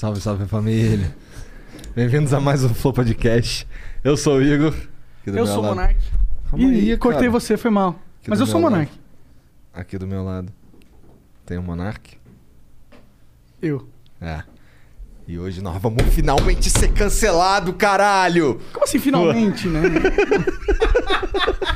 Salve, salve família. Bem-vindos a mais um Flow Podcast. Eu sou o Igor. aqui do Eu sou o Monark. Calma Ih, aí, cortei cara. você, foi mal. Aqui Mas do eu sou o Monark. Aqui do meu lado tem o Monark. Eu. É. E hoje nós vamos finalmente ser cancelado, caralho! Como assim, finalmente, né?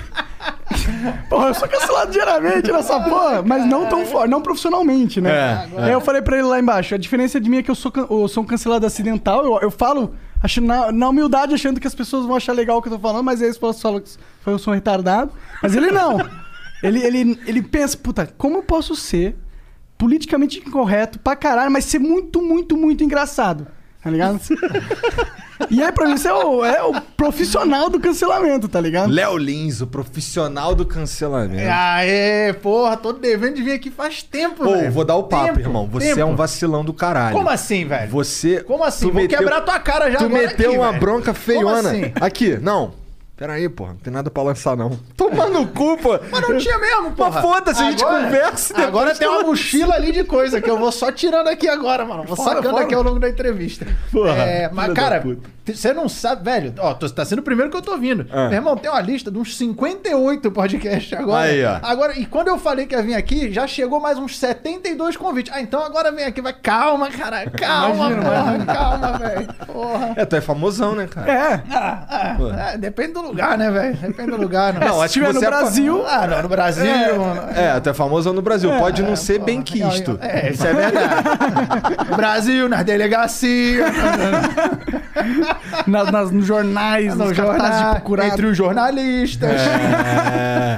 Porra, eu sou cancelado diariamente nessa porra, mas não tão forte, não profissionalmente, né? É, Aí eu falei pra ele lá embaixo, a diferença de mim é que eu sou, can- eu sou um cancelado acidental, eu, eu falo achando, na, na humildade achando que as pessoas vão achar legal o que eu tô falando, mas aí as pessoas falam que eu sou um retardado. Mas ele não. Ele, ele, ele pensa, puta, como eu posso ser politicamente incorreto pra caralho, mas ser muito, muito, muito engraçado. Tá ligado? e aí, pra mim, isso é o, é o profissional do cancelamento, tá ligado? Léo Lins, o profissional do cancelamento. Aê, porra, tô devendo de vir aqui faz tempo, Ô, velho. vou dar o papo, Tempo, irmão. Você tempo. é um vacilão do caralho. Como assim, velho? Você. Como assim? tu Vou meteu- quebrar tua cara já Tu agora meteu aqui, uma velho. bronca feiona. Como assim? Aqui, não. Pera aí, porra. Não tem nada pra lançar, não. Toma no cu, pô. Mas não tinha mesmo, porra. Mas foda-se, a gente conversa e depois Agora tem uma mochila ali de coisa que eu vou só tirando aqui agora, mano. Vou Fora, sacando fora. aqui ao longo da entrevista. Porra, É, mas, cara. Você não sabe, velho. Ó, tô- tá sendo o primeiro que eu tô vindo. Ah. Meu irmão, tem uma lista de uns 58 podcasts agora. Aí, ó. Agora, e quando eu falei que ia vir aqui, já chegou mais uns 72 convites. Ah, então agora vem aqui, vai. Calma, caralho. Calma, Imagina, porra. imagina. Calma, velho. Porra. É, tu é famosão, né, cara? É. Ah, ah, é, depende do lugar, né, velho? Depende do lugar. Não, Não, se acho que tiver no você é Brasil. Ah, não, no Brasil. mano. É, tu é famosão no Brasil. Pode não ser bem quisto. É, isso é verdade. Brasil, nas delegacias, Na- nas, nos jornais, no nos cartazes de procurado. entre os jornalistas.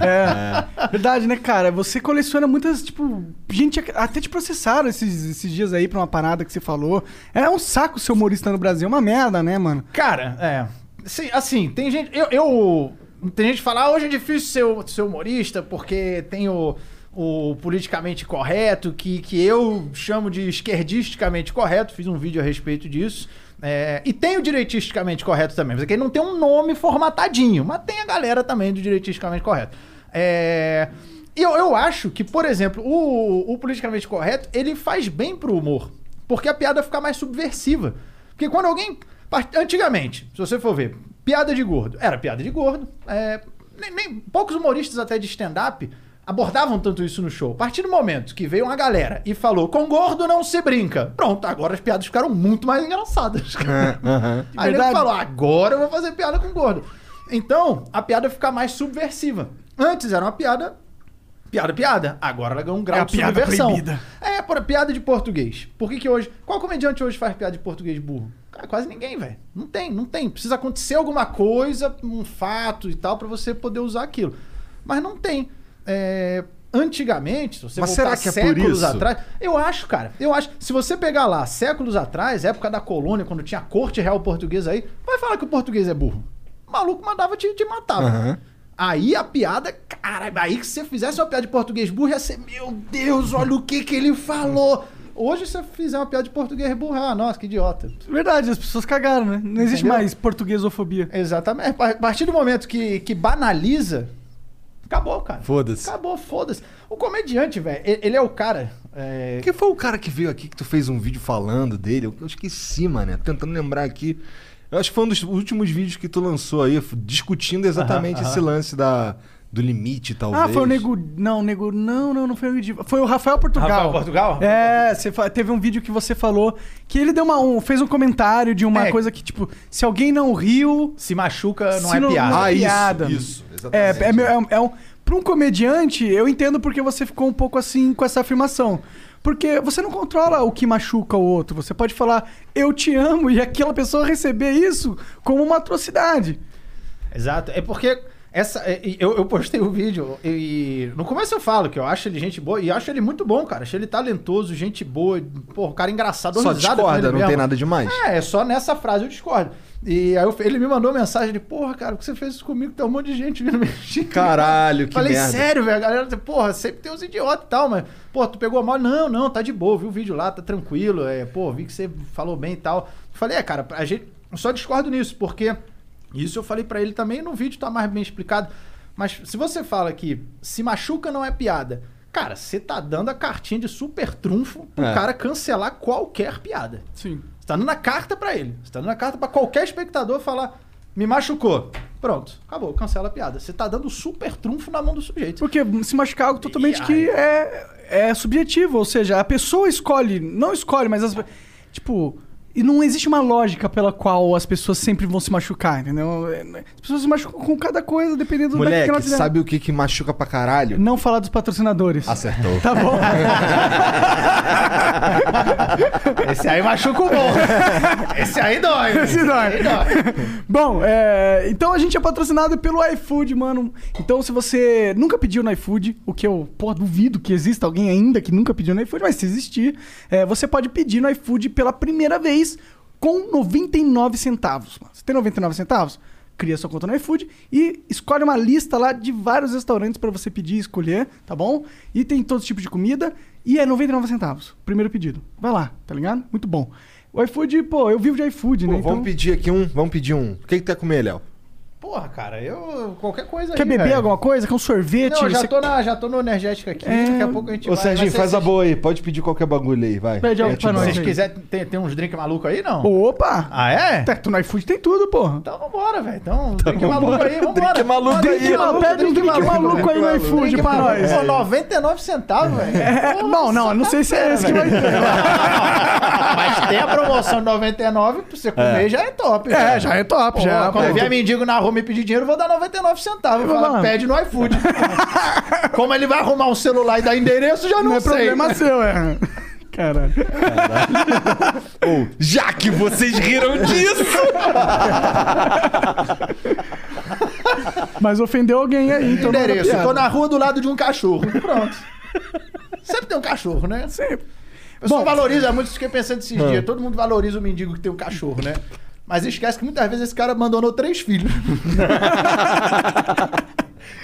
É. Verdade, né, cara? Você coleciona muitas, tipo... Gente, até te processaram esses, esses dias aí pra uma parada que você falou. É um saco ser humorista no Brasil. É uma merda, né, mano? Cara, é. Sim, assim, tem gente. Eu. eu- tem gente que fala, ah, hoje é difícil ser, o- ser humorista porque tem o, o politicamente correto, que, que eu chamo de esquerdisticamente correto. Fiz um vídeo a respeito disso. É, e tem o direitisticamente correto também. Mas aqui não tem um nome formatadinho, mas tem a galera também do direitisticamente correto. É. E eu, eu acho que, por exemplo, o, o politicamente correto, ele faz bem pro humor. Porque a piada fica mais subversiva. Porque quando alguém. Antigamente, se você for ver, piada de gordo. Era piada de gordo. é, nem, nem- poucos humoristas até de stand-up abordavam tanto isso no show. A partir do momento que veio uma galera e falou, com gordo não se brinca. Pronto, agora as piadas ficaram muito mais engraçadas. Aham. Aí ele falou, agora eu vou fazer piada com gordo. Então, a piada fica mais subversiva. Antes era uma piada, piada, piada. Agora ela ganhou um grau É de subversão. proibida. É, por piada de português. Por que que hoje... Qual comediante hoje faz piada de português burro? Cara, quase ninguém, velho. Não tem, não tem. Precisa acontecer alguma coisa, um fato e tal, pra você poder usar aquilo. Mas não tem. É, Antigamente, se você Mas voltar será que é por séculos isso? atrás, eu acho, cara. Eu acho. Se você pegar lá, séculos atrás, época da colônia, quando tinha a corte real portuguesa aí, vai falar que o português é burro. O maluco mandava te, te matar. Aham. Aí a piada, cara, aí que você fizesse uma piada de português burro, ia ser, meu Deus, olha o que que ele falou. Hoje, se você fizer uma piada de português burro, ah, nossa, que idiota. Verdade, as pessoas cagaram, né? Não existe Entendeu? mais portuguesofobia. Exatamente. A partir do momento que, que banaliza, acabou, cara. Foda-se. Acabou, foda-se. O comediante, velho, ele é o cara. é, Quem foi o cara que veio aqui que tu fez um vídeo falando dele? Eu esqueci, mano. Tentando lembrar aqui. Eu acho que foi um dos últimos vídeos que tu lançou aí, discutindo exatamente Aham, esse lance da, do limite, talvez. Ah, foi o Nego. Não, Nego. Não, não, não foi o Nego. Foi o Rafael Portugal. Rafael Portugal? É, você fa- teve um vídeo que você falou que ele deu uma, um, fez um comentário de uma É. coisa que, tipo, se alguém não riu. Se machuca, não Se é não- piada. não Ah, isso, piada. isso. É, Exatamente. é, é um- é um. Pra um comediante, eu entendo porque você ficou um pouco assim com essa afirmação. Porque você não controla o que machuca o outro. Você pode falar, eu te amo, e aquela pessoa receber isso como uma atrocidade. Exato. É porque essa, é, eu, eu postei o vídeo e no começo eu falo que eu acho ele gente boa e acho ele muito bom, cara. Acho ele talentoso, gente boa, porra, cara engraçado. dou Só discorda, não mesmo. tem nada demais. É, é só nessa frase eu discordo. E aí eu- ele me mandou mensagem de, porra, cara, o que você fez isso comigo? Tem um monte de gente vindo me xingar. Caralho, que Falei, merda. sério, velho? A galera, porra, sempre tem uns idiotas e tal, mas, pô, tu pegou mal? Não, não, tá de boa, viu o vídeo lá, tá tranquilo. É, pô, vi que você falou bem e tal. Falei, é, cara, a gente. Eu só discordo nisso, porque isso eu falei pra ele também no vídeo, tá mais bem explicado. Mas se você fala que se machuca não é piada, cara, você tá dando a cartinha de super trunfo pro É. cara cancelar qualquer piada. Sim. Você tá dando a carta pra ele. Você tá dando a carta pra qualquer espectador falar, me machucou. Pronto, acabou, cancela a piada. Você tá dando super trunfo na mão do sujeito. Porque se machucar é algo totalmente aí? que é, é subjetivo. Ou seja, a pessoa escolhe, não escolhe, mas as, tipo. E não existe uma lógica pela qual as pessoas sempre vão se machucar, entendeu? As pessoas se machucam com cada coisa, dependendo do Moleque, background dela. sabe o que, que machuca pra caralho? Não falar dos patrocinadores. Acertou. Tá bom. Esse aí machuca o bom. Esse aí dói. velho. Esse dói. dói. Bom, é, então a gente é patrocinado pelo iFood, mano. Então se você nunca pediu no iFood, o que eu, pô, duvido que exista alguém ainda que nunca pediu no iFood, mas se existir, é, você pode pedir no iFood pela primeira vez com 99 centavos. mano. Você tem 99 centavos? Cria sua conta no iFood e escolhe uma lista lá de vários restaurantes pra você pedir e escolher, tá bom? E tem todo tipo de comida e é 99 centavos. Primeiro pedido. Vai lá, tá ligado? Muito bom. O iFood, pô, eu vivo de iFood, Pô, né? vamos Então- pedir aqui um. Vamos pedir um. O que, que tu quer comer, Léo? Porra, cara, eu. Qualquer coisa aí. Quer beber velho. alguma coisa? Quer um sorvete? Não, já Você tô, na, já tô no energético aqui. É. Daqui a pouco a gente Ô, vai. Serginho, vai ser faz a boa aí. Pode pedir qualquer bagulho aí, vai. Pede algo te pra dou. nós Se vocês aí. quiserem, tem, tem uns drinks malucos aí, não? Opa! Ah, é? Tá, Tu no iFood tem tudo, porra. Então vambora, velho. Então, drink maluco aí, vambora. Drink maluco Drink aí, maluco, Pede um drink maluco aí no iFood Drink pra maluco. nós. Pô, 99 centavos, velho. É, Porra, bom, não, não sei se é esse que vai ter. Mas tem a promoção de 99, pra você comer já é top. É, já é top, já. Quando vier mendigo na rua me pedir dinheiro, eu vou dar 99 centavos. Vamos Fala, lá. pede no iFood. Como ele vai arrumar um celular e dar endereço, já não, Não é sei. problema seu, é. Caralho. Ô, já que vocês riram disso! Mas ofendeu alguém aí, então não endereço. Tô na rua do lado de um cachorro. Pronto. Sempre tem um cachorro, né? Sempre. O pessoal Bom. valoriza muito, fiquei pensando esses Ah. dias. Todo mundo valoriza o mendigo que tem um cachorro, né? Mas esquece que muitas vezes esse cara abandonou três filhos.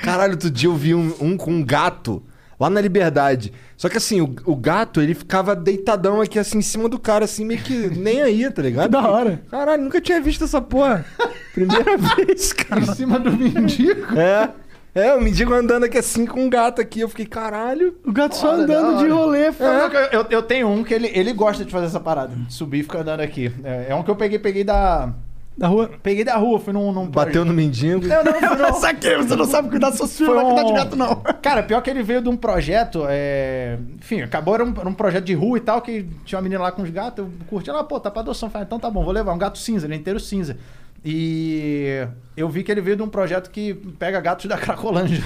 Caralho, outro dia eu vi um, um com um gato lá na Liberdade. Só que assim, o, o gato, ele ficava deitadão aqui assim em cima do cara, assim, meio que nem aí, tá ligado? Da hora. Caralho, nunca tinha visto essa porra. Primeira vez, cara. em cima do mendigo. É. É, o mendigo andando aqui assim com um gato aqui. Eu fiquei, caralho. O gato só andando da de rolê. Eu, eu- eu tenho um que ele, ele gosta de fazer essa parada. de Subir e ficar andando aqui. É, é um que eu peguei, peguei da. Da rua. Peguei da rua, fui num. num Bateu no mendigo. Não, não, fui num- Saquei, você não sabe cuidar seus filhos, Foi vai cuidar de um- gato, não. Cara, pior que ele veio de um projeto, é... enfim, acabou, era um, era um projeto de rua e tal, que tinha uma menina lá com os gatos, eu curti ela, pô, tá pra adoção. Falei, então tá bom, vou levar um gato cinza, ele é inteiro cinza. E eu vi que ele veio de um projeto que pega gatos da Cracolândia.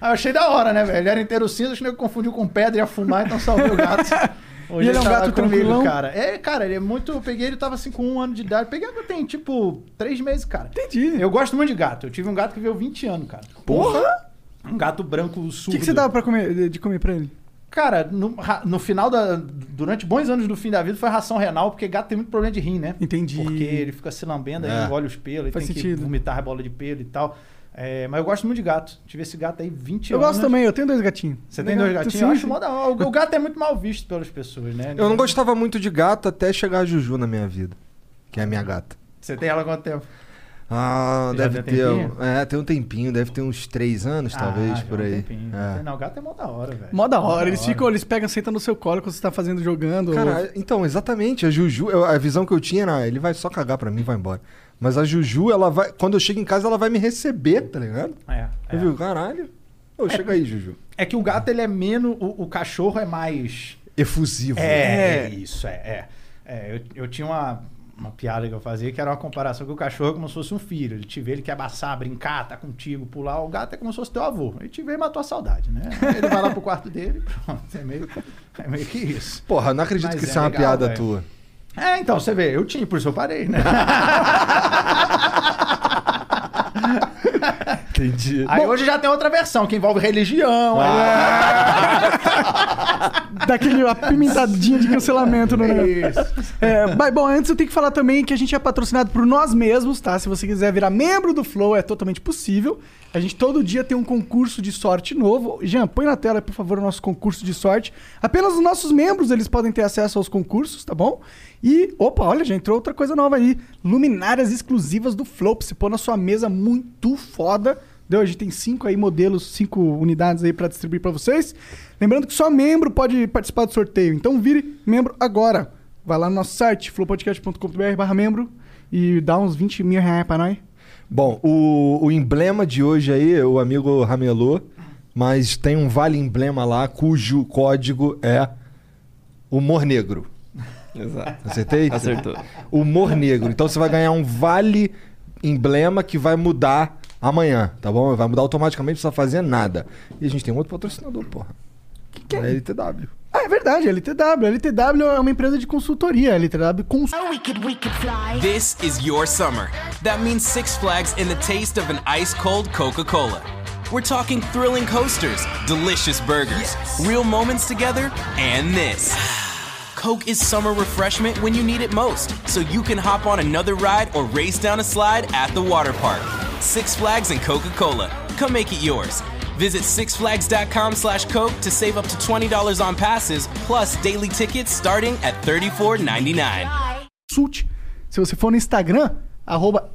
Aí eu achei da hora, né, velho? Ele era inteiro cinza, acho que confundiu com pedra e ia fumar, então salvei o gato. Hoje E ele é um tá gato comigo, tranquilão? cara. É, cara, ele é muito. Eu peguei, ele tava assim com um ano de idade. Peguei, tem tipo três meses, cara. Entendi. Eu gosto muito de gato. Eu tive um gato que veio 20 anos, cara. Porra! Um gato branco O surdo. que, que você dava pra comer, de comer pra ele? Cara, no, no final da. Durante bons anos do fim da vida foi ração renal, porque gato tem muito problema de rim, né? Entendi. Porque ele fica se lambendo, aí É. engole os pelos, ele Faz tem sentido. que vomitar a bola de pelo e tal. É, mas eu gosto muito de gato. Tive esse gato aí 20 Eu anos. gosto também, eu tenho dois gatinhos. Você tem dois Legal. gatinhos? Sim, eu acho mó da hora. O o gato é muito mal visto pelas pessoas, né? Eu não gostava muito de gato até chegar a Juju na minha vida. Que é a minha gata. Você tem ela há quanto tempo? Ah, Já deve tem ter. tempinho? É, tem um tempinho, deve ter uns três anos, talvez, Ah, já por um aí. tempinho. É. Não, gato é mó da hora, velho. Mó da hora, eles ficam, eles pegam, sentam no seu colo quando você tá fazendo, jogando. Cara, então, exatamente. A Juju, eu- a visão que eu tinha era, ele vai só cagar pra mim e vai embora. Mas a Juju, ela vai. Quando eu chego em casa, ela vai me receber, tá ligado? É, Eu é. viu? Caralho. Ô, chega aí, Juju. É que o gato, ele é menos... O, o cachorro é mais... Efusivo. É, é isso, é. é. É, eu, eu tinha uma, uma piada que eu fazia, que era uma comparação que o cachorro é como se fosse um filho. Ele te vê, ele quer abraçar, brincar, tá contigo, pular. O gato é como se fosse teu avô. Ele te vê e matou a saudade, né? Ele vai lá pro quarto dele pronto. É meio, é meio que isso. Porra, não acredito Mas que é isso é uma legal, piada velho. tua. É, então, você vê, eu tinha, por isso eu parei, né? Entendi. Aí hoje já tem outra versão, que envolve religião. Daquele apimentadinha de cancelamento no aí- negócio. É isso. É, mas, bom, antes eu tenho que falar também que a gente é patrocinado por nós mesmos, tá? Se você quiser virar membro do Flow, é totalmente possível. A gente todo dia tem um concurso de sorte novo. Jean, põe na tela, por favor, o nosso concurso de sorte. Apenas os nossos membros, eles podem ter acesso aos concursos, tá bom? E, opa, olha, já entrou outra coisa nova aí. Luminárias exclusivas do Flow, pra você pôr na sua mesa muito foda. Deu? A gente tem cinco aí modelos, cinco unidades aí pra distribuir pra vocês. Lembrando que só membro pode participar do sorteio. Então vire membro agora. Vai lá no nosso site, flowpodcast.com.br barra membro e dá uns 20 mil reais pra nós. Bom, o, o emblema de hoje aí, o amigo ramelou, mas tem um vale emblema lá cujo código é humor negro. Exato. Acertei? Acertou. Humor negro. Então você vai ganhar um vale emblema que vai mudar amanhã, tá bom? Vai mudar automaticamente, não precisa fazer nada. E a gente tem um outro patrocinador, porra. que é? É LTW. Ah, é verdade, LTW. LTW é uma empresa de consultoria. LTW cons... Oh, we could, we could fly. This is your summer. That means Six Flags and the taste of an ice cold Coca Cola. We're talking thrilling coasters, delicious burgers, real moments together, and this. Coke is summer refreshment when you need it most, so you can hop on another ride or race down a slide at the water park. Six Flags and Coca Cola. Come make it yours. Visit sixflags.com slash Coke to save up to $20 on passes, plus daily tickets starting at $34.99. Consult. Se você for no Instagram, arroba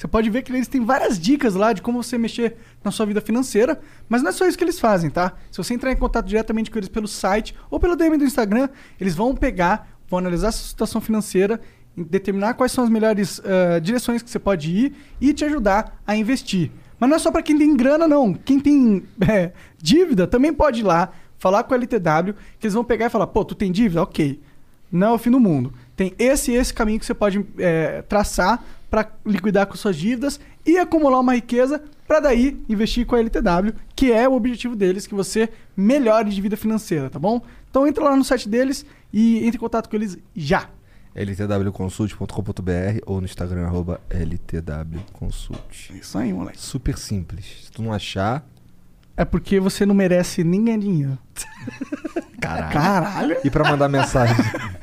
você pode ver que eles têm várias dicas lá de como você mexer na sua vida financeira, mas não é só isso que eles fazem, tá? Se você entrar em contato diretamente com eles pelo site ou pelo DM do Instagram, eles vão pegar, vão analisar a sua situação financeira, determinar quais são as melhores ah, direções que você pode ir e te ajudar a investir. Mas não é só para quem tem grana, não. Quem tem é, dívida também pode ir lá, falar com a LTW, que eles vão pegar e falar, pô, tu tem dívida? Ok. Não é o fim do mundo. Tem esse e esse caminho que você pode é, traçar para liquidar com suas dívidas e acumular uma riqueza para daí investir com a LTW, que é o objetivo deles, que você melhore de vida financeira, tá bom? Então entra lá no site deles e entre em contato com eles já. ltwconsult.com.br ou no Instagram, arroba ltwconsult. Isso aí, moleque. Super simples. Se tu não achar... É porque você não merece nem ganhar dinheiro. Caralho. Caralho! E pra mandar mensagem?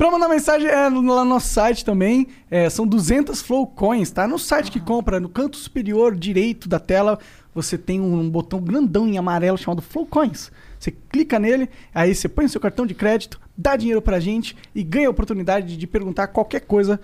Pra mandar mensagem é lá no nosso site também. é, são 200 Flow Coins, tá? No site que compra, no canto superior direito da tela, você tem um botão grandão em amarelo chamado Flow Coins. Você clica nele, aí você põe o seu cartão de crédito, dá dinheiro pra gente e ganha a oportunidade de perguntar qualquer coisa.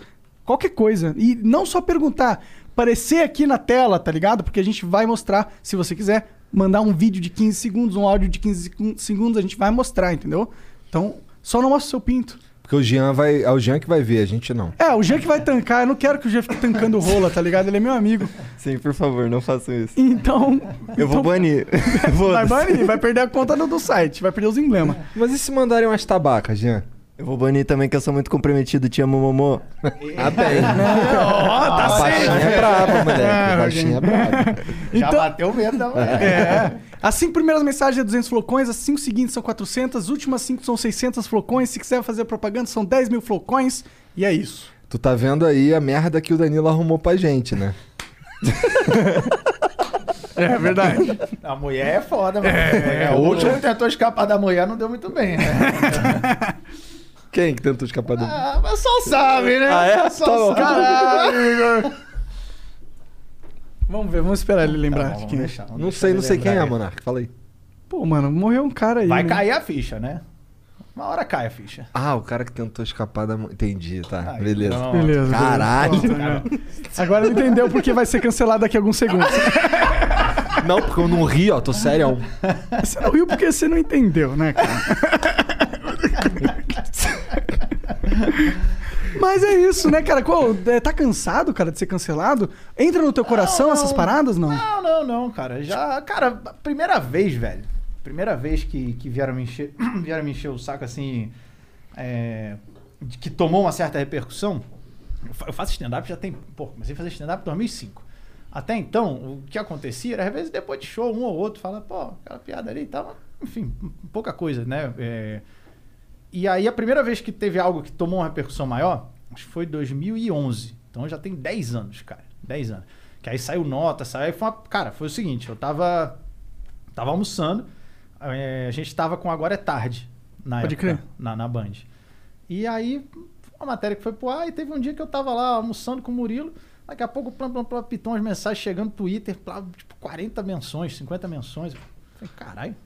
Qualquer coisa. E não só perguntar, aparecer aqui na tela, tá ligado? Porque a gente vai mostrar, se você quiser, mandar um vídeo de 15 segundos, um áudio de 15 segun- segundos, a gente vai mostrar, entendeu? Então, só não mostra o seu pinto. Porque o Jean vai... É o Jean que vai ver, a gente não. É, o Jean que vai tancar. Eu não quero que o Jean fique tancando rola, tá ligado? Ele é meu amigo. Sim, por favor, não façam isso. Então. Eu vou então, banir. Vai banir, vai perder a conta do, do site, vai perder os emblemas. Mas e se mandarem umas tabacas, Jean? Eu vou banir também que eu sou muito comprometido. Te amo, Momô. Ah, bem. Ó, tá a baixinha é braba, moleque. A baixinha é braba. Já Então- bateu medo da mulher. É. As cinco primeiras mensagens é 200 flocões, as cinco seguintes são 400, as últimas cinco são 600 flocões. Se quiser fazer propaganda, são 10 mil flocões. E é isso. Tu tá vendo aí a merda que o Danilo arrumou pra gente, né? É verdade. A mulher é foda, mano. É, o último tentou escapar da mulher, não deu muito bem, né? Quem que tentou escapar do... Ah, mas só sabe, né? Ah, é? Só Tá bom. sabe. Caralho, Igor. Vamos ver, vamos esperar ele lembrar Tá bom, de vamos quem é. deixar, vamos Não deixar sei, ele não sei quem é, lembrar. Monark. Fala aí. Pô, mano, morreu um cara aí. Vai né? cair a ficha, né? Uma hora cai a ficha. Ah, o cara que tentou escapar da... Entendi, tá. Aí, beleza. pronto. Beleza. Caralho. Pronto, né? Agora ele entendeu porque vai ser cancelado daqui a alguns segundos. Não, porque eu não ri, ó. Tô sério. Você não riu porque você não entendeu, né, cara? Mas é isso, né, cara? Qual, é, tá cansado, cara, de ser cancelado? Entra no teu coração Não, essas não. paradas, não? Não, não, não, cara. Já, cara, primeira vez, velho. Primeira vez que, que vieram, me encher, vieram me encher o saco assim. É, de que tomou uma certa repercussão. Eu faço stand-up já tem. Pô, comecei a fazer stand-up em 2005. Até então, o que acontecia era, às vezes, depois de show, um ou outro fala, pô, aquela piada ali e tal. Enfim, pouca coisa, né? É, E aí, a primeira vez que teve algo que tomou uma repercussão maior, acho que foi 2011. Então já tem 10 anos, cara. 10 anos. Que aí saiu nota, saiu. Foi uma... Cara, foi o seguinte: eu tava. Tava almoçando. é, a gente tava com Agora é Tarde. Na Pode época, crer. Na, na Band. E aí, uma matéria que foi pro ar, e teve um dia que eu tava lá almoçando com o Murilo. Daqui a pouco, plam, plam, plam, pitam as mensagens chegando no Twitter, plá, tipo, 40 menções, 50 menções. Eu falei, caralho.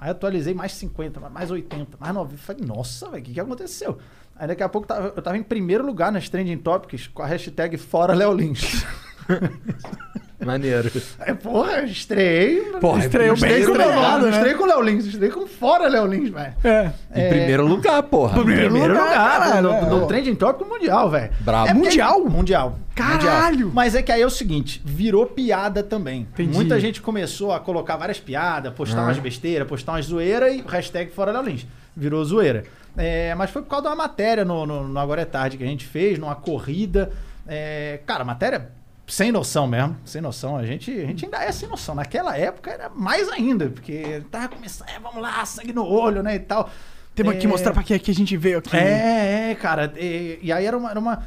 Aí atualizei mais 50, mais 80, mais 90. Falei, nossa, o que, que aconteceu? Aí daqui a pouco eu tava em primeiro lugar nas Trending Topics com a hashtag Fora Léo Lins. Maneiro. Aí, porra, estreiei. Porra, Estreou em bem primeiro estreado, lugar. Não né? estreiei com o Léo Lins, estreiei com Fora Léo Lins, velho. É. Em primeiro lugar, porra. Primeiro Primeiro lugar, lugar, caralho, no, é. no Trending Topic mundial, velho. Brabo. É Mundial? Mundial. Caralho! Mundial. Mas é que aí é o seguinte, virou piada também. Entendi. Muita gente começou a colocar várias piadas, postar umas besteiras, postar umas zoeiras e hashtag fora da Lins. Virou zoeira. É, mas foi por causa de uma matéria no, no, no Agora é Tarde que a gente fez, numa corrida. É, cara, matéria sem noção mesmo, sem noção. A gente, a gente ainda é sem noção. Naquela época era mais ainda, porque tava começando, é, vamos lá, sangue no olho, né, e tal. Temos que É, mostrar pra que que a gente veio aqui. é, é, cara. E, e aí era uma, era uma.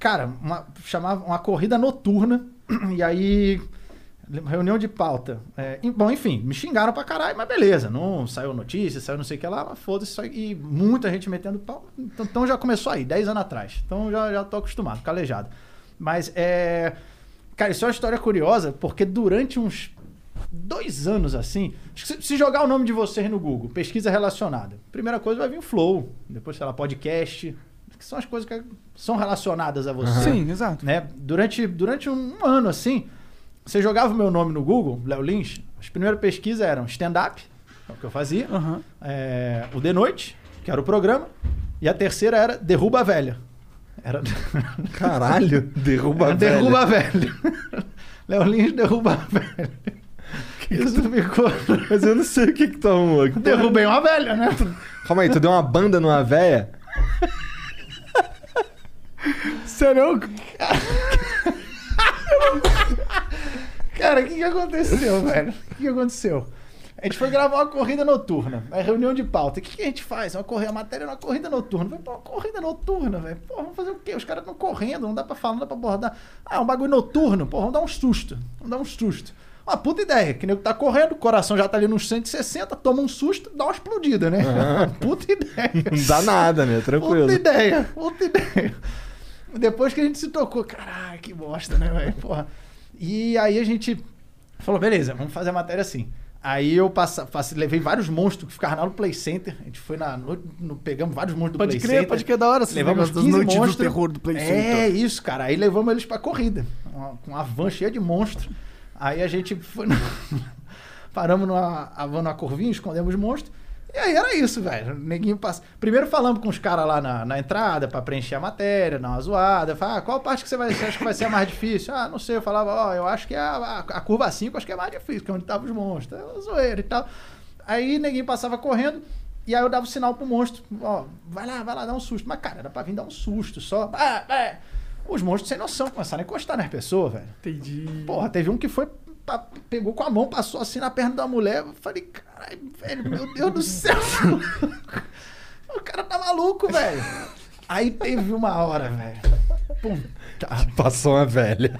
Cara, uma, chamava uma corrida noturna. E aí. Reunião de pauta. É, bom, enfim, me xingaram pra caralho, mas beleza. Não saiu notícia, saiu não sei o que lá, mas foda-se. E muita gente metendo pau. Então, então já começou aí, 10 anos atrás. Então já, já tô acostumado, calejado. Mas é. Cara, isso é uma história curiosa, porque durante uns dois anos assim. Se jogar o nome de vocês no Google, pesquisa relacionada, primeira coisa vai vir o Flow, depois, sei lá, podcast, que são as coisas que são relacionadas a você. Sim, exato. Né? Durante, durante um, ano assim, você jogava o meu nome no Google, Léo Lins, as primeiras pesquisas eram stand-up, é o que eu fazia, Aham. é, o De Noite, que era o programa, e a terceira era Derruba a Velha. Era. Caralho, derruba a velha. derruba a velha. Léo Lins derruba a velha. Isso ficou. Mas eu não sei o que que. Que porra- Derrubei uma velha, né? Calma aí, tu deu uma banda numa véia? Sério? Cara, o que, que aconteceu, velho? O que, que aconteceu? A gente foi gravar uma corrida noturna, aí reunião de pauta. O que, que a gente faz? Uma corrida, a matéria é uma corrida noturna. Falei, pô, uma corrida noturna, velho. Pô, vamos fazer o quê? Os caras estão correndo, não dá pra falar, não dá pra abordar. Ah, é um bagulho noturno. Pô, vamos dar um susto. Vamos dar um susto. Uma puta ideia, que nego tá correndo, o coração já tá ali nos 160, toma um susto, dá uma explodida, né? Puta ideia. Não dá nada, né? Tranquilo. Puta ideia, puta ideia. Depois que a gente se tocou, caralho, que bosta, né, velho? Porra. E aí a gente falou, beleza, vamos fazer a matéria assim. Aí eu passa, levei vários monstros que ficaram lá no Play Center. A gente foi na. no- no- pegamos vários monstros do Pode Play crer, Center. pode crer, da hora. Levamos negócios 15 das noites monstros. do terror do Play É, Center. isso, cara. Aí levamos eles pra corrida. Uma- Com uma van cheia de monstros. Aí a gente foi. no- Paramos numa a van numa curvinha, escondemos os monstros. E aí era isso, velho. Neguinho passa. Primeiro falamos com os caras lá na, na entrada pra preencher a matéria, dar uma zoada. Fala, ah, qual parte que você, vai, você acha que vai ser a mais difícil? Ah, não sei. Eu falava, ó, eu acho que é a, a, a curva 5 acho que é a mais difícil, que é onde estavam os monstros. É zoeira e tal. Aí Neguinho passava correndo. E aí eu dava o sinal pro monstro, ó, vai lá, vai lá, dá um susto. Mas, cara, era pra vir dar um susto só. Ah, é. Os monstros sem noção começaram a encostar nas pessoas, velho. Entendi. Porra, teve um que foi, pegou com a mão, passou assim na perna da mulher. Eu falei, caralho, velho, meu Deus do céu. o cara tá maluco, velho. Aí teve uma hora, velho. Puta. Passou uma velha.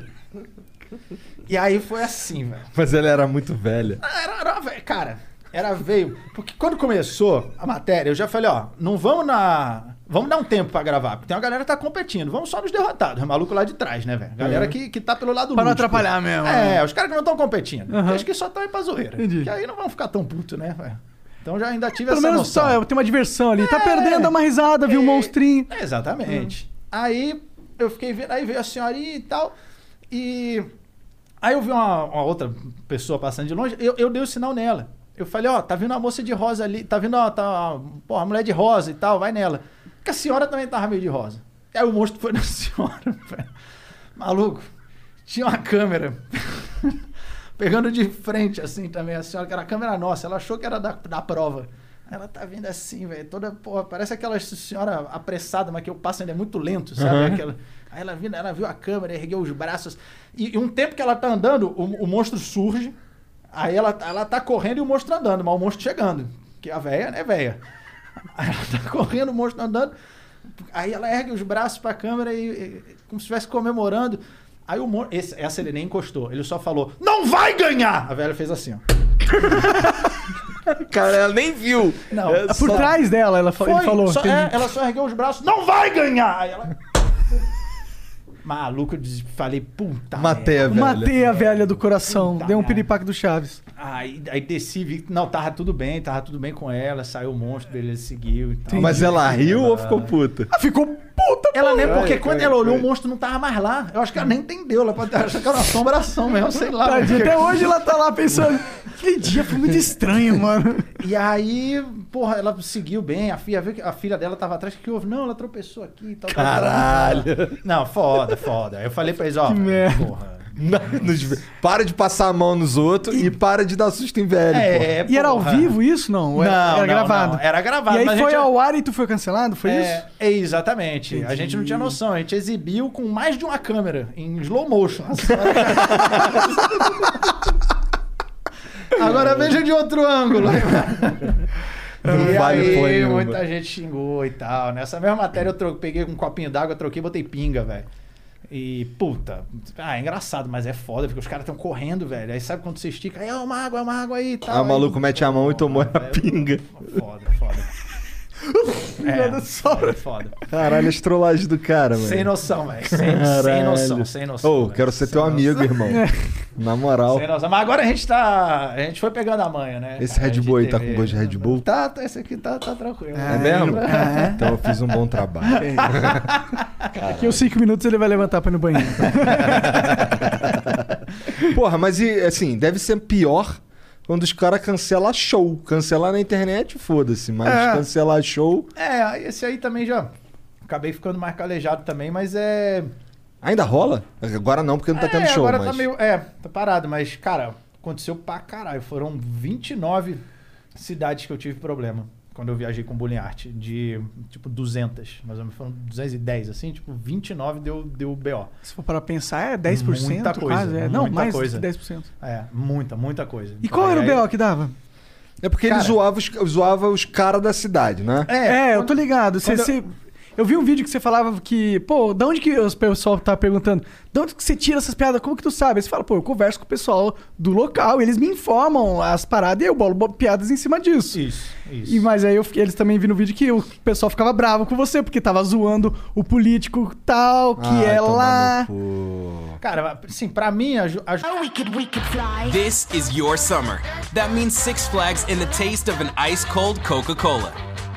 E aí foi assim, velho. Mas ela era muito velha. Era, era, velho, cara, era veio. Porque quando começou a matéria, eu já falei, ó, não vamos na. Vamos dar um tempo pra gravar, porque tem uma galera que tá competindo. Vamos só nos derrotados, o maluco lá de trás, né, velho? Galera que, que tá pelo lado Pra não atrapalhar mesmo, É, né? os caras que não estão competindo. Aham. Acho que só estão aí pra zoeira. Entendi. Que aí não vão ficar tão puto, né, velho? Então já ainda tive Pelo essa menos noção. só, é, tem uma diversão ali. Tá É. perdendo, dá uma risada, viu um É, monstrinho. Exatamente. Aí eu fiquei vendo, aí veio a senhorinha e tal. E aí eu vi uma, uma outra pessoa passando de longe, eu, eu dei o sinal nela. Eu falei, ó, tá vindo uma moça de rosa ali, tá vindo, ó, tá, pô, a mulher de rosa e tal, vai nela. Porque a senhora também tava meio de rosa. Aí o monstro foi na senhora, velho. Maluco, tinha uma câmera pegando de frente, assim, também, a senhora, que era a câmera nossa, ela achou que era da, da prova. Ela tá vindo assim, velho, toda, porra, parece aquela senhora apressada, mas que eu passo ainda é muito lento, sabe? Aquela... Aí ela, viu, ela viu a câmera, ergueu os braços. E, e um tempo que ela tá andando, o, o monstro surge. Aí ela, ela tá correndo e o monstro andando, mas o monstro chegando. Que a véia, né, véia? Aí ela tá correndo, o monstro andando. Aí ela ergue os braços pra câmera e, e- como se estivesse comemorando. Aí o monstro. Esse, essa ele nem encostou. Ele só falou: Não vai ganhar! A velha fez assim, ó. Cara, ela nem viu. Não, É Por só- trás dela, ela fa- falou. só- é, ela só ergueu os braços, não vai ganhar! Aí ela. Maluco, eu falei, puta. Matei a velha. Matei a velha do coração. Puta Deu um piripaque do Chaves. Aí, aí desci, vi que não, tava tudo bem, tava tudo bem com ela, saiu o monstro, beleza, seguiu e tal. Mas ela riu ou ficou puta? Ah, ficou puta, Ela nem, porque foi, quando ela olhou, foi. o monstro não tava mais lá. Eu acho que ela nem entendeu, ela pode achado que era uma assombração mesmo, sei lá. Tadinha, porque- até hoje ela tá lá pensando. Aquele dia foi muito estranho, mano. E aí, porra, ela seguiu bem, a filha, que a filha dela tava atrás, o que houve? Não, ela tropeçou aqui e tal. tal, tal. Caralho. Não, foda, foda. Aí eu falei pra eles, ó, Que merda. porra. Nos- Para de passar a mão nos outros e, para de dar susto em velho, É, E era ao vivo isso? Não, Não, era, era não, gravado. não, era gravado, E aí mas a foi gente- ao ar e tu foi cancelado? Foi é, isso? é, exatamente. A Entendi. gente não tinha noção. A gente exibiu com mais de uma câmera, em slow motion. Agora veja de outro ângulo. Não e vale aí, muita gente xingou e tal. Nessa mesma matéria eu peguei um copinho d'água, troquei e botei pinga, velho. E, puta, ah, é engraçado, mas é foda, porque os caras estão correndo, velho. Aí sabe quando você estica, aí, é uma água, é uma água aí e tal. Ah, o maluco Aí, mete a mão e tomou porra, a pinga. Foda, foda. É, foda, foda. Caralho, as trollagens do cara, mano. Sem noção, velho. Sem, sem noção, sem noção. Ô, velho. quero ser Sem teu noção. amigo, irmão. Na moral. Sem noção. Mas agora a gente tá. A gente foi pegando a manha, né? Esse Red Bull aí tá com gosto de Red Bull? Tá, tá, esse aqui tá, tá tranquilo. É mesmo? Então eu fiz um bom trabalho. Daqui uns 5 minutos ele vai levantar pra ir no banheiro. Porra, mas e assim, deve ser pior quando os caras cancelam show. Cancelar na internet, foda-se. Mas É. cancelar show. É, esse aí também já. Acabei ficando mais calejado também, mas é. Ainda rola? Agora não, porque não tá é, tendo show. agora mas... tá meio. É, tá parado, mas, cara, aconteceu pra caralho. Foram 29 cidades que eu tive problema quando eu viajei com Bullying Art. De, tipo, 200. Mais ou menos foram 210, assim. Tipo, 29 deu, deu BO. Se for para pensar, é 10% Muita coisa, quase. É. Não, muita mais coisa. de 10%. É, muita, muita coisa. E qual era o Aí- BO que dava? É porque ele Cara- zoava os, zoava os caras da cidade, né? É, eu tô ligado. Você, eu- você- eu vi um vídeo que você falava que, pô, da onde que os pessoal tá perguntando, de onde que você tira essas piadas? Como que tu sabe? Aí você fala, pô, eu converso com o pessoal do local, eles me informam as paradas e eu bolo bo- piadas em cima disso. Isso, isso. E, mas aí eu eles também viram no vídeo que o pessoal ficava bravo com você, porque tava zoando o político tal, que Ai, é lá. Cara, assim, pra mim, a, a Oh, we could, we could fly. This is your summer. That means Six Flags and the taste of an ice cold Coca Cola.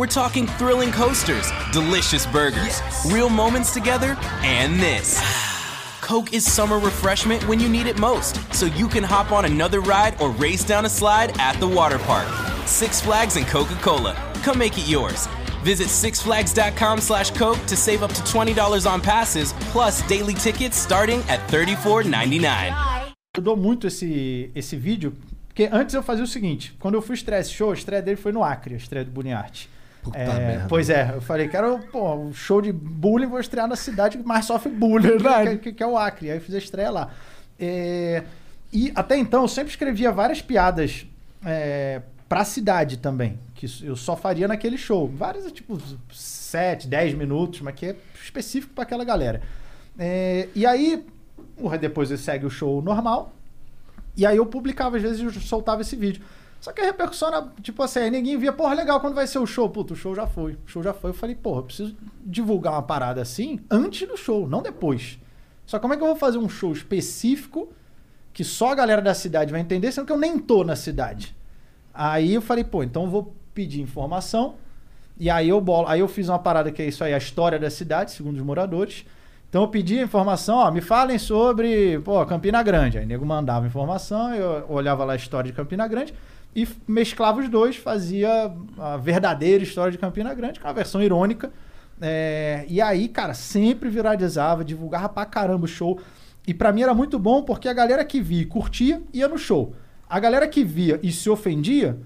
We're talking thrilling coasters, delicious burgers, real moments together, and this. Coke is summer refreshment when you need it most, so you can hop on another ride or race down a slide at the water park. Six Flags and Coca Cola. Come make it yours. Visit sixflags.com slash Coke to save up to $20 on passes, plus daily tickets starting at $34.99. Fly. ajudou muito esse, esse vídeo, porque antes eu fazia o seguinte, quando eu fui estrear esse show, a estreia dele foi no Acre, a estreia do Bullying Art. Puta É, merda. Pois é, eu falei, quero, pô, um show de bullying, vou estrear na cidade que mais sofre bullying, que, que, que é o Acre. Aí eu fiz a estreia lá. É, e até então eu sempre escrevia várias piadas é, pra cidade também, que eu só faria naquele show. Várias, tipo, 7, 10 minutos, mas que é específico pra aquela galera. É, e aí, depois segue o show normal, e aí eu publicava, às vezes eu soltava esse vídeo. Só que a repercussão era, tipo assim, aí ninguém via, porra, legal, quando vai ser o show? Puta, o show já foi. O show já foi. Eu falei, porra, eu preciso divulgar uma parada assim antes do show, não depois. Só como é que eu vou fazer um show específico que só a galera da cidade vai entender, sendo que eu nem tô na cidade? Aí eu falei, pô, então eu vou pedir informação. E aí eu, bolo, aí eu fiz uma parada que é isso aí, a história da cidade, segundo os moradores. Então eu pedi informação, ó, me falem sobre, pô, Campina Grande. Aí o nego mandava informação, eu olhava lá a história de Campina Grande e mesclava os dois, fazia a verdadeira história de Campina Grande, com a versão irônica. É, e aí, cara, sempre viralizava, divulgava pra caramba o show. E pra mim era muito bom porque a galera que via e curtia ia no show. A galera que via e se ofendia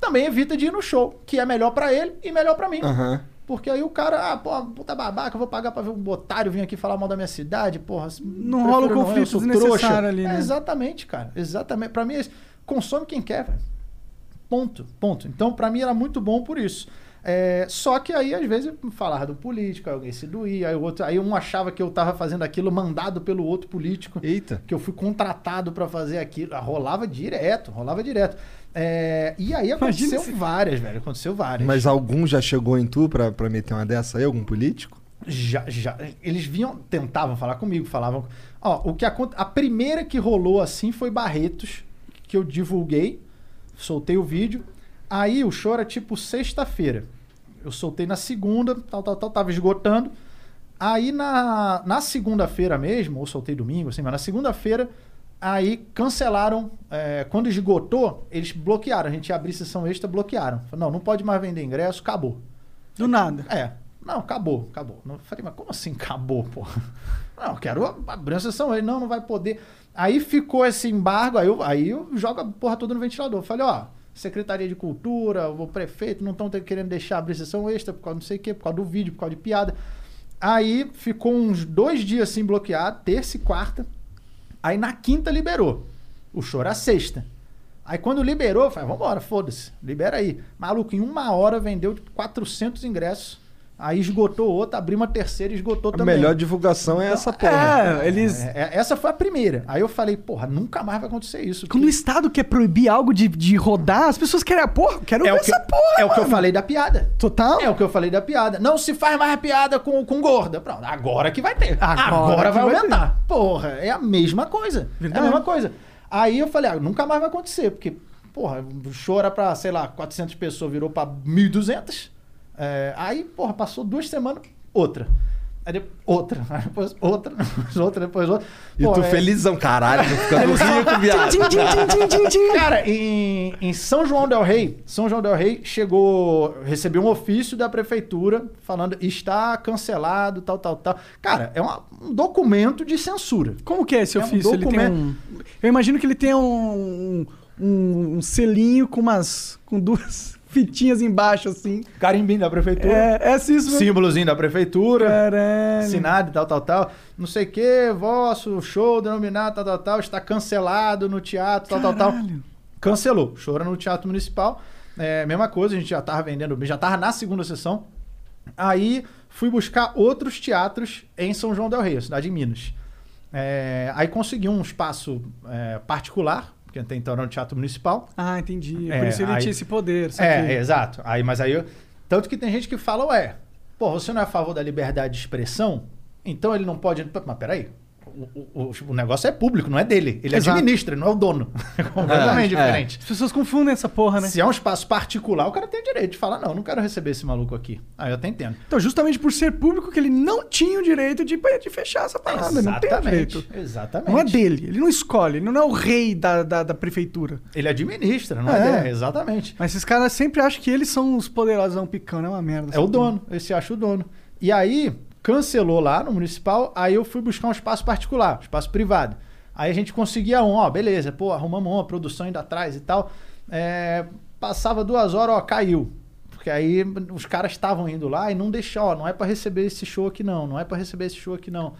também evita de ir no show, que é melhor pra ele e melhor pra mim. Aham. Porque aí o cara, ah, pô, puta babaca, eu vou pagar pra ver um otário vir aqui falar mal da minha cidade, porra. Não rola o conflito eu sou desnecessário ali, É, né? exatamente, cara. Exatamente. Pra mim, é isso. consome quem quer, velho. Ponto, ponto. Então, pra mim, era muito bom por isso. É, só que aí, às vezes, falava do político, aí alguém se doía, aí, o outro, aí um achava que eu tava fazendo aquilo mandado pelo outro político Eita. que eu fui contratado pra fazer aquilo. Ah, Rolava direto, rolava direto. É, e aí aconteceu se- várias, velho. Aconteceu várias. Mas algum já chegou em tu pra, pra meter uma dessa aí? Algum político? Já, já. Eles vinham, tentavam falar comigo, falavam. Ó, o que aconte... A primeira que rolou assim foi Barretos, que eu divulguei, soltei o vídeo. Aí o show era tipo sexta-feira. Eu soltei na segunda, tal, tal, tal, tava esgotando. Aí na, na segunda-feira mesmo, ou soltei domingo, assim, mas na segunda-feira, aí cancelaram. é, quando esgotou, eles bloquearam. A gente ia abrir sessão extra, bloquearam. Falaram, não, não pode mais vender ingresso, acabou. Do nada. É. Não, acabou, acabou. Não, falei, mas como assim acabou, porra? Não, quero abrir uma sessão. Ele, não, não vai poder. Aí ficou esse embargo, aí eu, aí eu jogo a porra toda no ventilador. Falei, ó, Secretaria de Cultura, o prefeito não estão querendo deixar abrir sessão extra por causa não sei o quê, por causa do vídeo, por causa de piada. Aí ficou uns dois dias assim bloqueado, terça e quarta. Aí na quinta liberou. O show era sexta. Aí quando liberou, eu falei, vambora, foda-se, libera aí. Maluco, em uma hora vendeu 400 ingressos. Aí esgotou outra, abriu uma terceira e esgotou A também. melhor divulgação é essa porra. É, eles. É, é, essa foi a primeira. Aí eu falei, porra, nunca mais vai acontecer isso. Quando o Estado quer proibir algo de, de rodar, as pessoas querem, ah, porra, quero é ver o que, essa porra. é o que eu mano. falei da piada. Total? É o que eu falei da piada. Não se faz mais piada com, com gorda. Pronto, agora que vai ter. Agora Agora, vai vai aumentar. Porra, é a mesma coisa. Verdade. É a mesma coisa. Aí eu falei, ah, nunca mais vai acontecer, porque, porra, o show era pra, sei lá, 400 pessoas, virou pra 1.200. É, aí, porra, passou duas semanas, outra. Aí depois, outra. Aí depois outra, depois outra, depois outra. E Pô, tu é- felizão, caralho, tô ficando rico, viado. Cara, em, em São João del Rei, São João del Rei chegou, recebeu um ofício da prefeitura falando está cancelado, tal, tal, tal. Cara, é uma- um documento de censura. Como que é esse É um ofício? ele tem documento. um. Eu imagino que ele tenha um, um, um selinho com umas. com duas fitinhas embaixo, assim. Carimbinho da prefeitura, É, é assim isso mesmo. símbolozinho da prefeitura, Caralho. assinado e tal, tal, tal. Não sei o que, vosso show denominado, tal, tal, tal, está cancelado no teatro, tal, tal, tal. Caralho. Cancelou. Show era no Teatro Municipal. É, mesma coisa, a gente já tava vendendo, já tava na segunda sessão. Aí fui buscar outros teatros em São João del Rei, cidade de Minas. É, aí consegui um espaço é, particular, porque até então era no Teatro Municipal. Ah, entendi. É, Por isso ele aí- tinha esse poder. É, saquei. exato. Aí, mas aí, eu- tanto que tem gente que fala, ué, pô, você não é a favor da liberdade de expressão? Então ele não pode. Mas peraí. O, o, o- negócio é público, não é dele. Ele Exato. administra, ele não é o dono. É completamente É, é. diferente. As pessoas confundem essa porra, né? Se é um espaço particular, o cara tem o direito de falar, não, não quero receber esse maluco aqui. Aí eu até entendo. Então, justamente por ser público, que ele não tinha o direito de, de fechar essa parada. Não tem jeito. Exatamente. Não é dele, ele não escolhe, ele não é o rei da, da, da prefeitura. Ele administra, não é, É. dele. Exatamente. Mas esses caras sempre acham que eles são os poderosão picando, é uma merda. É o dono, esse acha o dono. E aí, cancelou lá no municipal, aí eu fui buscar um espaço particular, um espaço privado. Aí a gente conseguia um, ó, beleza, pô, arrumamos uma produção ainda atrás e tal. É, passava duas horas, ó, caiu. Porque aí os caras estavam indo lá e não deixou, ó, não é pra receber esse show aqui não, não é pra receber esse show aqui não.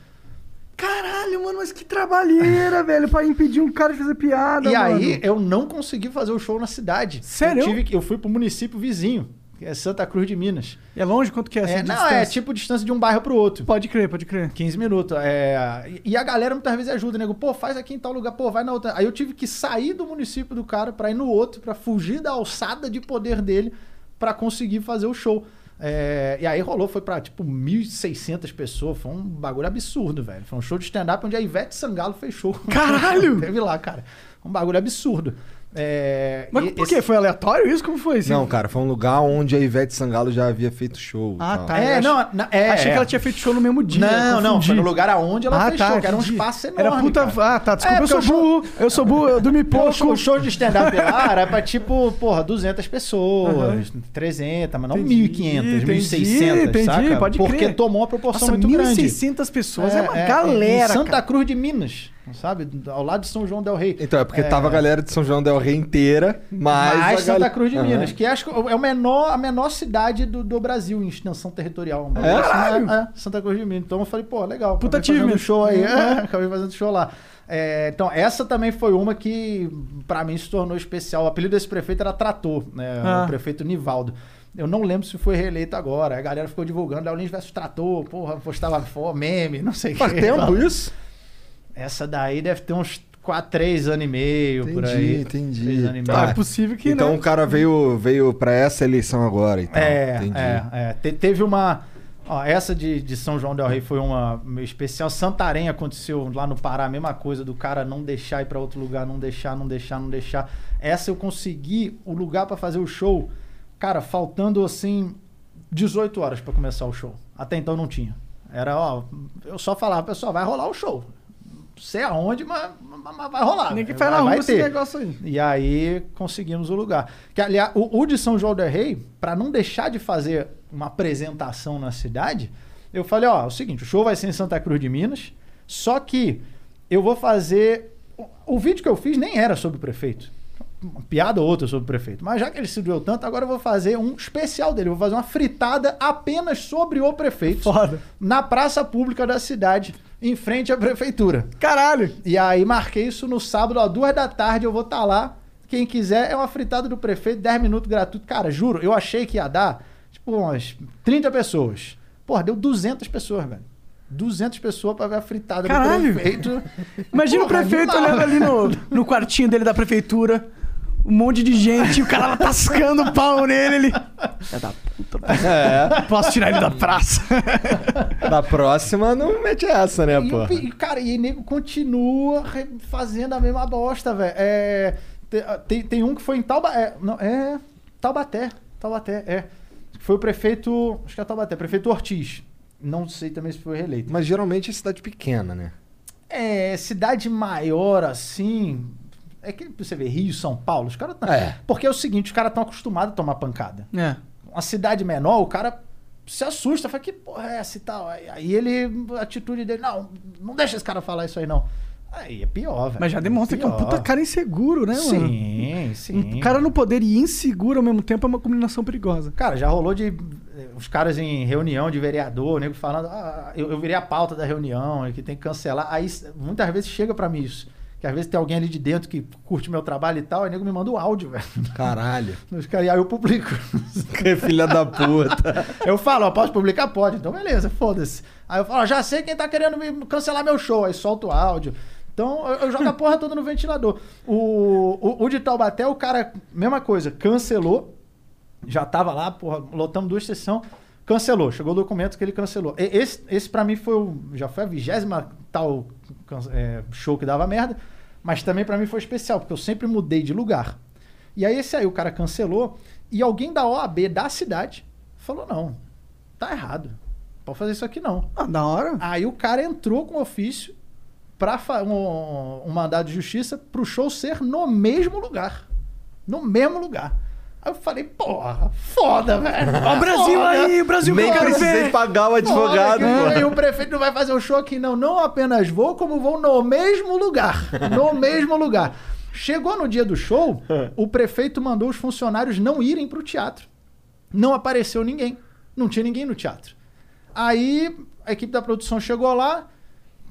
Caralho, mano, mas que trabalheira, velho, pra impedir um cara de fazer piada, E mano. aí eu não consegui fazer o show na cidade. Sério? Eu, tive que, eu fui pro município vizinho, é Santa Cruz de Minas. E é longe? Quanto que é essa É, de não, distância? é tipo distância de um bairro pro outro. Pode crer, pode crer. 15 minutos. É, e- a galera muitas vezes ajuda, nego. Pô, faz aqui em tal lugar, pô, vai na outra. Aí eu tive que sair do município do cara pra ir no outro, pra fugir da alçada de poder dele pra conseguir fazer o show. É, e aí rolou, foi pra tipo 1.600 pessoas. Foi um bagulho absurdo, velho. Foi um show de stand-up onde a Ivete Sangalo fez show. Caralho! Teve lá, cara. Um bagulho absurdo. É, Mas por esse- quê? Foi aleatório isso? Como foi? assim? Não, cara, foi um lugar onde a Ivete Sangalo já havia feito show. Ah, tal. tá. É, eu não, na- é, Achei é. que ela tinha feito show no mesmo dia. Não, não, foi no lugar aonde ela Ah, fez tá, show, que era um espaço enorme. Era puta. cara. Ah, tá. Desculpa, É, eu sou burro. Eu sou burro, eu dormi pouco. o show de stand-up lá era pra tipo, porra, 200 pessoas, 300, mas não Entendi, 1.500, entendi, 1.600, entendi, saca? pode Porque crer. tomou uma proporção Nossa, muito grande. 1.600 pessoas. É, uma galera. Santa. Cruz de Minas, sabe? Ao lado de São João del Rei. Então, é porque tava a galera de São João del Rei inteira, mas. Mais a Santa gal- Cruz de Aham. Minas, que acho que é o menor, a menor cidade do, do Brasil em extensão territorial. É? Assim, é, é, Santa Cruz de Minas. Então eu falei, pô, legal. Puta fazendo achievement. show aí. Uhum. É, acabei fazendo show lá. É, então, essa também foi uma que, pra mim, se tornou especial. O apelido desse prefeito era Trator, né? Ah. O prefeito Nivaldo. Eu não lembro se foi reeleito agora. A galera ficou divulgando Léo Lins versus Trator, porra, postava meme, não sei o Faz que. tempo isso? Essa daí deve ter uns 4, 3 anos e meio, por Entendi, aí. entendi. Três anos e Ah, é possível que, Então né? o cara veio, veio pra essa eleição agora e tal. É, Entendi. é, é. Te- teve uma. Ó, essa de, de São João Del Rei foi uma meio especial. Santarém aconteceu lá no Pará, a mesma coisa, do cara não deixar ir pra outro lugar, não deixar, não deixar, não deixar. Essa eu consegui o lugar pra fazer o show, cara, faltando assim 18 horas pra começar o show. Até então não tinha. Era, ó, eu só falava, pessoal, vai rolar o show. Sei aonde, mas, mas- vai rolar. Vai- faz na vai rua esse negócio aí. E aí conseguimos o lugar. Que, aliás, o, o de São João del Rei, para não deixar de fazer uma apresentação na cidade, eu falei, ó, é o seguinte, o show vai ser em Santa Cruz de Minas, só que eu vou fazer... O, o vídeo que eu fiz nem era sobre o prefeito. Uma piada ou outra sobre o prefeito. Mas já que ele se doeu tanto, agora eu vou fazer um especial dele. Eu vou fazer uma fritada apenas sobre o prefeito. Foda. Na praça pública da cidade, em frente à prefeitura. Caralho. E aí marquei isso no sábado, ó, duas da tarde, eu vou estar lá. Quem quiser, é uma fritada do prefeito, 10 minutos gratuito. Cara, juro, eu achei que ia dar, tipo, umas 30 pessoas. Porra, deu 200 pessoas, velho. 200 pessoas pra ver a fritada Caralho. do prefeito. Imagina Porra, o prefeito olhando ali no, no quartinho dele da prefeitura. Um monte de gente, o cara lá tascando pau nele. Ele... É da puta. É. Posso tirar ele da praça? Da próxima não mete essa, né, E, pô? o pi- cara, e o nego continua fazendo a mesma bosta, velho. É, te- tem, tem um que foi em Taubaté. É, não, é Taubaté. Taubaté, é. Foi o prefeito. Acho que é Taubaté, prefeito Ortiz. Não sei também se foi reeleito. Mas geralmente é cidade pequena, né? É, cidade maior, assim. É que você vê Rio, São Paulo, os caras. É. Porque é o seguinte, os caras estão acostumados a tomar pancada. É. Uma cidade menor, o cara se assusta, fala, que porra é essa e tal? Aí, ele, a atitude dele, não, não deixa esse cara falar isso aí, não. Aí é pior, velho. Mas já demonstra que é um puta cara inseguro, né, mano? Sim, sim. Um cara no poder e inseguro ao mesmo tempo é uma combinação perigosa. Cara, já rolou de eh, os caras em reunião de vereador, o nego falando, ah, eu, eu virei a pauta da reunião, e que tem que cancelar. Aí muitas vezes chega pra mim isso. Que às vezes tem alguém ali de dentro que curte meu trabalho e tal, aí o nego me manda o áudio, velho. Caralho. Os caras- aí eu publico. Que filha da puta. Eu falo, ó, posso publicar? Pode. Então, beleza, foda-se. Aí eu falo, ó, já sei quem tá querendo me cancelar meu show. Aí solto o áudio. Então, eu, eu jogo a porra toda no ventilador. O, o, o de Taubaté, o cara, mesma coisa, cancelou. Já tava lá, porra, lotamos duas sessões. Cancelou. Chegou o documento que ele cancelou. E- Esse, esse pra mim foi o, já foi a vigésima tal é, show que dava merda. Mas também pra mim foi especial, porque eu sempre mudei de lugar. E aí esse aí o cara cancelou. E alguém da OAB da cidade falou: não, tá errado. Pode fazer isso aqui não. Ah, da hora. Aí o cara entrou com ofício para um, um mandado de justiça pro show ser no mesmo lugar. No mesmo lugar. Aí eu falei, porra, foda, velho. Ó, o Brasil Foda. aí, o Brasil Nem precisei ver. pagar o advogado, pô. o prefeito não vai fazer o show aqui, não. Não apenas vou, como vou no mesmo lugar. No mesmo lugar. Chegou no dia do show, o prefeito mandou os funcionários não irem pro teatro. Não apareceu ninguém. Não tinha ninguém no teatro. Aí a equipe da produção chegou lá,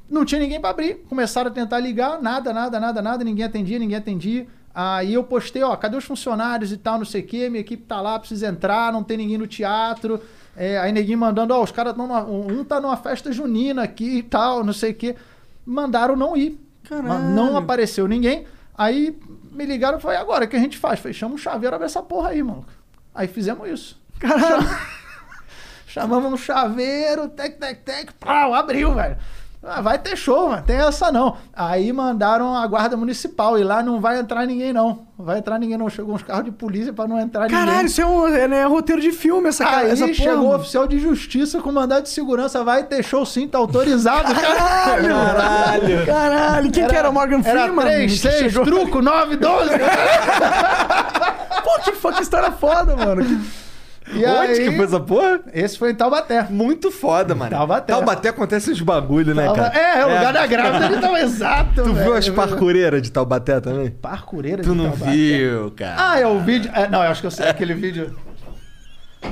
não tinha ninguém para abrir. Começaram a tentar ligar, nada, nada, nada, nada, ninguém atendia, ninguém atendia. Aí eu postei, ó, cadê os funcionários e tal, não sei o quê, minha equipe tá lá, precisa entrar, não tem ninguém no teatro. É, aí neguinho mandando, ó, os caras estão um tá numa festa junina aqui e tal, não sei o quê. Mandaram não ir. Caralho. Não apareceu ninguém. Aí me ligaram e falei, agora o que a gente faz? Falei, chama um chaveiro, abre essa porra aí, mano. Aí fizemos isso. Caralho. Chamamos um chaveiro, tec, tec, tec, pau, abriu, velho. Ah, vai ter show, mas tem essa não. Aí mandaram a guarda municipal e lá não vai entrar ninguém não. Não vai entrar ninguém não. Chegou uns carros de polícia pra não entrar Caralho, ninguém. isso é, um, é, né, roteiro de filme, essa cara. Aí essa porra, chegou o mano. oficial de justiça com mandado de segurança. Vai ter show sim, tá autorizado. Caralho! Caralho. Caralho, quem que era o Morgan Era Freeman? 3, Que 6, chegou- truco, 9, 12. Pô, que fuck história foda, mano. Que- E Onde aí, que foi essa porra? esse foi em Taubaté. Muito foda, mano. Taubaté. Taubaté acontece uns bagulho, né, Tauba- cara? É, é o lugar da grávida de Taubaté. Exato, Tu viu velho. as parkureiras de Taubaté também? Parcureira Tu de não Taubaté. viu, cara. Ah, é o vídeo. é, não, eu acho que eu sei aquele vídeo.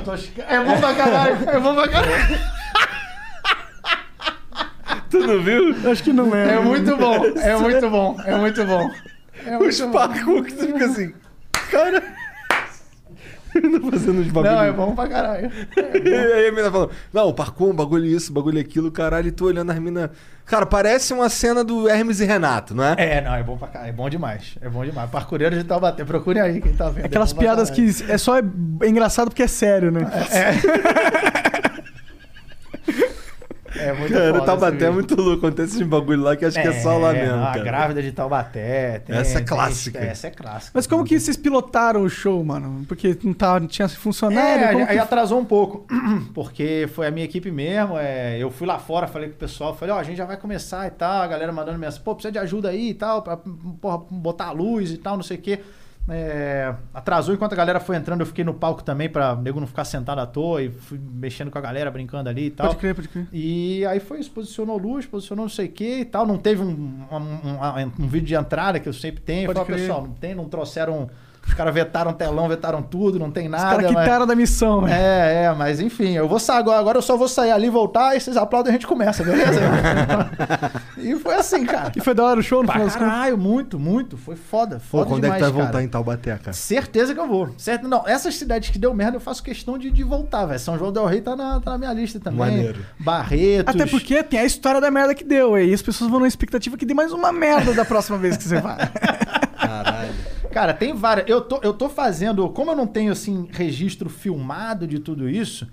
Tô chica- É bom pra caralho. É bom pra caralho. Tu não viu? Acho que não é. É muito bom. É muito bom. É muito bom. É Os muito bom. parkour que tu fica assim. Cara. Tô fazendo uns bagulho. Não, é bom pra caralho. E aí a mina falando, não, o parkour, um bagulho isso, bagulho aquilo, caralho, e tu olhando as minas. Cara, parece uma cena do Hermes e Renato, não é? É, não, é bom pra caralho. É bom demais. É bom demais. Parcureiro de Taubaté. Procurem aí quem tá vendo. Aquelas É bom pra piadas que é só é engraçado porque é sério, né? É muito Cara, foda Taubaté é muito louco, acontece uns bagulho lá que acho que é só lá mesmo, não, A cara. grávida de Taubaté. tem- Essa é tem- clássica. Essa é clássica. Mas como que vocês pilotaram o show, mano? Porque não, tava, não tinha funcionário. É, aí que- atrasou um pouco, porque foi a minha equipe mesmo. é, eu fui lá fora, falei com o pessoal, falei, ó, a gente já vai começar e tal. A galera mandando mensagem, pô, precisa de ajuda aí e tal, pra porra, botar a luz e tal, não sei o quê. É, atrasou enquanto a galera foi entrando, eu fiquei no palco também pra nego não ficar sentado à toa e fui mexendo com a galera, brincando ali e tal. Pode crer, pode crer. E aí foi isso, posicionou luz, posicionou não sei o que e tal. Não teve um, um, um- um vídeo de entrada que eu sempre tenho. Pode Falei, crer. pessoal, não tem, não trouxeram. Os caras vetaram telão, vetaram tudo, não tem Os nada. caras mas- quitaram da missão, né? é, é, mas enfim, eu vou sair agora, agora eu só vou sair ali, voltar, e vocês aplaudem e a gente começa, beleza? e foi assim, cara. E foi da hora o show no final das contas? caralho, muito, muito. Foi foda, Pô, foda quando é que demais, tu vai cara. voltar em Taubaté, cara? Certeza que eu vou. Certo? Não, essas cidades que deu merda, eu faço questão de, de voltar, velho. São João del Rei tá na, tá na minha lista também. Maneiro. Barretos. Até porque tem a história da merda que deu, e as pessoas vão na expectativa que dê mais uma merda da próxima vez que você vai. Caralho. Cara, tem várias. Eu tô, eu tô fazendo. Como eu não tenho, assim, registro filmado de tudo isso,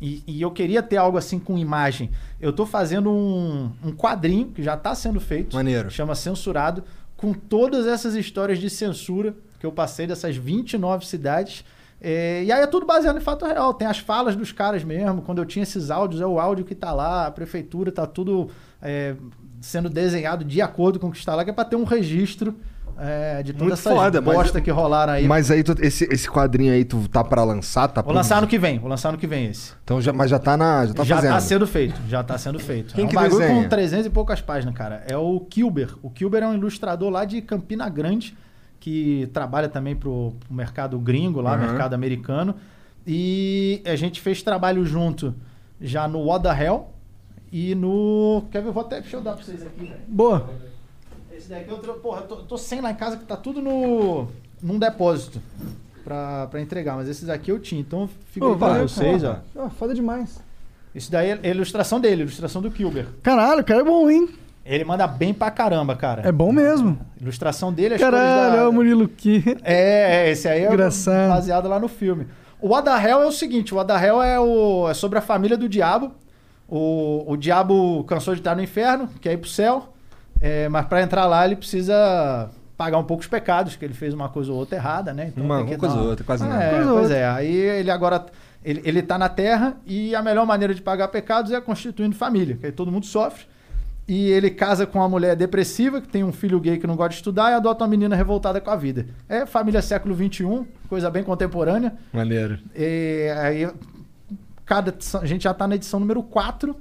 e, e eu queria ter algo assim com imagem, eu tô fazendo um, um quadrinho que já tá sendo feito. Maneiro. Chama Censurado, com todas essas histórias de censura que eu passei dessas 29 cidades. É, e aí é tudo baseado em fato real. Tem as falas dos caras mesmo. Quando eu tinha esses áudios, é o áudio que tá lá, a prefeitura tá tudo é, sendo desenhado de acordo com o que está lá, que é pra ter um registro é, de toda Muito essa foda, mas- bosta que rolaram aí. Mas aí, tu- esse, esse quadrinho aí, tu tá pra lançar? Tá Vou lançar no que vem, vou lançar no que vem esse. Então já, mas já tá na. Já tá já fazendo. tá sendo feito, já tá sendo feito. Quem é um que bagulho desenha? com 300 e poucas páginas, cara. É o Kilber. O Kilber é um ilustrador lá de Campina Grande, que trabalha também pro, pro mercado gringo lá, Uhum. mercado americano. E a gente fez trabalho junto já no What the Hell e no... Quer ver? Eu Vou até... Deixa eu dar pra vocês aqui, velho. Boa. Daqui eu. Porra, eu tô, eu tô sem lá em casa que tá tudo no. num depósito. Pra, pra entregar, mas esses aqui eu tinha. Então pra valeu, vocês, ó. Ah, foda demais. Isso daí é a ilustração dele, ilustração do Kilber. Caralho, o cara é bom, hein? Ele manda bem pra caramba, cara. É bom mesmo. Ilustração dele, as Caralho, da- é o Murilo Ki. É, é, esse aí é Engraçado. baseado lá no filme. O Adahel é o seguinte, o Adahel é, o, é sobre a família do diabo. O, o diabo cansou de estar no inferno, quer ir pro céu, é, mas para entrar lá ele precisa pagar um pouco os pecados, que ele fez uma coisa ou outra errada, né? Então Uma- tem que uma coisa ou outra, quase É, nada. Coisa ou pois outra. é. Aí ele agora ele, ele tá na terra e a melhor maneira de pagar pecados é constituindo família, que aí todo mundo sofre. E ele casa com uma mulher depressiva, que tem um filho gay que não gosta de estudar, e adota uma menina revoltada com a vida. É família século XXI, coisa bem contemporânea. Maneiro. E aí, cada a gente já tá na edição número 4.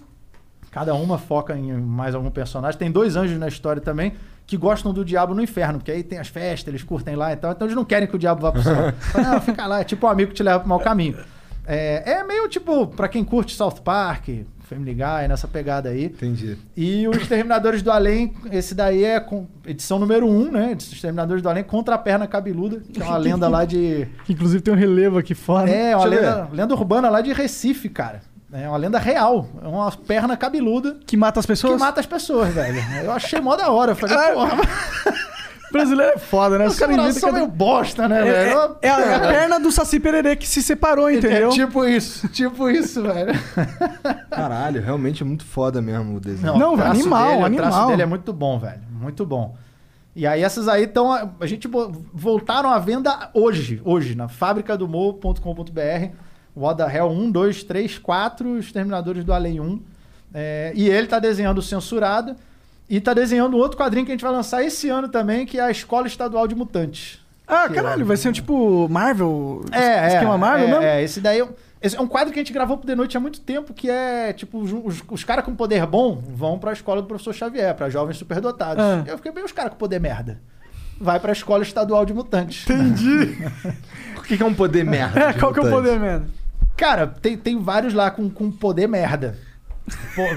Cada uma foca em mais algum personagem. Tem dois anjos na história também que gostam do diabo no inferno, porque aí tem as festas, eles curtem lá e tal. Então eles não querem que o diabo vá pro céu. Fala, não, fica lá, é tipo um amigo que te leva pro mau caminho. É, é meio tipo, pra quem curte South Park, Family Guy, nessa pegada aí. Entendi. E os Exterminadores do Além, esse daí é com edição número 1, um, né? Exterminadores do Além contra a perna cabeluda, que é uma lenda lá de. Que inclusive tem um relevo aqui fora. É, uma lenda, lenda urbana lá de Recife, cara. É uma lenda real. É uma perna cabeluda Que mata as que pessoas? mata as pessoas, velho. Eu achei mó da hora. Eu falei, porra. Brasileiro é foda, né? Os caras inventam são meio bosta, né, É, velho? é, é a, é a perna do Saci Pererê que se separou, entendeu? É tipo isso, tipo isso, velho. Caralho, realmente é muito foda mesmo o desenho. Não, o traço animal, dele, O animal. traço dele é muito bom, velho. Muito bom. E aí essas aí estão... A gente voltaram à venda hoje, hoje, na fabricadomorro.com.br. O What the Hell 1, 2, 3, 4, Exterminadores do Além 1. É, e ele tá desenhando o Censurado. E tá desenhando outro quadrinho que a gente vai lançar esse ano também, que é a Escola Estadual de Mutantes. Ah, Que caralho, é- vai ser um tipo Marvel? É, Esquema é, Marvel é, mesmo? É, esse daí é, um- esse é um quadro que a gente gravou pro The Noite há muito tempo, que é, tipo, os, os, caras com poder bom vão pra escola do professor Xavier, pra jovens superdotados. Ah. Eu fiquei bem os caras com poder merda. Vai pra escola estadual de mutantes. Entendi. O que é um poder merda? É, qual que é o poder, mano? Cara, tem, tem vários lá com, com poder merda. Por...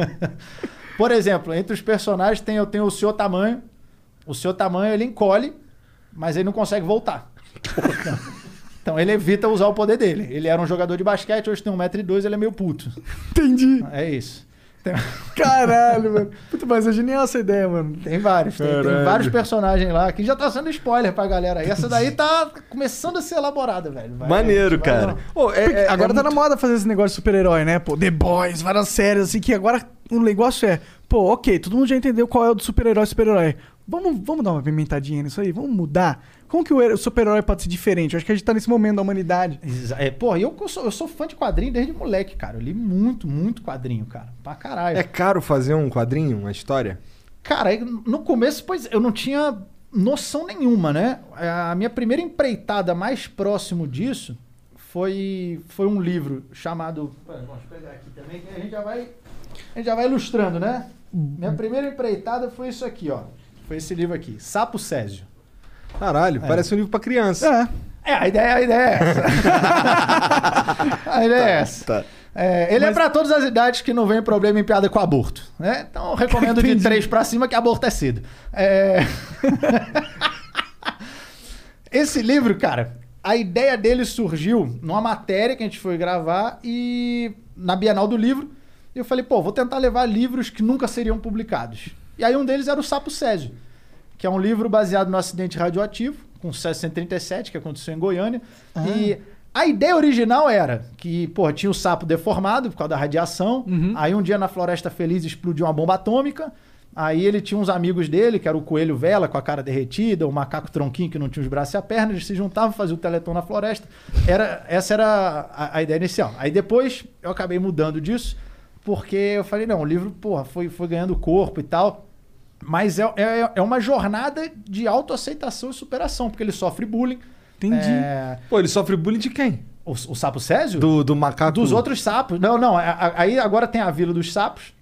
Por exemplo, entre os personagens tem, eu tenho o Senhor Tamanho. O Senhor Tamanho, ele encolhe, mas ele não consegue voltar. Então ele evita usar o poder dele. Ele era um jogador de basquete, hoje tem 1,2m, ele é meio puto. Entendi. É isso. Tem, Caralho, mano. Puta, mas é genial essa ideia, mano. tem vários. Tem, tem vários personagens lá que já tá sendo spoiler pra galera aí. Essa daí tá começando a ser elaborada, velho. Vai- Maneiro, vai- cara. Ô, é- é- agora é tá muito- na moda fazer esse negócio de super-herói, né? Pô, The Boys, várias séries, assim, que agora o negócio é, pô, ok, todo mundo já entendeu qual é o do super-herói super-herói. Vamos, vamos dar uma pimentadinha nisso aí, vamos mudar. Como que o her- o super-herói pode ser diferente? Eu acho que a gente tá nesse momento da humanidade. É, pô, eu, eu sou, eu sou fã de quadrinho desde moleque, cara. Eu li muito, muito quadrinho, cara. Pra caralho. É caro fazer um quadrinho, uma história? Cara, no começo, pois eu não tinha noção nenhuma, né? A minha primeira empreitada mais próximo disso foi, foi um livro chamado. Vamos pegar aqui também, que a gente já vai. A gente já vai ilustrando, né? Minha primeira empreitada foi isso aqui, ó. Foi esse livro aqui, Sapo Césio. Caralho, parece um livro pra criança. É. É, a ideia, a ideia é essa. a ideia é essa. Tá. É, ele é pra todas as idades que não vem problema em piada com aborto. Né? Então eu recomendo de Entendi. três pra cima que aborto é cedo. É... Esse livro, cara, a ideia dele surgiu numa matéria que a gente foi gravar e na Bienal do Livro. E eu falei, pô, vou tentar levar livros que nunca seriam publicados. E aí um deles era o Sapo Césio, que é um livro baseado no acidente radioativo, com sucesso 137, que aconteceu em Goiânia. E a ideia original era que, pô, tinha o sapo deformado por causa da radiação. Aí um dia na Floresta Feliz explodiu uma bomba atômica. Aí ele tinha uns amigos dele, que era o coelho vela com a cara derretida, o macaco tronquinho que não tinha os braços e a perna, eles se juntavam, faziam o teleton na floresta. Era, essa era a, a ideia inicial. Aí depois eu acabei mudando disso, porque eu falei, não, o livro, porra, foi, foi ganhando corpo e tal. Mas é, é, é uma jornada de autoaceitação e superação, porque ele sofre bullying. Entendi. É, Pô, ele sofre bullying de quem? o, o sapo Césio? Do, do macaco. Dos outros sapos. Não, não. a- Aí agora tem a Vila dos Sapos.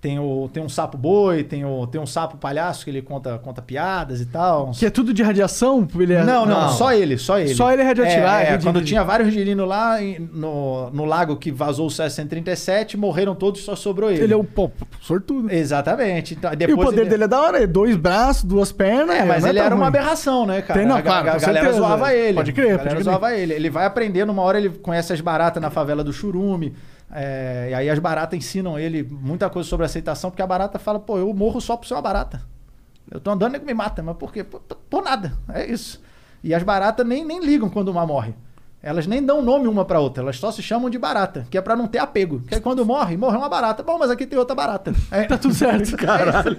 Tem, o, tem um sapo boi, tem, o, tem um sapo palhaço que ele conta, conta piadas e tal. Que é tudo de radiação? Ele é... Não, não, Não. só ele, só ele. Só ele é radioativo. Ah, É, é, quando tinha vários girinos lá no, no lago que vazou o CS-137, morreram todos, só sobrou ele. Ele é o pô, sortudo. Exatamente. Então, E o depois poder ele... dele é da hora, é dois braços, duas pernas. É, mas não ele era uma aberração, né, cara? Tem, não, a, claro, a com galera zoava ele. Pode crer, a galera pode crer. zoava ele. Ele vai aprendendo, uma hora ele conhece as baratas na favela do Churume. É, e aí as baratas ensinam ele muita coisa sobre aceitação, porque a barata fala, pô, eu morro só por ser uma barata. Eu tô andando e me mata, mas por quê? Por, por nada. É isso. E as baratas nem, nem ligam quando uma morre. Elas nem dão nome uma pra outra, elas só se chamam de barata, que é pra não ter apego. Que aí quando morre, morreu uma barata. Bom, mas aqui tem outra barata. É, Tá tudo certo. Caralho.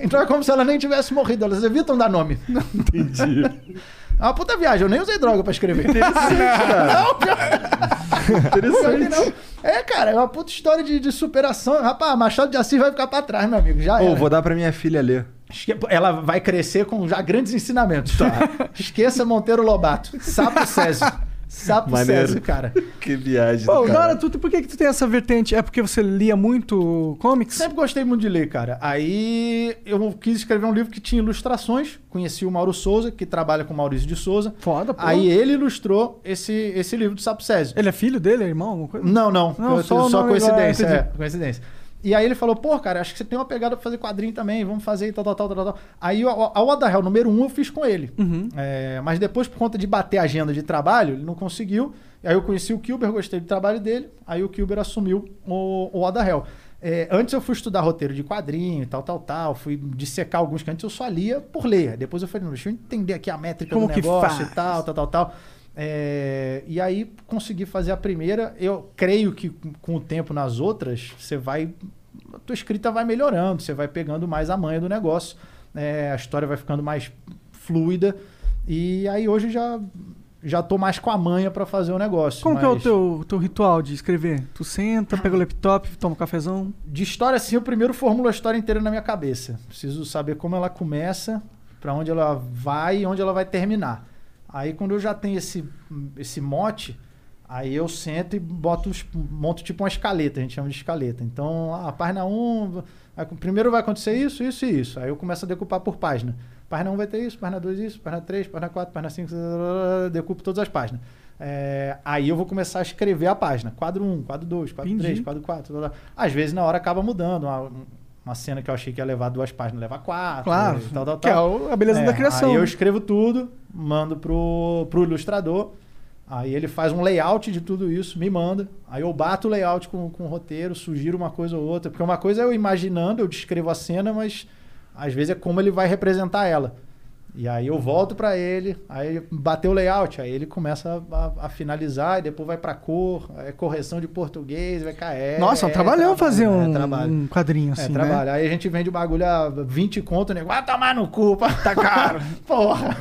Então é como se ela nem tivesse morrido, elas evitam dar nome. Entendi. É uma puta viagem, eu nem usei droga pra escrever. Não, pior... pior que não. É, cara, é uma puta história de, de superação. Rapaz, Machado de Assis vai ficar pra trás, meu amigo. Já era. vou dar pra minha filha ler. Ela vai crescer com já grandes ensinamentos. Esqueça Monteiro Lobato. Sapo Césio. Sapo Maneiro. Césio, cara. Que viagem. Pô, do Dora, cara. tu, por que, que tu tem essa vertente? É porque você lia muito comics? Sempre gostei muito de ler, cara. Aí eu quis escrever um livro que tinha ilustrações. Conheci o Mauro Souza, que trabalha com o Maurício de Souza. Foda, pô. Aí ele ilustrou esse, esse livro do Sapo Césio. Ele é filho dele, é irmão, alguma coisa? Não, não. Não, Eu- só só coincidência. É, coincidência. E aí ele falou, pô, cara, acho que você tem uma pegada pra fazer quadrinho também, vamos fazer tal, tal, tal, tal, tal. Aí o- a the Hell número um eu fiz com ele. Uhum. É, mas depois, por conta de bater a agenda de trabalho, ele não conseguiu. Aí eu conheci o Kilber, gostei do trabalho dele. Aí o Kilber assumiu o, o the Hell. É, antes eu fui estudar roteiro de quadrinho e tal, tal, tal. Fui dissecar alguns que antes eu só lia por ler. Depois eu falei, não, deixa eu entender aqui a métrica Como do negócio e tal, tal, tal, tal. É, e aí consegui fazer a primeira. Eu creio que com- o tempo nas outras, você vai. A tua escrita vai melhorando, você vai pegando mais a manha do negócio. é, a história vai ficando mais fluida. E aí hoje já. Já tô mais com a manha pra fazer o negócio. Como que é o mas- teu, teu ritual de escrever? Tu senta, pega o laptop, toma um cafezão. De história, assim, eu primeiro formulo a história inteira na minha cabeça. Preciso saber como ela começa, pra onde ela vai e onde ela vai terminar. Aí, quando eu já tenho esse, esse mote, aí eu sento e boto, monto tipo uma escaleta, a gente chama de escaleta. Então, a página 1, aí, primeiro vai acontecer isso, isso e isso. Aí eu começo a decupar por página. Página 1 vai ter isso, página 2 isso, página 3, página 4, página 5, decupo todas as páginas. É, aí eu vou começar a escrever a página. Quadro 1, quadro 2, quadro Entendi. 3, quadro 4. blá, blá. Às vezes na hora acaba mudando. Uma, uma cena que eu achei que ia levar duas páginas, leva quatro. Claro. Tal, tal, Que é tal. o- a beleza da criação. Aí eu escrevo tudo, mando pro, pro ilustrador. Aí ele faz um layout de tudo isso, me manda. Aí eu bato o layout com, com o roteiro, sugiro uma coisa ou outra. Porque uma coisa é eu imaginando, eu descrevo a cena, mas às vezes é como ele vai representar ela. E aí eu volto pra ele, aí bateu o layout, aí ele começa a, a- a finalizar e depois vai pra cor, é correção de português, vai cair. Nossa, é um trabalhão fazer um, trabalho. um quadrinho assim, É, né? trabalho. Aí a gente vende o bagulho a 20 conto, o nego, vai tomar no cu, pá. tá caro. Porra.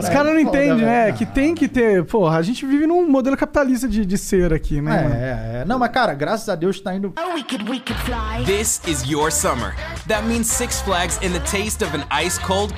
Os caras não entendem, né? velho. Que tem que ter. Porra, a gente vive num modelo capitalista de, de ser aqui, né? mano? É, é. Não, mas cara, graças a Deus tá indo. Oh, we could, we could fly. This is your summer. That means Six Flags and the taste of an ice cold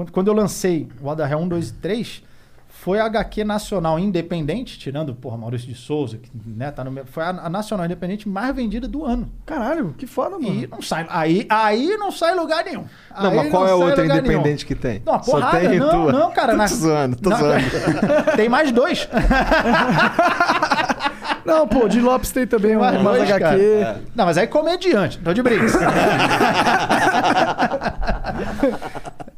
Quando, quando eu lancei o Ada Real 1, 2 e 3, foi a HQ nacional independente, tirando, porra, Maurício de Souza, que né, tá no meu. Foi a, a nacional independente mais vendida do ano. Caralho, que foda, mano. E não sai. Aí, aí não sai lugar nenhum. Não, Aí mas qual é a outra independente nenhum. que tem? Não, uma Só tem não, tua. não, cara. Tô na- zoando, tô na- zoando. tem mais dois. Não, pô, de Lopes tem também um, mais dois, HQ. cara. Não, mas aí comediante. Tô de brinco.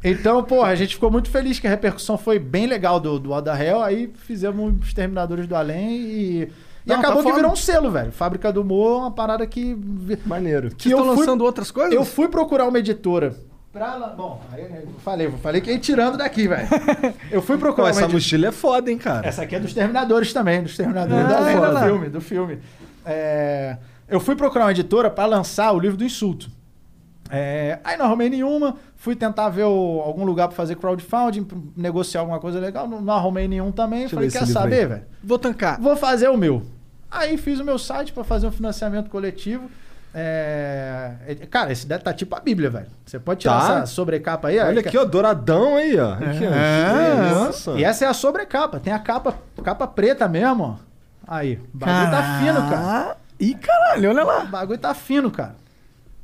Então, porra, a gente ficou muito feliz que a repercussão foi bem legal do, do Oda Hell. Aí fizemos os Terminadores do Além e... E Não, acabou tá que virou um selo, velho. Fábrica do Humor, uma parada que... Maneiro. que Vocês estão fui- lançando outras coisas? Eu fui procurar uma editora. Pra, la- bom, aí eu falei, eu falei que ia tirando daqui, velho. Eu fui Pô, procurar uma essa editora. mochila é foda, hein, cara? Essa aqui é dos Terminadores também, dos Terminadores Ah, da do lá. filme, do filme. É, eu fui procurar uma editora para lançar o livro do insulto. É, aí não arrumei nenhuma, fui tentar ver o- algum lugar para fazer crowdfunding, pra negociar alguma coisa legal, não, não arrumei nenhum também. Deixa falei, quer saber, aí." velho? Vou tancar. Vou fazer o meu. Aí fiz o meu site para fazer um financiamento coletivo. É, é, Cara, esse deve tá tipo a Bíblia, velho. Você pode tirar Tá. essa sobrecapa aí. Olha aí, aqui, ó, douradão aí, ó. Aqui, ó. É, Nossa. e essa é a sobrecapa. Tem a capa, capa preta mesmo, ó. Aí. O bagulho tá fino, cara. Ih, caralho, olha O lá. bagulho tá fino, cara.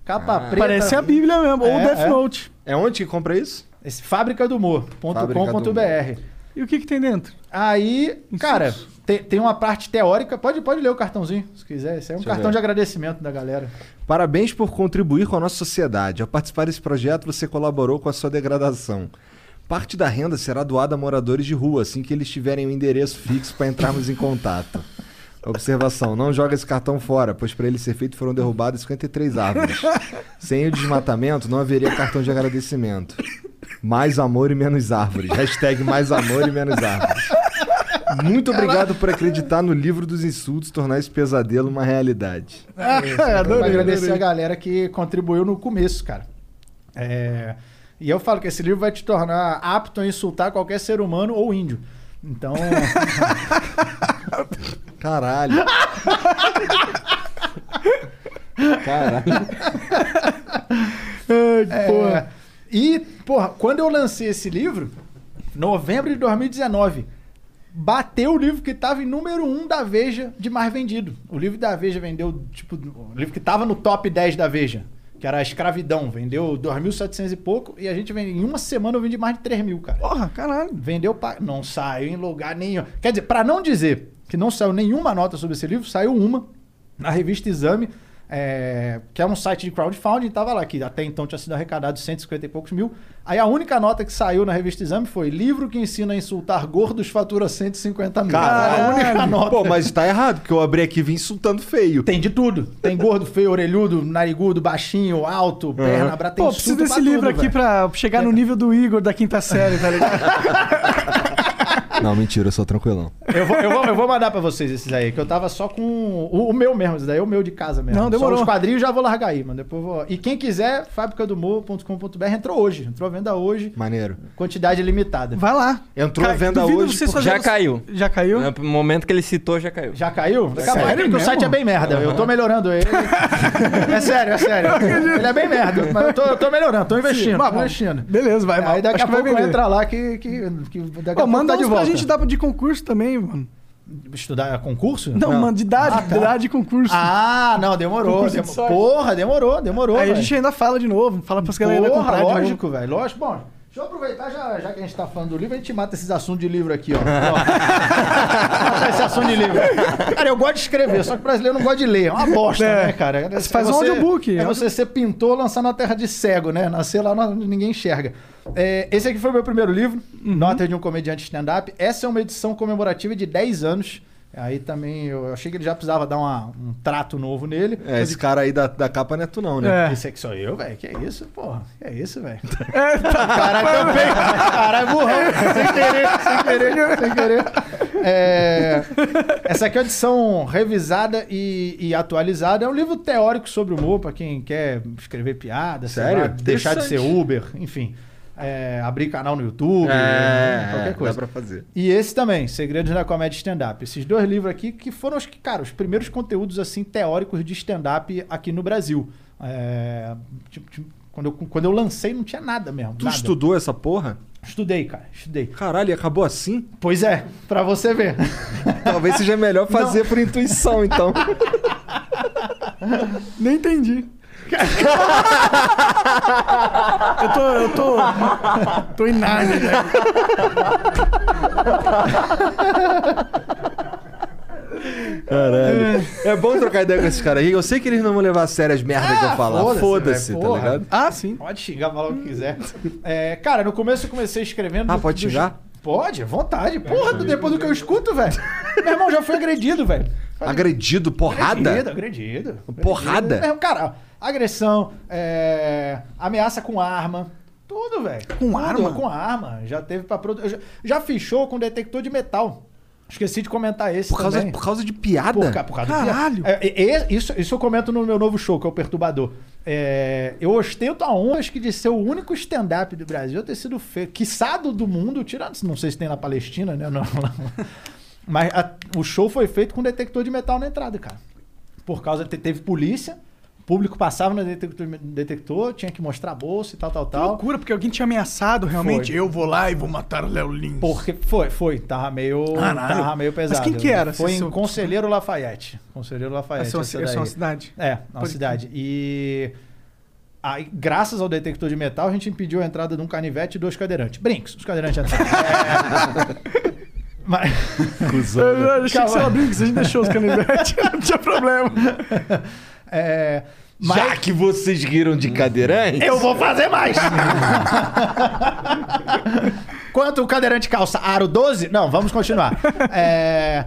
Capa Ah. preta. Parece a Bíblia mesmo, ou É, Death é. Note. É onde que compra isso? Esse fábrica do humor.com.br. Fábrica do E o que que tem dentro? Aí, cara, tem, tem uma parte teórica. Pode, pode ler o cartãozinho, se quiser. Esse é um Deixa eu cartão ver. de agradecimento da galera. Parabéns por contribuir com a nossa sociedade. Ao participar desse projeto, você colaborou com a sua degradação. Parte da renda será doada a moradores de rua, assim que eles tiverem um endereço fixo para entrarmos em contato. Observação: não joga esse cartão fora, pois para ele ser feito foram derrubadas 53 árvores. Sem o desmatamento, não haveria cartão de agradecimento. Mais amor e menos árvores. Hashtag mais amor e menos árvores. Muito obrigado por acreditar no livro dos insultos, tornar esse pesadelo uma realidade. Quero adorei, agradecer adorei. a galera que contribuiu no começo, cara. É, E eu falo que esse livro vai te tornar apto a insultar qualquer ser humano ou índio. Então, Caralho. Caralho. É, e, porra, quando eu lancei esse livro, novembro de 2019, bateu o livro que tava em número 1 da Veja de mais vendido. O livro da Veja vendeu, tipo, o livro que tava no top 10 da Veja, que era a Escravidão, vendeu 2.700 e pouco, e a gente vende, em uma semana eu vendi mais de 3 mil, cara. Porra, caralho. Vendeu pra... Não saiu em lugar nenhum. Quer dizer, pra não dizer que não saiu nenhuma nota sobre esse livro, saiu uma na revista Exame, é, que é um site de crowdfunding, tava lá, que até então tinha sido arrecadado 150 e poucos mil. Aí a única nota que saiu na revista Exame foi livro que ensina a insultar gordos fatura 150 mil. Caralho. a única nota. Pô, mas tá errado, porque eu abri aqui e vim insultando feio. Tem de tudo. Tem gordo, feio, orelhudo, narigudo, baixinho, alto, perna, braço. tem Pô, preciso desse pra livro tudo, aqui pra chegar no nível do Igor da quinta série, tá ligado? Não, mentira, eu sou tranquilão. Eu vou, eu, vou, eu vou mandar pra vocês esses aí, que eu tava só com o, o meu mesmo, esse daí é o meu de casa mesmo. Não, demorou. Só os quadrinhos já vou largar aí, mano. Depois vou... E quem quiser, fabricadomor.com.br entrou hoje. Entrou à venda hoje, Maneiro. quantidade limitada. Vai lá. Entrou à venda duvido hoje vocês porque- Já caiu. Já caiu? No momento que ele citou, já caiu. Já caiu? A pouco, Sério porque o mesmo? site é bem merda. Eu tô melhorando ele. é sério, é sério. Ele é bem merda, mas eu tô, eu tô melhorando, tô investindo, Mas tô bom, investindo. Beleza, vai. Aí daqui a vai pouco vender. entra lá que, que, que daqui a Pô, pouco manda tá de uns pra volta. Gente dar de concurso também, mano. Estudar concurso? Não, mano, de idade, Ah, tá. de idade de concurso. Ah, não, demorou. Concurso de. Porra, demorou, demorou. Aí a velho. gente ainda fala de novo, fala pras galera Porra, comprar lógico, velho. Lógico. Bom, deixa eu aproveitar, já, já que a gente tá falando do livro, a gente mata esses assuntos de livro aqui, ó. Mata esse assunto de livro. Cara, eu gosto de escrever, só que o brasileiro não gosta de ler. É uma bosta, É. né, cara? É, Você faz um você- audiobook, É é você ser pintor lançar na terra de cego, né? Nascer lá ninguém enxerga. É, esse aqui foi o meu primeiro livro, Uhum. Nota de um Comediante Stand-Up. Essa é uma edição comemorativa de 10 anos. Aí também eu achei que ele já precisava dar uma- um trato novo nele. É, esse cara aí da, da capa não é tu não, né? É. Esse aqui sou eu, velho. Que é isso, porra? Que é isso, velho? É, tá. Caralho, também. Caralho, burrão. Sem querer, sem querer, sem querer. É, Essa aqui é uma edição revisada e, e atualizada. É um livro teórico sobre humor, pra quem quer escrever piada, sei Sério? lá, deixar de ser. Uber, enfim. É, abrir canal no YouTube, É, qualquer coisa. dá pra fazer. E esse também, Segredos da Comédia Stand-Up. Esses dois livros aqui que foram, os, que, cara, os primeiros conteúdos assim teóricos de stand-up aqui no Brasil. É, tipo, tipo, quando, eu, quando eu lancei não tinha nada mesmo. Tu nada. estudou essa porra? Estudei, cara, estudei. Caralho, e acabou assim? Pois é, pra você ver. Talvez seja melhor fazer por intuição, então. Nem entendi. eu tô. Eu tô. tô em Nárnia, né? Caralho. É bom trocar ideia com esses caras aí. Eu sei que eles não vão levar a sério as merdas que eu falar. foda-se, Foda-se, velho, tá porra. ligado? Ah, sim. Pode xingar, falar o que quiser. É, cara, no começo eu comecei escrevendo. Ah, do- pode do- xingar? Pode, à vontade. Porra, do- depois do que eu escuto, velho. Meu irmão já foi agredido, velho. Agredido, porrada? Agredido, agredido. Porrada? Agredido. É, Cara, agressão, é, ameaça com arma. Tudo, velho. Com Tudo, arma? Com arma. Já teve pra produzir. Já, já fiz show com detector de metal. Esqueci de comentar esse Por causa, também. por causa de piada? Por, por causa do Caralho. piada. É, é, isso, isso eu comento no meu novo show, que é o Perturbador. É, eu ostento a honra acho que de ser o único stand-up do Brasil ter sido feito, quiçado do mundo, tirando, não sei se tem na Palestina, né? Não, não. Mas a- o show foi feito com detector de metal na entrada, cara. Por causa, te- teve polícia, público passava no detector, detector, tinha que mostrar a bolsa e tal, tal, Que tal. loucura, porque alguém tinha ameaçado realmente. Foi. Eu vou lá e vou matar o Léo Lins. Porque foi, foi. Tava meio, Caralho. tava meio Mas pesado. quem que era? Foi em são- Conselheiro Lafayette. Conselheiro Lafayette. Essa é uma, essa essa é uma cidade. É, na Pode- cidade. E aí, graças ao detector de metal, a gente impediu a entrada de um canivete e dois cadeirantes. Brinks, os cadeirantes entraram. É, Mas, Cusão, Eu, né? eu achei que Calma. você era brinco, a gente deixou os canivetes, não tinha problema. é, mas Já que vocês riram de cadeirante... eu vou fazer mais! Quanto o cadeirante calça aro 12? Não, vamos continuar. É,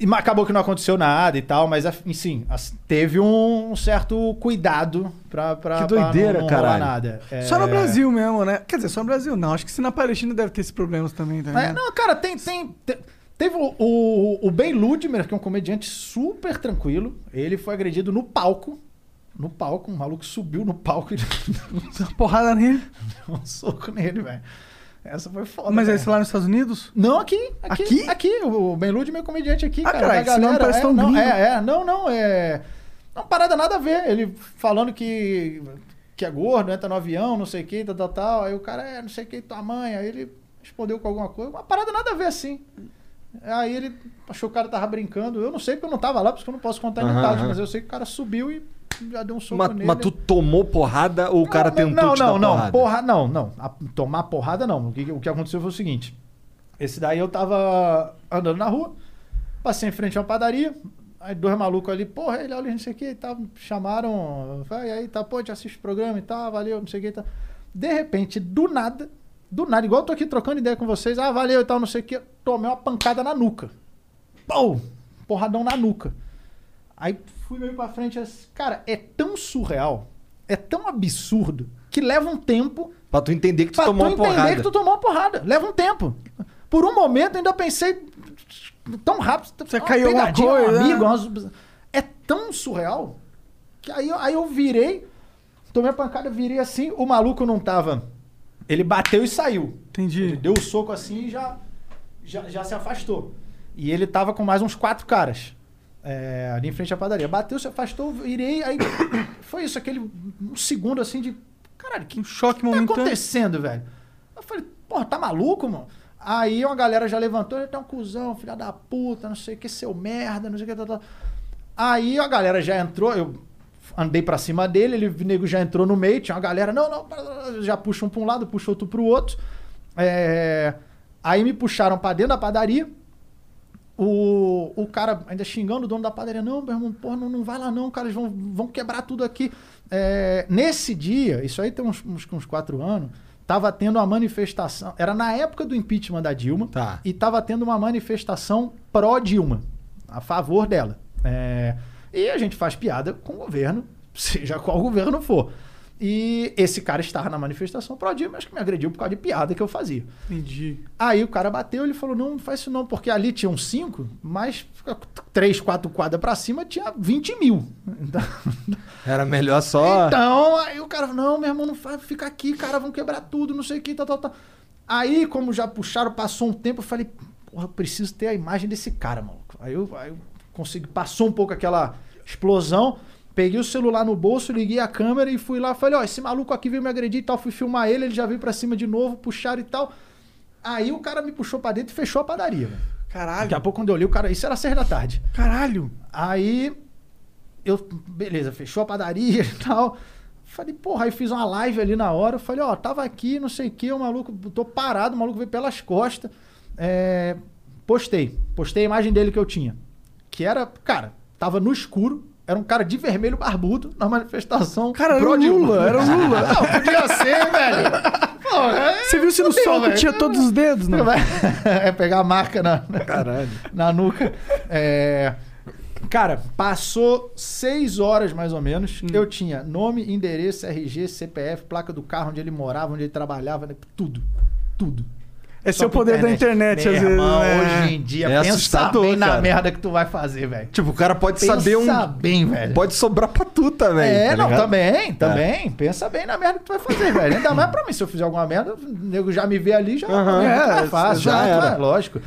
e acabou que não aconteceu nada e tal, mas enfim, teve um certo cuidado pra, pra, Que pra doideira, não, não rolar caralho. nada. É, Só no Brasil mesmo, né? Quer dizer, só no Brasil não. Acho que se na Palestina deve ter esses problemas também, tá É, ligado? não, cara, tem. tem te- teve o, o, o Ben Ludmer, que é um comediante super tranquilo. Ele foi agredido no palco. No palco, um maluco subiu no palco e deu Uma porrada nele. um soco nele, velho. Essa foi foda. Mas é esse lá nos Estados Unidos? Não, aqui. Aqui? Aqui? Aqui. O Ben Lude é meu comediante aqui, Ah, cara. galera. parece é, tão não, é, é. Não, não, é... Uma parada nada a ver. Ele falando que, que é gordo, entra no avião, não sei o que, tal, tal, tal. Aí o cara é, não sei o que, tua mãe. Aí ele respondeu com alguma coisa. Uma parada nada a ver, assim. Aí ele achou que o cara tava brincando. Eu não sei porque eu não tava lá, porque eu não posso contar em Aham, detalhes. aham. Mas eu sei que o cara subiu e já deu um soco Mas, nele. mas tu tomou porrada ou o cara Não, tentou não, te não, não, porrada? Porra, não, não. A- tomar porrada não. O que, o que aconteceu foi o seguinte. Esse daí eu tava andando na rua, passei em frente a uma padaria, aí dois malucos ali, porra, ele olha não sei o que e tal, chamaram, vai aí, tá, pô, te assiste o programa e tal, valeu, não sei o que e tal. De repente, do nada, do nada, igual eu tô aqui trocando ideia com vocês, ah, valeu e tal, não sei o que, tomei uma pancada na nuca. Pô! Porradão na nuca. Aí fui meio pra frente, assim, cara, é tão surreal, é tão absurdo, que leva um tempo Pra tu entender que tu pra tomou tu uma entender porrada. que tu tomou uma porrada. Leva um tempo. Por um momento eu ainda pensei tão rápido. Você uma caiu alguma pegadinha, um coisa, amigo, né? umas- É tão surreal que aí, eu- aí eu virei, tomei a pancada, virei assim, o maluco não tava. Ele bateu e saiu. Ele Entendi. deu o soco assim e já, já, já se afastou. E ele tava com mais uns quatro caras. é, ali em frente à padaria. Bateu, se afastou, virei, aí foi isso, aquele um segundo assim de. Caralho, que Um choque que tá momentâneo. acontecendo, velho? Eu falei, porra, tá maluco, mano? Aí uma galera já levantou, ele tá um cuzão, filha da puta, não sei o que, seu merda, não sei o que, tal, tal. Aí a galera já entrou, eu andei pra cima dele, ele, o nego já entrou no meio, tinha uma galera, não, não, já puxa um pra um lado, puxa outro pro outro. É, Aí me puxaram pra dentro da padaria, o, o cara ainda xingando o dono da padaria, não, meu irmão, porra, não, não vai lá não, cara, eles vão, vão quebrar tudo aqui. É, nesse dia, isso aí tem uns, uns, uns quatro anos, tava tendo uma manifestação, era na época do impeachment da Dilma, Tá. e tava tendo uma manifestação pró-Dilma, a favor dela. É, e a gente faz piada com o governo, seja qual governo for. E esse cara estava na manifestação pró-Dilma, acho que me agrediu por causa de piada que eu fazia. Entendi. Aí o cara bateu, ele falou: não, não faz isso não, porque ali tinham cinco, mas três, quatro quadras pra cima tinha 20 mil. Então, Era melhor só. então, aí o cara falou: não, meu irmão, não faz, fica aqui, cara, vão quebrar tudo, não sei o que, tal, tal, tal. Aí, como já puxaram, passou um tempo, eu falei: porra, eu preciso ter a imagem desse cara, maluco. Aí eu, aí eu consegui, passou um pouco aquela explosão. Peguei o celular no bolso, liguei a câmera e fui lá. Falei, ó, esse maluco aqui veio me agredir e tal. Fui filmar ele, ele já veio pra cima de novo, puxaram e tal. Aí o cara me puxou pra dentro e fechou a padaria. velho. Daqui Caralho. a pouco, quando eu olhei, o cara. Isso era seis da tarde. Caralho. Aí eu, beleza, fechou a padaria e tal. Falei, porra, aí fiz uma live ali na hora. Eu falei, ó, tava aqui, não sei o que, o maluco, tô parado, o maluco veio pelas costas. É, postei, postei a imagem dele que eu tinha. Que era, cara, tava no escuro, era um cara de vermelho barbudo na manifestação. Cara, era o. Lula, era o Lula. Não, podia ser, velho. Porra, é- Você viu se no soco velho. tinha todos os dedos, não? é pegar a marca na, Caralho. na nuca. É, Cara, passou seis horas mais ou menos. Hum. Eu tinha nome, endereço, RG, CPF, placa do carro onde ele morava, onde ele trabalhava, né? tudo. Tudo. É o pra poder da internet, Meu às vezes. irmão, né? Hoje em dia, É pensa assustador, bem na cara. merda que tu vai fazer, velho. Tipo, o cara pode Pensa saber um. bem, velho. Pode sobrar pra tu também. É, tá não, ligado? também, também. Pensa bem na merda que tu vai fazer, velho. Ainda mais pra mim, se eu fizer alguma merda, o nego já me vê ali, já Aham. é, É, fácil. já Já era. era. Lógico.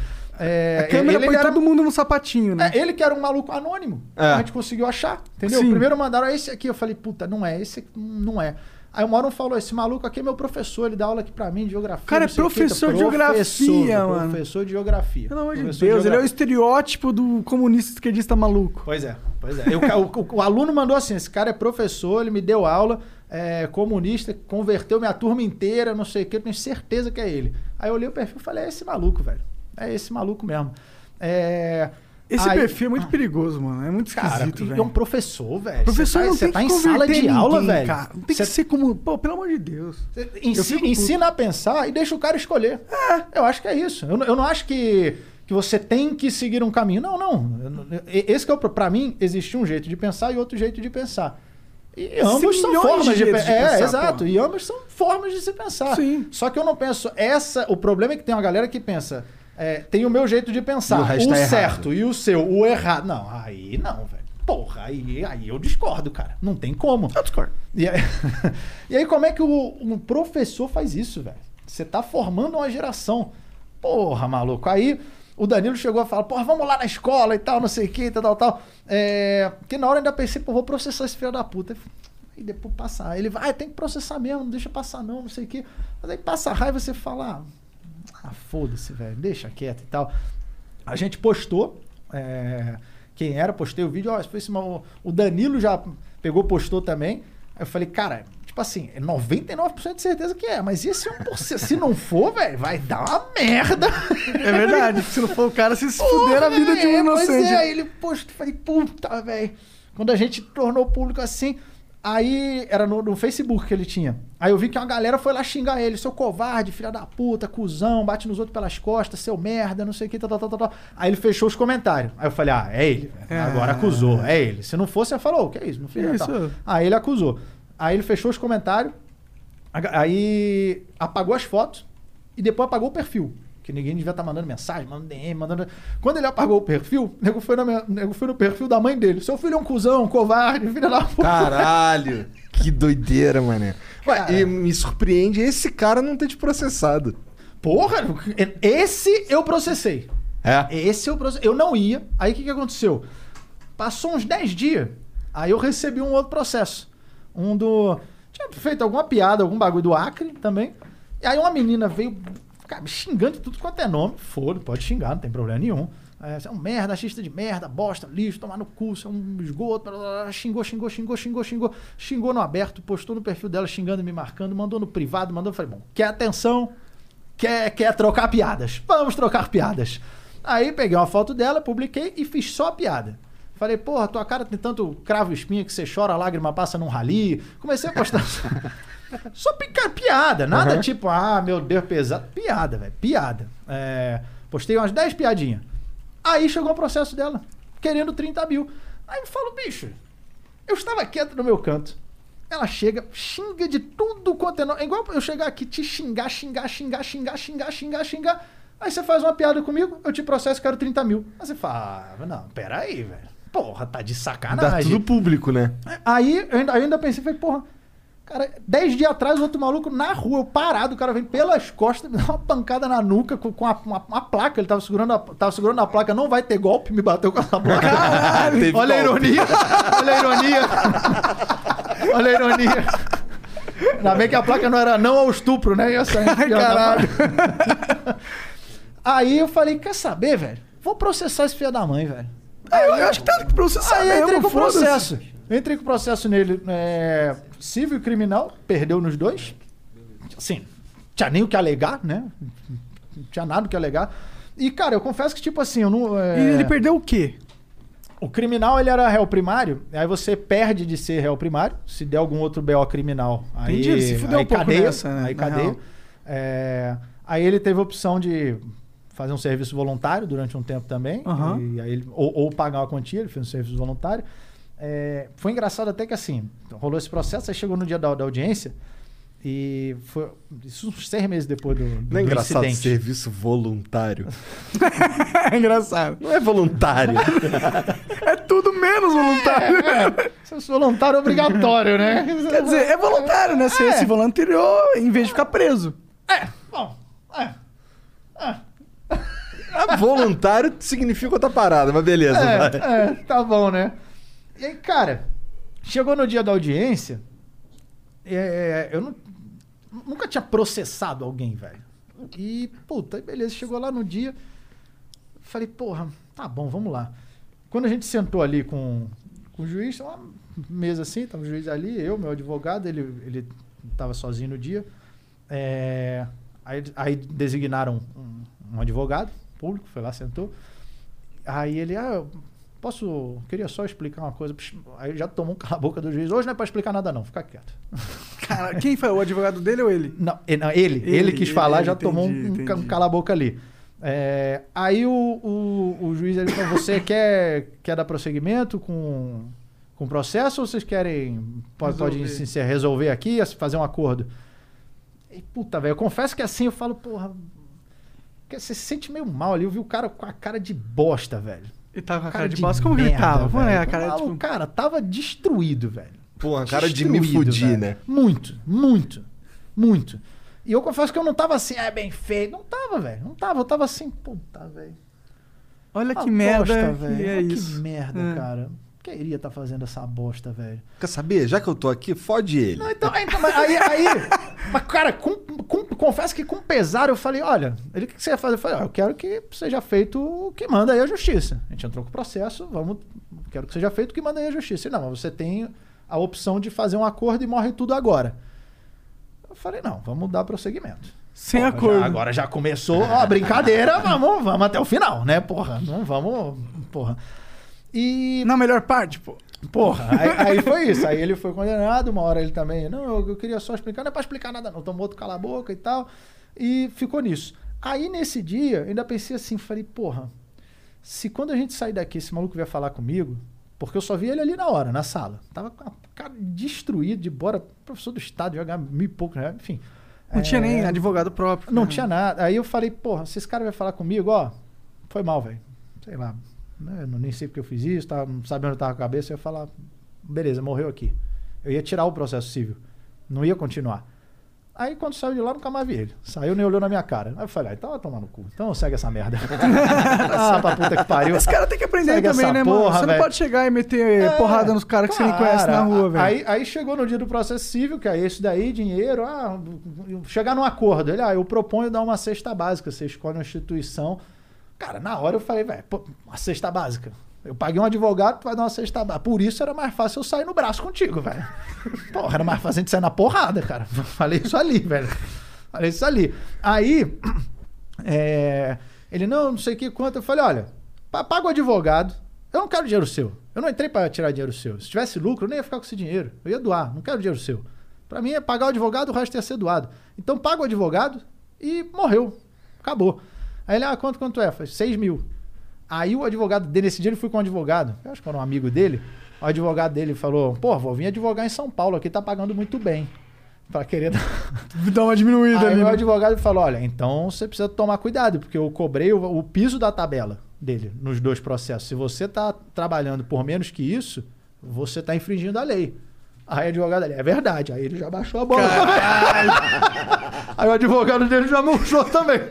É, A câmera ele põe era- todo mundo no sapatinho, né? É, ele que era um maluco anônimo. É. A gente conseguiu achar, entendeu? Sim. Primeiro mandaram esse aqui, eu falei, puta, não é, esse aqui não é. Aí hora um falou, esse maluco aqui é meu professor, ele dá aula aqui pra mim de geografia. Cara, é o professor tá- de geografia, professor, mano. Professor de geografia. Pelo amor de Deus, ele é o estereótipo do comunista esquerdista maluco. Pois é, pois é. E o, o- o- o aluno mandou assim: esse cara é professor, ele me deu aula, é comunista, converteu minha turma inteira, não sei o que, eu tenho certeza que é ele. Aí eu olhei o perfil e falei: é esse maluco, velho. É esse maluco mesmo. É, Esse aí- perfil é muito perigoso, mano. É muito Cara, esquisito, e velho. é um professor, velho. Professor Você tá, não você tem tá que em sala converter de aula, ninguém, velho. Cara. Não tem Você que ser como... Pô, pelo amor de Deus. ensi- fico puto. ensina a pensar e deixa o cara escolher. É, eu acho que é isso. Eu, não- eu não acho que, que você tem que seguir um caminho. Não, não. Eu não- Esse que é o pro- pra mim, existe um jeito de pensar e outro jeito de pensar. E ambos são milhões formas de de, jeitos pensar. de É, pensar, exato. E ambos são formas de se pensar. Sim. Só que eu não penso essa. O problema é que tem uma galera que pensa. É, tem o meu jeito de pensar. E o o errado. certo e o seu, o errado. Não, aí não, velho. Porra, aí, aí eu discordo, cara. Não tem como. Eu discordo. E aí, e aí como é que o, um professor faz isso, velho? Você tá formando uma geração. Porra, maluco. Aí o Danilo chegou a falar, porra, vamos lá na escola e tal, não sei o que, tal, tal, tal. É, que na hora eu ainda pensei, pô, vou processar esse filho da puta. Aí depois passar. Ele vai, ah, tem que processar mesmo, não deixa passar não, não sei o que. Mas aí passa a raiva você fala, ah, foda-se, velho, deixa quieto e tal. A gente postou, é, quem era, postei o vídeo, ó, foi esse o Danilo já pegou, postou também. Aí eu falei, cara, tipo assim, é 99% de certeza que é, mas e esse 1%? Se não for, velho, vai dar uma merda. É verdade. Se não for o cara, se fuder a vida de um É, pois inocente. é, ele postou, falei, puta, velho. Quando a gente tornou público assim, aí era no, no Facebook que ele tinha. Aí eu vi que uma galera foi lá xingar ele, seu covarde, filha da puta, cuzão, bate nos outros pelas costas, seu merda, não sei o que, tal, tal, tal, tal, tal. Aí ele fechou os comentários. Aí eu falei, ah, é ele. velho. Agora acusou, é ele. Se não fosse, eu falou, que é isso? Não fiz nada, tal. isso? Aí ele acusou. Aí ele fechou os comentários, aí apagou as fotos e depois apagou o perfil. Que ninguém devia estar mandando mensagem, mandando DM, mandando. Quando ele apagou o perfil, o nego foi, na minha- o nego foi no perfil da mãe dele. Seu filho é um cuzão, um covarde, filho da puta. Caralho, que doideira, mané. Ué, e me surpreende esse cara não ter te processado. Porra, esse eu processei. É? Esse eu processei. Eu não ia. Aí o que, que aconteceu? Passou uns 10 dias. Aí eu recebi um outro processo. Um do. Tinha feito alguma piada, algum bagulho do Acre também. E aí uma menina veio cara, me xingando de tudo quanto é nome. Foda, pode xingar, não tem problema nenhum. É, você é um merda, achista de merda, bosta, lixo, tomar no cu, você é um esgoto. blá, blá, blá. Xingou, xingou, xingou, xingou, xingou. Xingou no aberto, postou no perfil dela xingando, me marcando, mandou no privado, mandou. Falei, bom, quer atenção? quer, quer trocar piadas. Vamos trocar piadas. Aí peguei uma foto dela, publiquei e fiz só a piada. Falei, porra, tua cara tem tanto cravo espinha que você chora, a lágrima passa num rali. Comecei a postar. só picar piada, nada tipo, ah, meu Deus, pesado. Piada, velho, piada. É, postei umas 10 piadinhas. Aí chegou o processo dela, querendo 30 mil. Aí eu falo, bicho, eu estava quieto no meu canto. Ela chega, xinga de tudo quanto é nome. É igual eu chegar aqui, te xingar, xingar, xingar, xingar, xingar, xingar, xingar. Aí você faz uma piada comigo, eu te processo, quero 30 mil. Aí você fala, ah, não, peraí, velho. Porra, tá de Dá sacanagem. tudo público, né? Aí eu ainda, eu ainda pensei, falei, porra, cara, 10 dias atrás, o outro maluco na rua, eu parado, o cara vem pelas costas, me dá uma pancada na nuca com, com a- uma, uma placa. Ele tava segurando, a, tava segurando a placa, não vai ter golpe, me bateu com essa placa. Teve Olha a ironia, olha a ironia. Olha a ironia. Ainda bem que a placa não era não ao estupro, né? Ia sair filha da Caralho. Aí eu falei, quer saber, velho? Vou processar esse filho da mãe, velho. É, eu acho que tá que processar Aí eu entrei com o processo. Entrei com o processo nele, é, civil e criminal, perdeu nos dois. Assim, tinha nem o que alegar, né? Não tinha nada o que alegar. E, cara, eu confesso que, tipo assim, eu não. é, E ele perdeu o quê? O criminal, ele era réu primário, aí você perde de ser réu primário, se der algum outro BO criminal. Aí, Entendi, se fudeu aí um pouco cadeia, nessa, né, Aí cadeia. É, aí ele teve a opção de fazer um serviço voluntário durante um tempo também, Aham. e aí ele, ou, ou pagar uma quantia, ele fez um serviço voluntário. É, foi engraçado até que assim, rolou esse processo, aí chegou no dia da, da audiência, e foi isso uns seis meses depois do, do, Não é do engraçado incidente. serviço voluntário? É engraçado. Não é voluntário. É tudo menos voluntário. Serviço voluntário obrigatório, né? Quer dizer, é voluntário, né? Você É. se voluntariou em vez de ficar preso. É, bom, é. Ah, voluntário significa outra parada, mas beleza. É, é, tá bom, né? E aí, cara, chegou no dia da audiência, é, eu não- nunca tinha processado alguém, velho. E, puta, beleza, chegou lá no dia, falei, porra, tá bom, vamos lá. Quando a gente sentou ali com, com o juiz, uma mesa assim, tava o juiz ali, eu, meu advogado, ele, ele tava sozinho no dia. É, aí, aí designaram um, um advogado público, foi lá, sentou. Aí ele, ah, posso. Queria só explicar uma coisa. Aí já tomou um cala-boca do juiz. Hoje não é pra explicar nada, não, fica quieto. Cara, quem foi? O advogado dele ou ele? Não, ele, ele, ele, quis ele, falar, ele, já tomou um, entendi, um ca- um entendi. cala-boca ali. É, aí o, o, o juiz ele falou: você quer, quer dar prosseguimento com, com o processo ou vocês querem. Pode, pode Resolver. se- se resolver aqui, fazer um acordo? E, puta, velho, eu confesso que assim eu falo, porra. que Você se sente meio mal ali. Eu vi o cara com a cara de bosta, velho. Ele tava com a cara de bosta. Como que ele tava? Como é a cara, cara, tipo... cara, tava destruído, velho. Pô, a cara de me fudir, velho. né? Muito, muito, muito. E eu confesso que eu não tava assim, é bem feito. Não tava, velho. Não tava. Eu tava assim, puta, velho. Olha que Uma merda bosta, que velho. é isso. Que merda, É. cara. Queria estar fazendo essa bosta, velho. Quer saber? Já que eu tô aqui, fode ele. Não, então, então, aí, aí. Mas, cara, com, com- confesso que com pesar eu falei: olha, ele o que você ia fazer? Eu falei: ó, eu quero que seja feito o que manda aí a justiça. A gente entrou com o processo, vamos. Quero que seja feito o que manda aí a justiça. Ele, não, mas você tem a opção de fazer um acordo e morre tudo agora. Eu falei: não, vamos dar prosseguimento. Sem Porra, acordo. já- agora já começou a brincadeira, vamos, vamos até o final, né? Porra, não vamos. Porra. E. Na melhor parte, pô. Porra, aí, aí foi isso. Aí ele foi condenado, uma hora ele também. Não, eu, eu queria só explicar, não é pra explicar nada, não. Tomou outro cala a boca e tal. E ficou nisso. Aí nesse dia, eu ainda pensei assim, falei, porra, se quando a gente sair daqui, esse maluco vier falar comigo, porque eu só vi ele ali na hora, na sala. Tava com a cara destruído, de bora, professor do estado, jogar mil e pouco, né? enfim. Não tinha É, nem advogado próprio. não né? tinha nada. Aí eu falei, porra, se esse cara vai falar comigo, ó, foi mal, velho. Sei lá. Né, Eu não- nem sei porque eu fiz isso, tava, não sabia onde eu tava com a cabeça. Eu ia falar, beleza, morreu aqui. Eu ia tirar o processo civil. Não ia continuar. Aí quando saiu de lá, nunca mais vi ele. Saiu nem olhou na minha cara. Aí eu falei, ah, então vai tomar no cu. Então segue essa merda. ah, pra puta que pariu. Esse cara tem que aprender Segue também, né, mano? porra, Você não velho. pode chegar e meter É, porrada nos caras que você nem conhece na rua, velho. Aí, aí chegou no dia do processo civil, que é esse daí, dinheiro, ah, chegar num acordo. Ele, ah, eu proponho dar uma cesta básica, você escolhe uma instituição. Cara, na hora eu falei, velho, uma cesta básica. Eu paguei um advogado pra dar uma cesta básica. Por isso era mais fácil eu sair no braço contigo, velho. Porra, era mais fácil a gente sair na porrada, cara. Falei isso ali, velho. Falei isso ali. Aí, é, ele, não, não sei o que, quanto. Eu falei, olha, pa- paga o advogado. Eu não quero dinheiro seu. Eu não entrei para tirar dinheiro seu. Se tivesse lucro, eu nem ia ficar com esse dinheiro. Eu ia doar. Não quero dinheiro seu. Para mim é pagar o advogado, o resto ia ser doado. Então paga o advogado e morreu. Acabou. Aí ele, ah, quanto, quanto é? Eu falei, 6 mil. Aí o advogado dele, nesse dia ele foi com um advogado. Eu acho que era um amigo dele. O advogado dele falou, pô, vou vir advogar em São Paulo aqui, tá pagando muito bem. Pra querer dar uma diminuída Aí ali. o né? advogado falou: olha, então você precisa tomar cuidado, porque eu cobrei o, o piso da tabela dele nos dois processos. Se você está trabalhando por menos que isso, você está infringindo a lei. Aí o advogado dele, é verdade. Aí ele já baixou a bola. Aí o advogado dele já murchou também.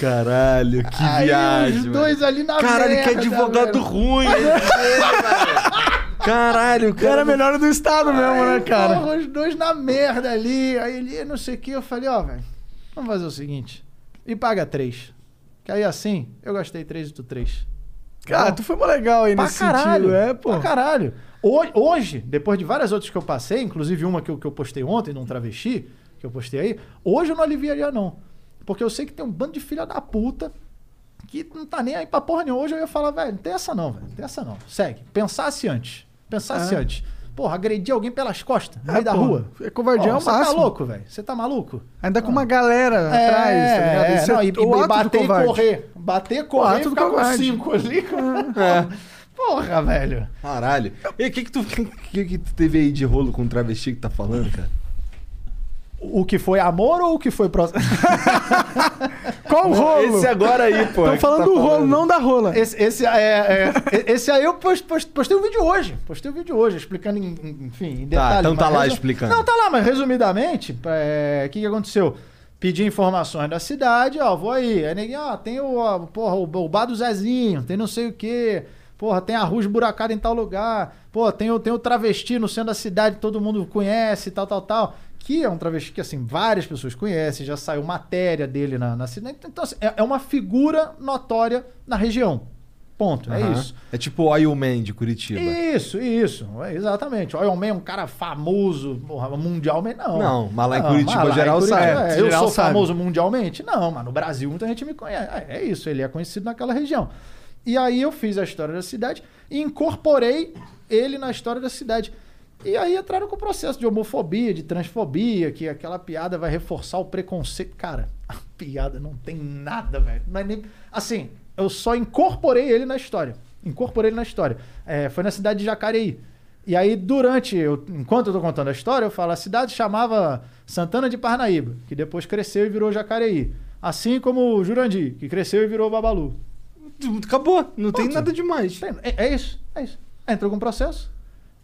Caralho, que Aí viagem. os mano. dois ali na Caralho, que merda, advogado velho. ruim. Caralho, O cara cara. é melhor do estado mesmo, né, cara? porra, os dois na merda ali. Aí ele, não sei o que. Eu falei, ó, velho, vamos fazer o seguinte. E paga três. Que aí assim, eu gastei três e tu três. Cara, tu foi mó legal aí Pra nesse caralho. sentido. É, pô. Pra caralho. Hoje, hoje, depois de várias outras que eu passei, inclusive uma que eu, que eu postei ontem, num travesti, que eu postei aí, hoje eu não aliviaria, não. Porque eu sei que tem um bando de filha da puta que não tá nem aí pra porra nenhuma. Hoje eu ia falar, velho, não tem essa não, velho. Não tem essa não. Segue. Pensasse antes. Pensasse É. antes. Porra, agredir alguém pelas costas, no É, meio da pô. rua. É covardia Ó, ao Você tá máximo. louco, velho? Você tá maluco? Ainda com uma galera atrás, tá ligado? É, Isso não, é e, o e bater e correr. Bater, correr e ficar com covarde. cinco ali. Porra, velho. Caralho. E o que que tu, que que tu teve aí de rolo com o travesti que tá falando, cara? O que foi amor ou o que foi próximo? Qual o rolo? Esse agora aí, pô. Estão falando tá do rolo, não da rola. Esse, esse, é, é, esse aí eu post- post- postei o vídeo hoje. Postei o vídeo hoje, explicando, em, enfim, em detalhes. então tá lá resu- explicando. Não, tá lá, mas resumidamente, é, o que, que aconteceu? Pedi informações da cidade, ó, vou aí. Aí ninguém, ó, tem o, ó, porra, o, o bar do Zezinho, tem não sei o quê. Porra, tem a rua esburacada em tal lugar. Pô, tem o, tem o travesti no centro da cidade, todo mundo conhece, tal, tal, tal. Que é um travesti que, assim, várias pessoas conhecem, já saiu matéria dele na, na cidade. Então, assim, é, é uma figura notória na região. Ponto, é Aham. isso. É tipo o Oil Man de Curitiba. Isso, isso. É, exatamente. O Iron Man é um cara famoso, porra, mundialmente, não. Não, mas lá em Curitiba, lá em geral Curitiba, sabe. é, eu Geral sou sabe. famoso mundialmente? Não, mas no Brasil muita gente me conhece. É, é isso, ele é conhecido naquela região. E aí eu fiz a história da cidade e incorporei ele na história da cidade. E aí entraram com o processo de homofobia, de transfobia, que aquela piada vai reforçar o preconceito. Cara, a piada não tem nada, velho. Não é nem... Assim, eu só incorporei ele na história. Incorporei ele na história. É, foi na cidade de Jacareí. E aí, durante, eu, enquanto eu tô contando a história, eu falo, a cidade chamava Santana de Parnaíba, que depois cresceu e virou Jacareí. Assim como Jurandir, que cresceu e virou Babalu. Acabou. Não tem Ponto. nada demais. Tem- É, é isso, é isso. Entrou com processo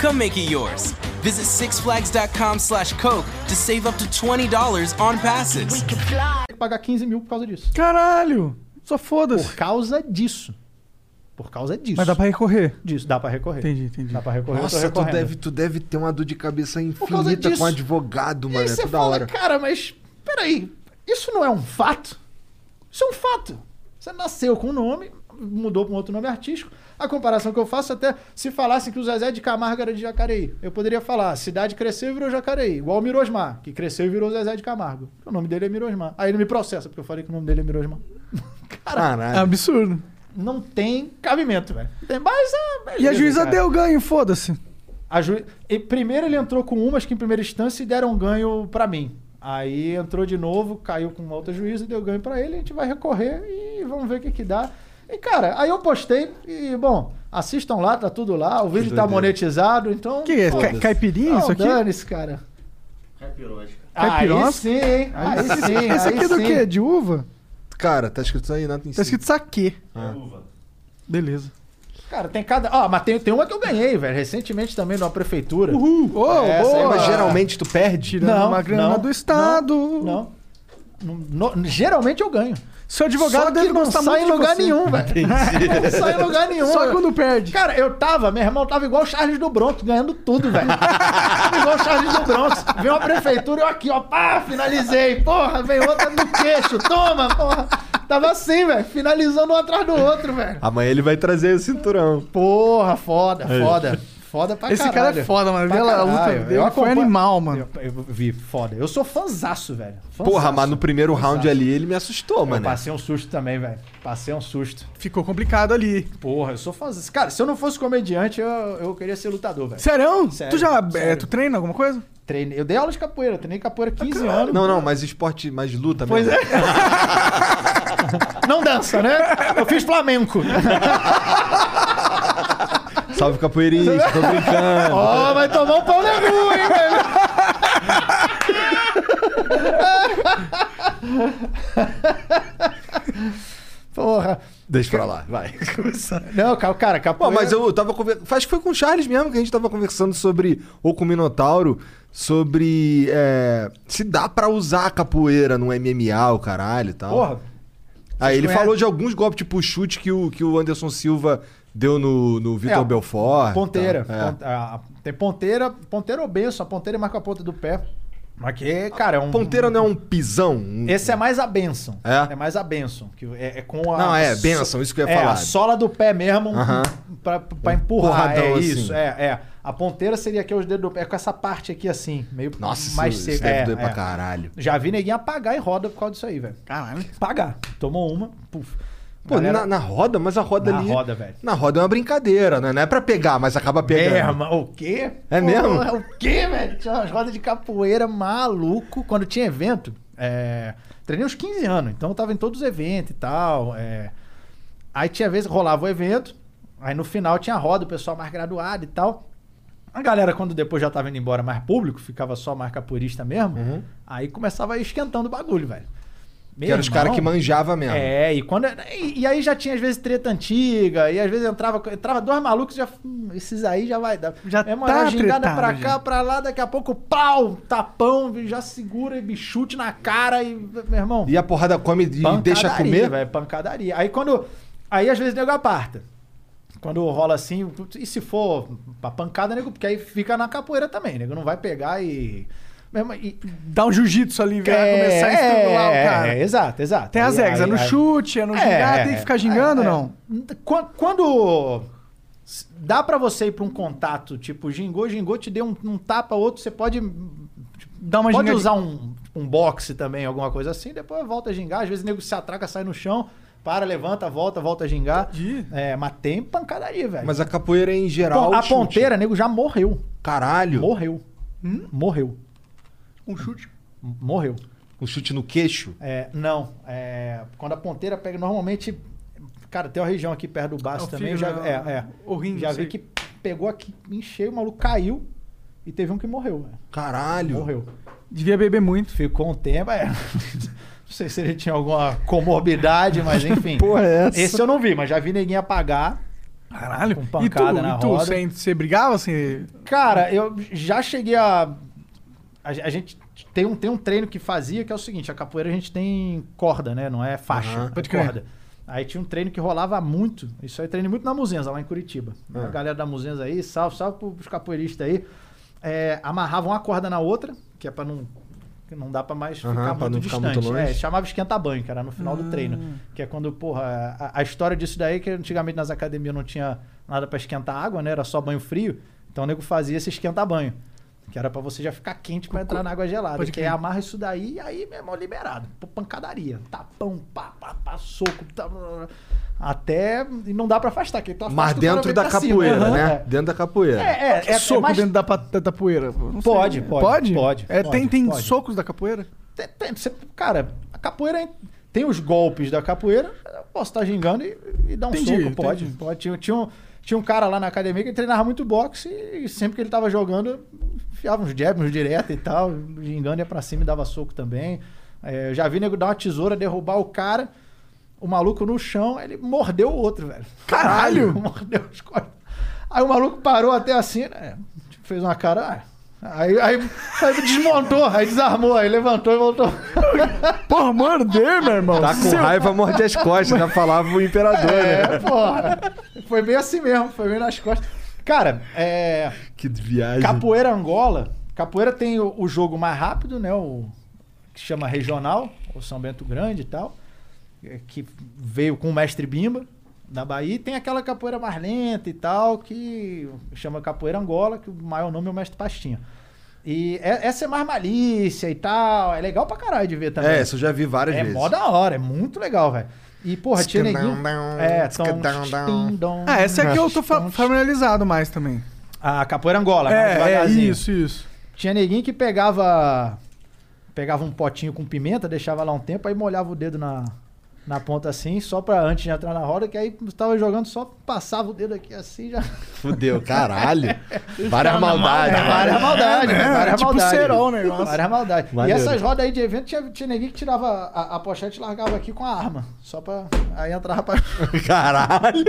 Come make it yours. Visit sixflags.com slash Coke to save up to $20 on We passes. fly. que pagar 15 mil por causa disso. Caralho! Só foda-se. Por causa disso. Por causa disso. Mas dá pra recorrer. Disso, dá pra recorrer. Entendi, entendi. Dá pra recorrer. Nossa, tu deve, tu deve ter uma dor de cabeça infinita com advogado, E mano. É toda fala, hora. cara, mas peraí, isso não é um fato? Isso é um fato. Você nasceu com um nome, mudou para um outro nome artístico. A comparação que eu faço até se falassem que o Zezé de Camargo era de Jacareí. Eu poderia falar, a cidade cresceu e virou Jacareí. Igual o Mirosmar, que cresceu e virou Zezé de Camargo. O nome dele é Mirosmar. Aí ele me processa, porque eu falei que o nome dele é Mirosmar. Cara, É Caralho. absurdo. não tem cabimento, velho. Tem- Mas é. E a juíza cara. deu ganho, foda-se. A ju... e primeiro ele entrou com umas que em primeira instância deram ganho pra mim. Aí entrou de novo, caiu com uma outra juíza e deu ganho pra ele. A gente vai recorrer e vamos ver o que que dá. E cara, aí eu postei e, bom, assistam lá, tá tudo lá. O vídeo tá monetizado, então. O que é? Ca- Caipirinha Não, isso aqui? dane-se, cara. Aí Caipirosca? sim, hein? Aí sim, Esse aqui aí é do quê? De uva? Cara, tá escrito aí nada em Tá cima. escrito saquê. Ah. Beleza. Cara, tem cada. Ó, mas tem, tem uma que eu ganhei, velho, recentemente também numa prefeitura. Uhul! Ô, Essa aí, boa! Mas geralmente tu perde? Tirando Não, uma grana não, do Estado. Não. No- no- geralmente eu ganho. Seu advogado deve não gostar sai muito em lugar você. nenhum, velho. Não sai em lugar nenhum. Só quando perde. Cara, eu tava, meu irmão tava igual o Charles do Bronx, ganhando tudo, velho. Igual o Charles do Bronx. Veio uma prefeitura, eu aqui, ó, pá, finalizei. Porra, veio outra no queixo, toma, porra. Tava assim, velho, finalizando um atrás do outro, velho. Amanhã ele vai trazer o cinturão. Porra, foda, foda. Foda pra Esse caralho. cara é foda, mano. Pra Vê lá, a luta dele Eu foi acompanho- animal, mano. Eu, eu vi, foda. Eu sou fanzaço, velho. Porra, Fanzaço. mas no primeiro round Fanzaço. ali ele me assustou, Eu mano. passei um susto também, velho. Passei um susto. Ficou complicado ali. Porra, eu sou fãzaço. Cara, se eu não fosse comediante, eu, eu queria ser lutador, velho. Sério? Sério, Tu já. é, tu treina alguma coisa? Treinei. Eu dei aula de capoeira, treinei capoeira 15 anos. Não, não, mas esporte mais de luta Pois mesmo. é. Não dança, né? Eu fiz flamenco. Salve capoeirista, tô brincando. Ó, vai tomar um pau na rua, hein, velho? Porra. Deixa pra lá, vai. Não, ca- cara, Pô, capoeira... mas eu tava conversando. Acho que foi com o Charles mesmo que a gente tava conversando sobre. Ou com o Minotauro. Sobre. é, se dá pra usar a capoeira no MMA, o caralho e tal. Porra. Aí ele conhecem? falou de alguns golpes, tipo o chute que o, que o Anderson Silva deu no, no Vitor É, Belfort. e Ponteira. tal. É. Pon- a- tem ponteira, ponteira ou benção. A ponteira marca a ponta do pé. Mas que, cara, é um. Ponteira não é um pisão? Um- Esse é mais a benção. É? mais a benção. Que é, é com a. Não, é, benção, isso que eu ia é, falar. a sola do pé mesmo Aham. pra, pra empurrar. porradão é assim. isso, é, é. A ponteira seria aqui os dedos do pé, com essa parte aqui assim, meio Nossa, mais isso, seco. isso deve é, doer é. pra caralho. Já vi neguinho apagar em roda por causa disso aí, velho. Caralho. Pagar. Tomou uma, puf. Pô, Galera- na, na roda, mas a roda Na ali. roda, velho. Na roda é uma brincadeira, né? Não é pra pegar, mas acaba pegando. Merma, o quê? É mesmo? Porra, O quê, velho? Tinha umas rodas de capoeira maluco. Quando tinha evento, é... treinei uns 15 anos, então eu tava em todos os eventos e tal. é. Aí tinha vezes rolava o evento, aí no final tinha roda, o pessoal mais graduado e tal. A galera, quando depois já tava indo embora mais público, ficava só mais capoeirista mesmo, Uhum. aí começava esquentando o bagulho, velho. Que eram os caras que manjavam mesmo. É, e quando. E, e aí já tinha, às vezes, treta antiga, e às vezes entrava, entrava dois malucos já. hum, esses aí já vai dar. Já é uma tá gingada pra já. cá, pra lá, daqui a pouco, pau, tapão, já segura e chute na cara e. Meu irmão. E a porrada come e deixa pancadaria, comer? velho, pancadaria. Aí quando. Aí às vezes nego aparta. Quando rola assim, e se for pra pancada, nego, porque aí fica na capoeira também, nego não vai pegar e. Mesmo, e Dá um jiu-jitsu ali, vai começar a estrangular o cara. é, exato, exato. Tem as regras, é no aí- chute, é no É, gingar, é, tem que ficar gingando, é, é. não? Quan- Quando dá pra você ir pra um contato, tipo, gingou, gingou, te deu um, um tapa, outro, você pode. Dá uma pode usar um, tipo, um boxe também, alguma coisa assim, depois volta a gingar. Às vezes o nego se atraca, sai no chão, para, levanta, volta, volta a gingar. Entendi. É, mas tem pancadaria, velho. Mas a capoeira em geral. Pô, a chute. ponteira, nego já morreu. Caralho. Morreu. Morreu. Um chute. Morreu. Um chute no queixo. É, não. é, quando a ponteira pega, normalmente. Cara, tem uma região aqui perto do baço É também. fígado, já, né? é, é. O rim, já vi que pegou aqui, encheu, o maluco caiu e teve um que morreu. velho. Caralho. Morreu. Devia beber muito. Ficou um tempo. É. Não sei se ele tinha alguma comorbidade, mas enfim. Porra, é essa? Esse eu não vi, mas já vi neguinho apagar. Caralho. Com e tu, pancada na e tu roda. você, você brigava? Você... Cara, eu já cheguei a. A, a gente tem um, tem um treino que fazia que é o seguinte: a capoeira a gente tem corda, né? Não é faixa, Aham. é corda. Aí tinha um treino que rolava muito. Isso aí treinei muito na Muzenza, lá em Curitiba. Ah. A galera da Muzenza aí, salve, salve pros capoeiristas aí. É, amarravam uma corda na outra, que é pra não. que não dá pra mais Aham, ficar pra muito ficar distante. muito longe. É, chamava esquenta-banho, que era no final do treino. Que é quando, porra, a, a história disso daí é que antigamente nas academias não tinha nada pra esquentar água, né? Era só banho frio. Então o nego fazia esse esquenta-banho. Que era pra você já ficar quente pra entrar na água gelada. Pode Que aí amarra isso daí e aí, meu irmão, liberado. Pô, pancadaria. Tapão, pá, pá, pá, soco. Tá, até. E não dá pra afastar. Que tu afasta, Mas dentro da cima. capoeira, Aham. né? Dentro da capoeira. É, é, é, é soco mais- dentro da, da, da poeira? Pode, pode, Pode? pode, É, pode, tem tem pode. socos da capoeira? Tem- tem- você- cara, a capoeira tem os golpes da capoeira. Eu posso estar gingando e, e dar um Entendi, soco. Pode, entendi. pode. Tinha, tinha, um, tinha um cara lá na academia que treinava muito boxe e sempre que ele tava jogando, enfiava uns jabs, uns direto e tal. Gingando ia pra cima e dava soco também. É, eu já vi nego dar uma tesoura, derrubar o cara, o maluco no chão, ele mordeu o outro, velho. Caralho! mordeu os costas. Aí o maluco parou até assim, né? Tipo, fez uma cara. ah. Aí, aí, aí desmontou, aí desarmou, aí levantou e voltou. Porra, morder, meu irmão. Tá com Seu- raiva, morde as costas, já falava o imperador, É, né? porra. Foi bem assim mesmo, foi bem nas costas. Cara, é, Que viagem. capoeira Angola. Capoeira tem o, o jogo mais rápido, né? O que chama regional, o São Bento Grande e tal. é, Que veio com o mestre Bimba da Bahia. E tem aquela capoeira mais lenta e tal, que chama capoeira Angola, que o maior nome é o mestre Pastinha. E é- essa é mais malícia e tal. É legal pra caralho de ver também. É, isso eu já vi várias É vezes. mó da hora, é muito legal, velho. E, porra, tinha neguinho... É, tom. Ah, essa é que eu tô fa- familiarizado mais também. A capoeira Angola, É, é, isso, isso. Tinha neguinho que pegava... Pegava um potinho com pimenta, deixava lá um tempo, aí molhava o dedo na, na ponta assim, só pra antes de entrar na roda, que aí tava jogando, só passava o dedo aqui assim, já... Fudeu, caralho. Várias maldades. Várias maldades, É, várias tipo maldades. cerol o negócio. Várias maldades. E essas rodas aí de evento, tinha, tinha neguinho que tirava a, a pochete e largava aqui com a arma. Só pra... Aí entrava pra... Caralho.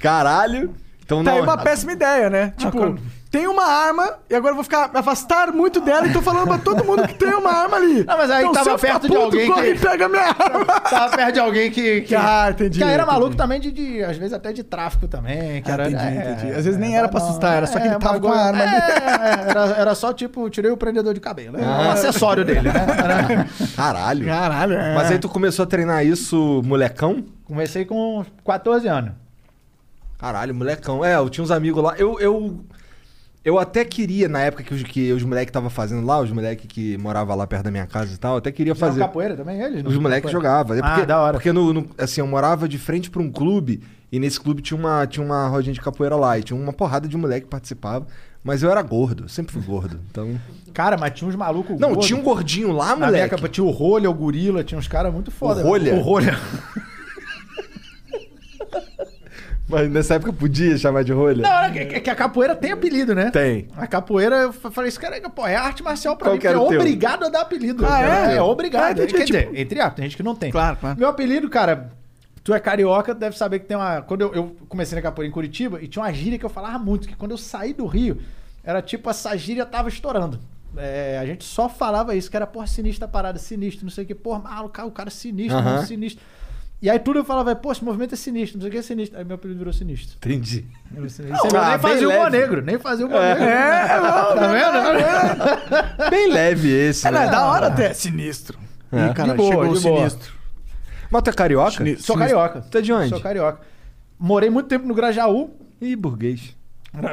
Caralho. Então Tá não. aí uma péssima ideia, né? Tipo, quando- tem uma arma e agora eu vou ficar me afastar muito dela e tô falando pra todo mundo que tem uma arma ali. Não, mas aí então, tava perto de alguém corre que- e pega minha arma. Tava perto de alguém que. que Ah, entendi, Que aí era entendi. maluco também de, de, Às vezes até de tráfico também. Que Ah, era, entendi, é, entendi. é, Às vezes nem é, era pra não, assustar, era só que ele tava com a arma ali. é, é, era, era só tipo, tirei o prendedor de cabelo. É Ah. um acessório dele, né? Era- Caralho. Caralho, é. Mas aí tu começou a treinar isso, molecão? Comecei com 14 anos. Caralho, molecão. É, eu tinha uns amigos lá. Eu, eu, eu até queria, na época que os, que os moleques estavam fazendo lá, os moleques que moravam lá perto da minha casa e tal, eu até queria Fazer. fazer. capoeira também, eles? Os moleques jogavam. É Ah, porque, da hora. Porque no, no- assim, eu morava de frente pra um clube e nesse clube tinha uma, tinha uma rodinha de capoeira lá e tinha uma porrada de moleque que participava. Mas eu era gordo, sempre fui gordo. Então. Cara, mas tinha uns malucos. Não, gordos. tinha um gordinho lá, Na minha moleque. tinha o Rolha, o Gorila, tinha uns caras muito foda. O Rolha? O Rolha. Mas nessa época podia chamar de rolha? Não, era que, que a capoeira tem apelido, né? Tem. A capoeira, eu fa- falei, isso cara, pô, é arte marcial pra Qual mim, que porque é obrigado a dar apelido. Ah, é? É, obrigado. Ah, entendi, Quer tipo- dizer, entre aspas, tem gente que não tem. Claro, claro. Meu apelido, cara, tu é carioca, deve saber que tem uma... Quando eu, eu comecei na capoeira em Curitiba, e tinha uma gíria que eu falava muito, que quando eu saí do Rio, era tipo, essa gíria tava estourando. É, a gente só falava isso, que era, porra, sinistra parada, sinistro, não sei o que, porra, maluco, o cara sinistro, Aham. muito sinistro. E aí tudo eu falava, pô, esse movimento é sinistro, não sei o que é sinistro. Aí meu apelido virou sinistro. Entendi. Virou sinistro. Você Ah, nem fazia o leve. negro, nem fazia o humor negro. tá vendo? Bem leve esse, É, não, né? é da hora até. Sinistro. É. Ih, cara, De boa, chegou o de sinistro. Mas tu é carioca? Sinistro. Sou carioca. Tu é de onde? Sou carioca. Morei muito tempo no Grajaú. Ih, burguês.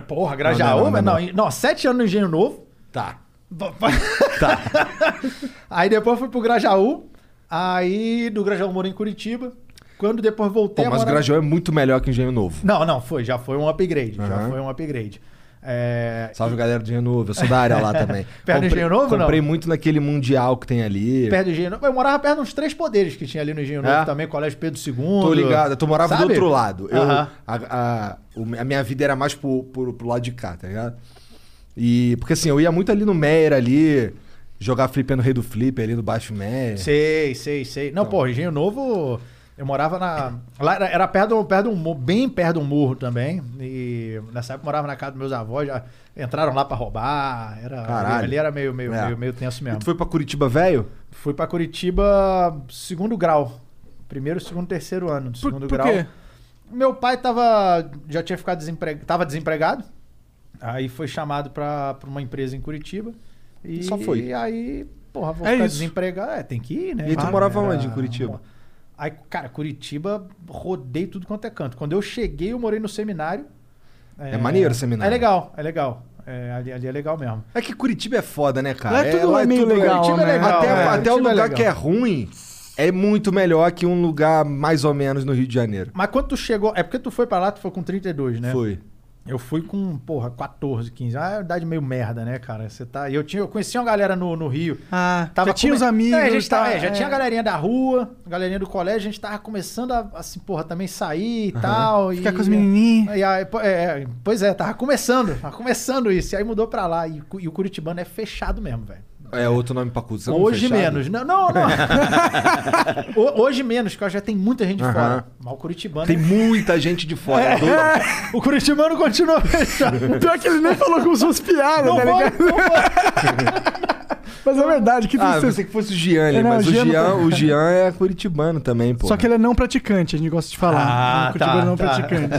Porra, Grajaú, Não, não, não, não, não. não, sete anos no Engenho Novo. Tá. Tá. aí depois fui pro Grajaú. Aí do Grajaú morei em Curitiba. Quando depois voltei Pô, mas o morar- Grajaú é muito melhor que Engenho Novo. Não, não, foi. Já foi um upgrade. Já Aham. foi um upgrade. É, Salve galera do Engenho Novo, eu sou da área lá também. Perto do Engenho Novo, não? Comprei muito naquele mundial que tem ali. Perto do Engenho Novo. Eu morava perto dos três poderes que tinha ali no Engenho Novo É? também, Colégio Pedro II. Tô ligado, tu morava Sabe? do outro lado. Eu, Aham. a, a- a minha vida era mais pro, pro, pro lado de cá, tá ligado? E porque assim, eu ia muito ali no Meyer ali, jogar flip no Rei do Flip ali no Baixo Meyer. Sei, sei, sei. Não, pô, Engenho Novo. Eu morava na. Lá era, era perto, do- perto de um morro, bem perto de um morro também. E nessa época eu morava na casa dos meus avós, já entraram lá pra roubar. Era, Caralho. Ali era meio, meio, É. meio, meio tenso E mesmo. tu foi pra Curitiba velho? Fui pra Curitiba segundo grau. Primeiro, segundo, terceiro ano do Por, segundo por grau. quê? Meu pai tava. Já tinha ficado desempregado. Tava desempregado. Aí foi chamado pra uma empresa em Curitiba. E Só foi. E aí, porra, vou É ficar isso. desempregado. É, tem que ir, né? E aí tu morava era- onde em Curitiba? Aí, cara, Curitiba, rodei tudo quanto é canto. Quando eu cheguei, eu morei no seminário. É maneiro o seminário. É legal, é legal. É, ali, ali é legal mesmo. É que Curitiba é foda, né, cara? Lá é tudo meio legal, Curitiba é né? legal. Até, é, até o é lugar legal. que é ruim é muito melhor que um lugar mais ou menos no Rio de Janeiro. Mas quando tu chegou. É porque tu foi pra lá, tu foi com 32, né? Foi. Eu fui com, porra, 14, 15. Ah, é uma idade meio merda, né, cara? Você tá. Eu, tinha, eu conheci uma galera no, no Rio. Ah, Tava já tinha come- os amigos. É, a gente tá, tava- é, já tinha a galerinha da rua, a galerinha do colégio, a gente tava começando a, assim, porra, também sair e tal. Ficar e, com as menininhas. E aí, é, pois é, tava começando, tava começando isso. E aí mudou pra lá. E, e o Curitibano é fechado mesmo, velho. É outro nome pra Curitiba. Hoje menos. Não, não. não. Ho- Hoje menos, porque já tem muita gente de Aham. fora. Mas o Curitibano. Tem é- muita gente de fora. É. é o Curitibano continua fechado. Pior que ele nem falou com suas piadas, Não tá vou, ligado? não. Mas é verdade, que Ah, pensei que fosse o Gian ali, É, não, mas o o Gian não Gian, tá- o Gian é curitibano também, pô. Só que ele é não praticante, a gente gosta de falar. Ah, curitibano tá, não tá. praticante.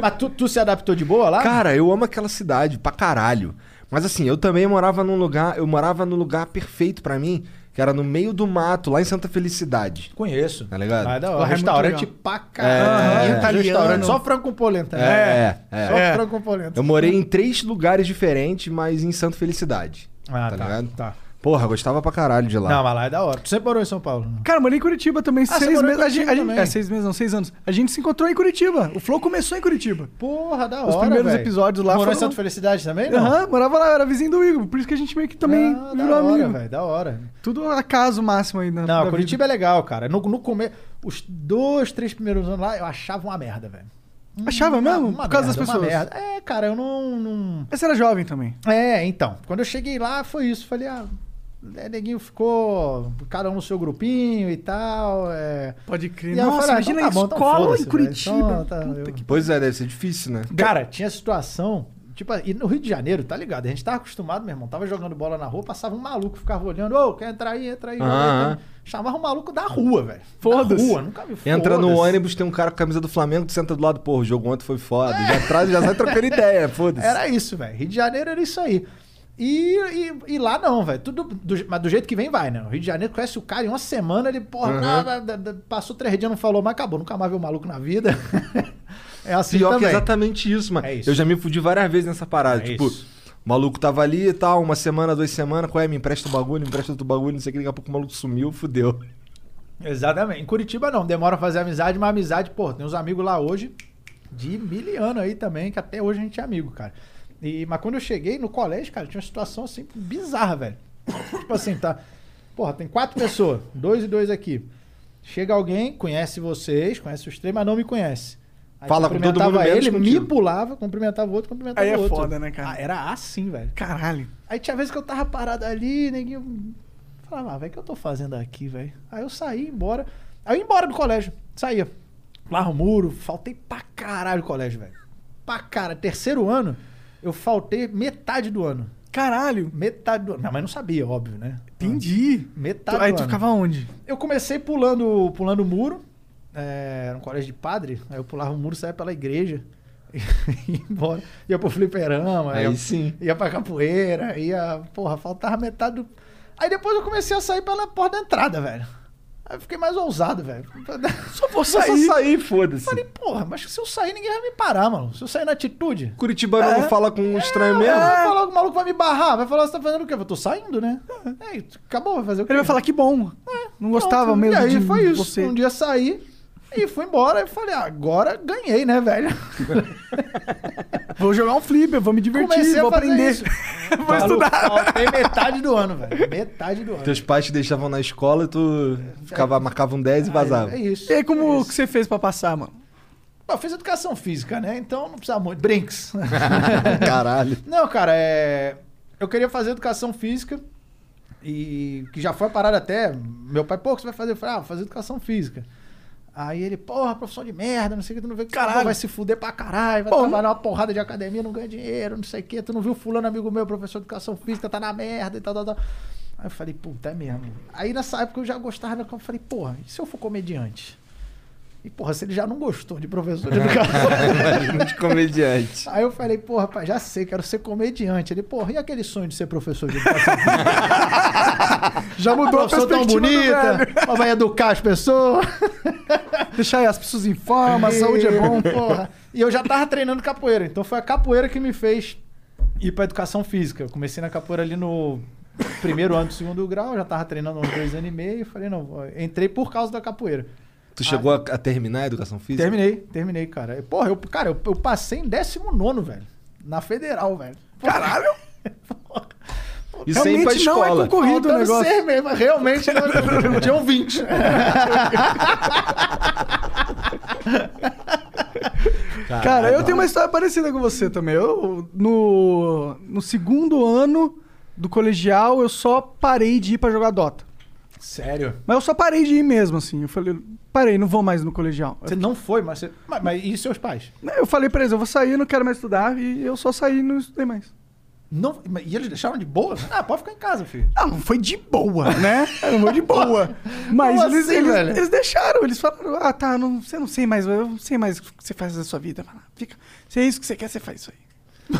Mas tu, tu se adaptou de boa lá? Cara, eu amo aquela cidade pra caralho. Mas assim, eu também morava num lugar, eu morava no lugar perfeito pra mim, que era no meio do mato, lá em Santa Felicidade. Conheço. Tá ligado? Ah, da é hora. muito Restaurante legal. pra caralho. É, italiano. Restaurante, só frango com polenta. né? É, é. Só É. frango com polenta. Eu morei em três lugares diferentes, mas em Santa Felicidade. Ah, tá tá, ligado? tá. Porra, gostava pra caralho de lá. Não, mas lá é da hora. Tu sempre morou em São Paulo? né? Cara, eu morei em Curitiba também, Ah, seis em meses. A gente, a gente- é, seis meses, não, seis anos. A gente se encontrou em Curitiba. O Flow começou em Curitiba. Porra, da hora. Os primeiros velho. episódios lá Morou em foram- Santa Felicidade também? Não. Aham, morava lá, eu era vizinho do Igor. Por isso que a gente meio que também Ah, da virou hora, amigo. velho. Da hora. Tudo acaso máximo aí na Não, da Curitiba é legal, cara. No, no começo, os dois, três primeiros anos lá, eu achava uma merda, velho. vida. Achava mesmo? Uma Por causa merda, das uma pessoas. merda. É, cara, eu não, não... Mas você era jovem também. É, então. Quando eu cheguei lá, foi isso. Falei, ah, é, neguinho ficou cada um no seu grupinho e tal. É... Pode crer. E Nossa, falei, ah, imagina então tá a bom, então escola foda-se, em Curitiba. Então, tá, eu- que- Pois é, deve ser difícil, né? Cara, tinha situação. Tipo, e no Rio de Janeiro, tá ligado? A gente tava acostumado, meu irmão. Tava jogando bola na rua, passava um maluco, ficava olhando, ô, quer entrar aí, entra aí. Aham. entra aí. Chamava um maluco da rua, velho. Foda-se. Da rua, nunca vi Entra no ônibus, tem um cara com a camisa do Flamengo, tu senta do lado, pô, o jogo ontem foi foda. Já traz, já sai trocando ideia, foda-se. Era isso, velho. Rio de Janeiro era isso aí. E, e, e lá não, velho. Tudo do- mas do jeito que vem, vai, né? O Rio de Janeiro conhece o cara em uma semana, ele, porra, Uhum. não, da- da- da- passou três dias, não falou, mas acabou, nunca mais viu o maluco na vida. é assim Pior que também. é exatamente isso, mano. É isso. Eu já me fudi várias vezes nessa parada. É tipo, isso. o maluco tava ali e tal, uma semana, duas semanas, qual é? Me empresta o bagulho, me empresta outro bagulho, não sei o que, daqui a pouco o maluco sumiu, fudeu. Exatamente. Em Curitiba não, demora a fazer amizade, mas amizade, pô, tem uns amigos lá hoje de mil anos aí também, que até hoje a gente é amigo, cara. E, mas quando eu cheguei no colégio, cara, tinha uma situação assim bizarra, velho. tipo assim, tá. Porra, tem quatro pessoas, dois e dois aqui. Chega alguém, conhece vocês, conhece os três, mas não me conhece. Aí Fala com todo mundo ele, me pulava, cumprimentava o outro, cumprimentava Aí é o outro. foda, né, cara? Ah, era assim, velho. Caralho. Aí tinha vezes que eu tava parado ali, neguinho. Falava, ah, velho, o que eu tô fazendo aqui, velho? Aí eu saí, embora. Aí eu ia embora do colégio. Saía. Lá o muro, faltei pra caralho do colégio, velho. Pra caralho. Terceiro ano, eu faltei metade do ano. Caralho. Metade do ano. Não, mas não sabia, óbvio, né? Entendi. Metade Tu- aí do tu ano. ficava onde? Eu comecei pulando pulando o muro. é, era um colégio de padre, aí eu pulava o muro, saía pela igreja. e ia embora. Ia pro fliperama, Aí ia, sim. ia pra capoeira, ia. Porra, faltava metade do. Aí depois eu comecei a sair pela porta da entrada, velho. Aí eu fiquei mais ousado, velho. Só vou Só sair. sair, foda-se. Falei, porra, mas se eu sair, ninguém vai me parar, mano. Se eu sair na atitude. Curitibano não fala com um estranho mesmo? Vai falar que o maluco vai me barrar, vai falar, você tá fazendo o quê? Eu tô saindo, né? É, acabou, vai fazer o quê? Ele vai falar que bom. não gostava Pronto. mesmo E aí de foi isso. você. Um dia saí e fui embora. E falei, ah, agora ganhei, né, velho? Vou jogar um flipper, vou me divertir, Comecei vou aprender. vou estudar. Faltei metade do ano, velho. Metade do ano. Teus pais te deixavam na escola e tu ficava, marcava um 10 e vazava. É isso. E aí, como É que você fez pra passar, mano? Pô, eu fiz educação física, né? Então não precisava muito. Brinks. Caralho. Não, cara, é. Eu queria fazer educação física e que já foi parado até. Meu pai, pô, o que você vai fazer? Eu falei, ah, vou fazer educação física. Aí ele, porra, profissão de merda, não sei o que, tu não vê que Caralho. vai se fuder pra caralho, vai Pô, trabalhar uma porrada de academia, não ganha dinheiro, não sei o que, tu não viu fulano amigo meu, professor de educação física, tá na merda e tal, tal, tal. Aí eu falei, puta, é mesmo. Aí nessa época eu já gostava, eu falei, porra, e se eu for comediante? E porra, se ele já não gostou de professor de educação de comediante. Aí eu falei, porra, pai, já sei, quero ser comediante. Ele, porra, e aquele sonho de ser professor de educação física? Já mudou a professor tão bonita, vai educar as pessoas. Deixar aí as pessoas em forma, a saúde é bom. porra. E eu já tava treinando capoeira, então foi a capoeira que me fez ir pra educação física. Eu comecei na capoeira ali no primeiro ano do segundo grau, já tava treinando uns dois anos e meio. Falei, não, entrei por causa da capoeira. Tu chegou a, a terminar a educação física? Terminei, terminei, cara. E, Porra, eu, cara, eu, eu passei em 19, velho. Na federal, velho. Caralho! Isso aí pra Realmente não é escola. concorrido o negócio. ser mesmo, realmente não, tinha um 20. Cara, eu tenho uma história parecida com você também. Eu, no, no segundo ano do colegial, eu só parei de ir pra jogar Dota. Sério? Mas eu só parei de ir mesmo, assim. Eu falei, parei, não vou mais no colegial. Você não foi, mas, você, mas, mas e seus pais? Eu falei pra eles, eu vou sair, não quero mais estudar. E eu só saí e não estudei mais. Não, e eles deixaram de boa? Ah, pode ficar em casa, filho. Ah, não foi de boa, né? Não foi de boa. Mas Como eles, assim, eles, velho? eles deixaram, eles falaram, ah, tá, não, você não sei mais, eu não sei mais o que você faz da sua vida. Fica, se é isso que você quer, você faz isso aí.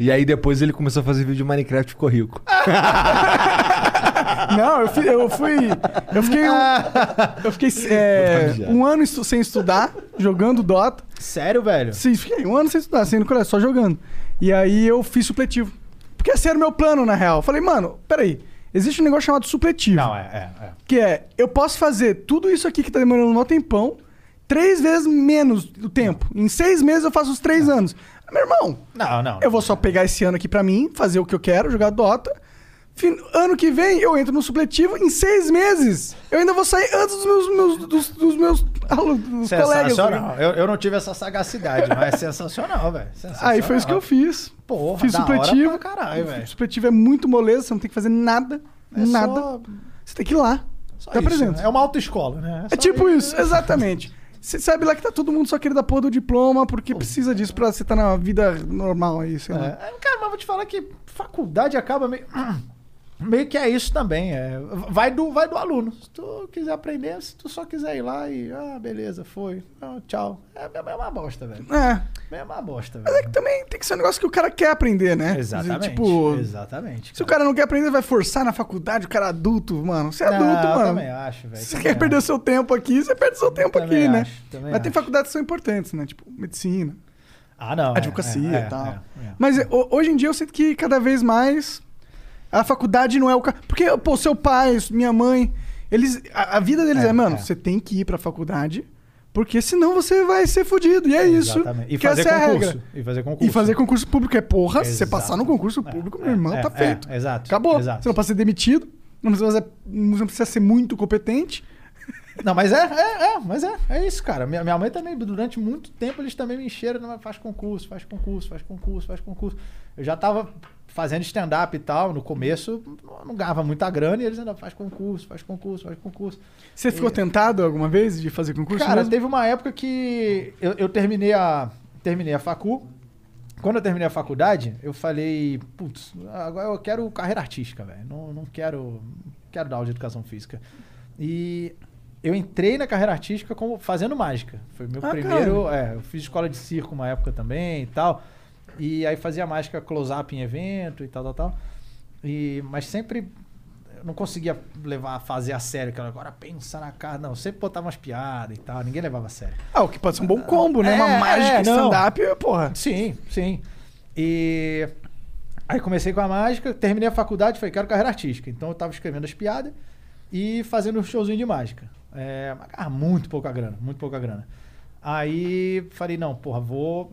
E aí depois ele começou a fazer vídeo de Minecraft e ficou rico. Não, eu fui. Eu, fui, eu fiquei, um, eu fiquei é, um ano estu- sem estudar, jogando Dota. Sério, velho? Sim, fiquei um ano sem estudar, sem ir no colégio, só jogando. E aí eu fiz supletivo. Porque esse era o meu plano, na real. Eu falei, mano, peraí. Existe um negócio chamado supletivo. Não, é, é, é. Que é, eu posso fazer tudo isso aqui que tá demorando um maior tempão, três vezes menos o tempo. Em seis meses eu faço os três anos. Meu irmão, Não, não. eu vou só pegar esse ano aqui pra mim, fazer o que eu quero, jogar Dota. Ano que vem eu entro no supletivo em seis meses. Eu ainda vou sair antes dos meus, meus- dos, dos meus alunos, dos colegas. tá Sensacional. Eu, eu não tive essa sagacidade, mas é sensacional, velho. Aí foi isso que eu fiz. Porra, fiz supletivo. caralho, velho. Supletivo é muito moleza, você não tem que fazer nada. É nada. só- Você tem que ir lá. Só Tá isso, presente. né? É uma autoescola, né? É só tipo isso, exatamente. Você sabe lá que tá todo mundo só querendo dar porra do diploma porque precisa disso pra você estar na vida normal aí, sei lá. É, é, cara, mas vou te falar que faculdade acaba meio. Meio que é isso também. É, vai, do, vai do aluno. Se tu quiser aprender, se tu só quiser ir lá e. Ah, beleza, foi. Ah, tchau. É, é uma bosta, velho. É. É uma bosta, Mas é velho. que também tem que ser um negócio que o cara quer aprender, né? Exatamente. Tipo, exatamente. se o cara não quer aprender, vai forçar na faculdade, o cara é adulto, mano. Você é adulto, Não, eu mano. também acho, velho. Se você quer perder o acho. seu tempo aqui, você perde o seu tempo aqui, né? acho, Mas tem acho. faculdades que são importantes, né? Tipo, medicina, Ah, não. é, advocacia é, e tal. é, é. Mas é, ho- hoje em dia eu sinto que cada vez mais a faculdade não é o ca... Porque, pô, seu pai, minha mãe, eles. A, a vida deles é, É, mano, é. você tem que ir pra faculdade, porque senão você vai ser fudido. E é isso. Exatamente. E fazer é a concurso. regra. E fazer concurso. E fazer concurso público é porra, se você Exato. passar no concurso É, público, é, meu irmão, tá é, feito. exato, Acabou. exato. Você não pode ser demitido, não precisa, não precisa ser muito competente. Não, mas é, é, é, mas é, é isso, cara. Minha, minha mãe também, durante muito tempo, eles também me encheram, faz concurso, faz concurso, faz concurso, faz concurso. Eu já tava fazendo stand-up e tal, no começo, não- ganhava muita grana, e eles ainda faz concurso, faz concurso, faz concurso. Você ficou tentado alguma vez de fazer concurso? Cara, mesmo? teve uma época que eu, eu terminei a terminei a facu. Quando eu terminei a faculdade, eu falei, putz, agora eu quero carreira artística, velho. Não, não quero, quero dar aula de educação física. E eu entrei na carreira artística como fazendo mágica. Foi meu Ah, primeiro. É, eu fiz escola de circo uma época também e tal. E aí fazia mágica close-up em evento e tal, tal, tal. E, mas sempre eu não conseguia levar, fazer a sério, aquela agora pensa na cara. Não, sempre botava umas piadas e tal, ninguém levava a sério. Ah, o que pode ser um bom combo, né? É, Uma mágica é, stand-up, porra. Sim, sim. E aí comecei com a mágica, terminei a faculdade, falei, quero carreira artística. Então eu tava escrevendo as piadas e fazendo um showzinho de mágica. É, mas, cara, muito pouca grana, muito pouca grana. Aí falei, não, porra, vou.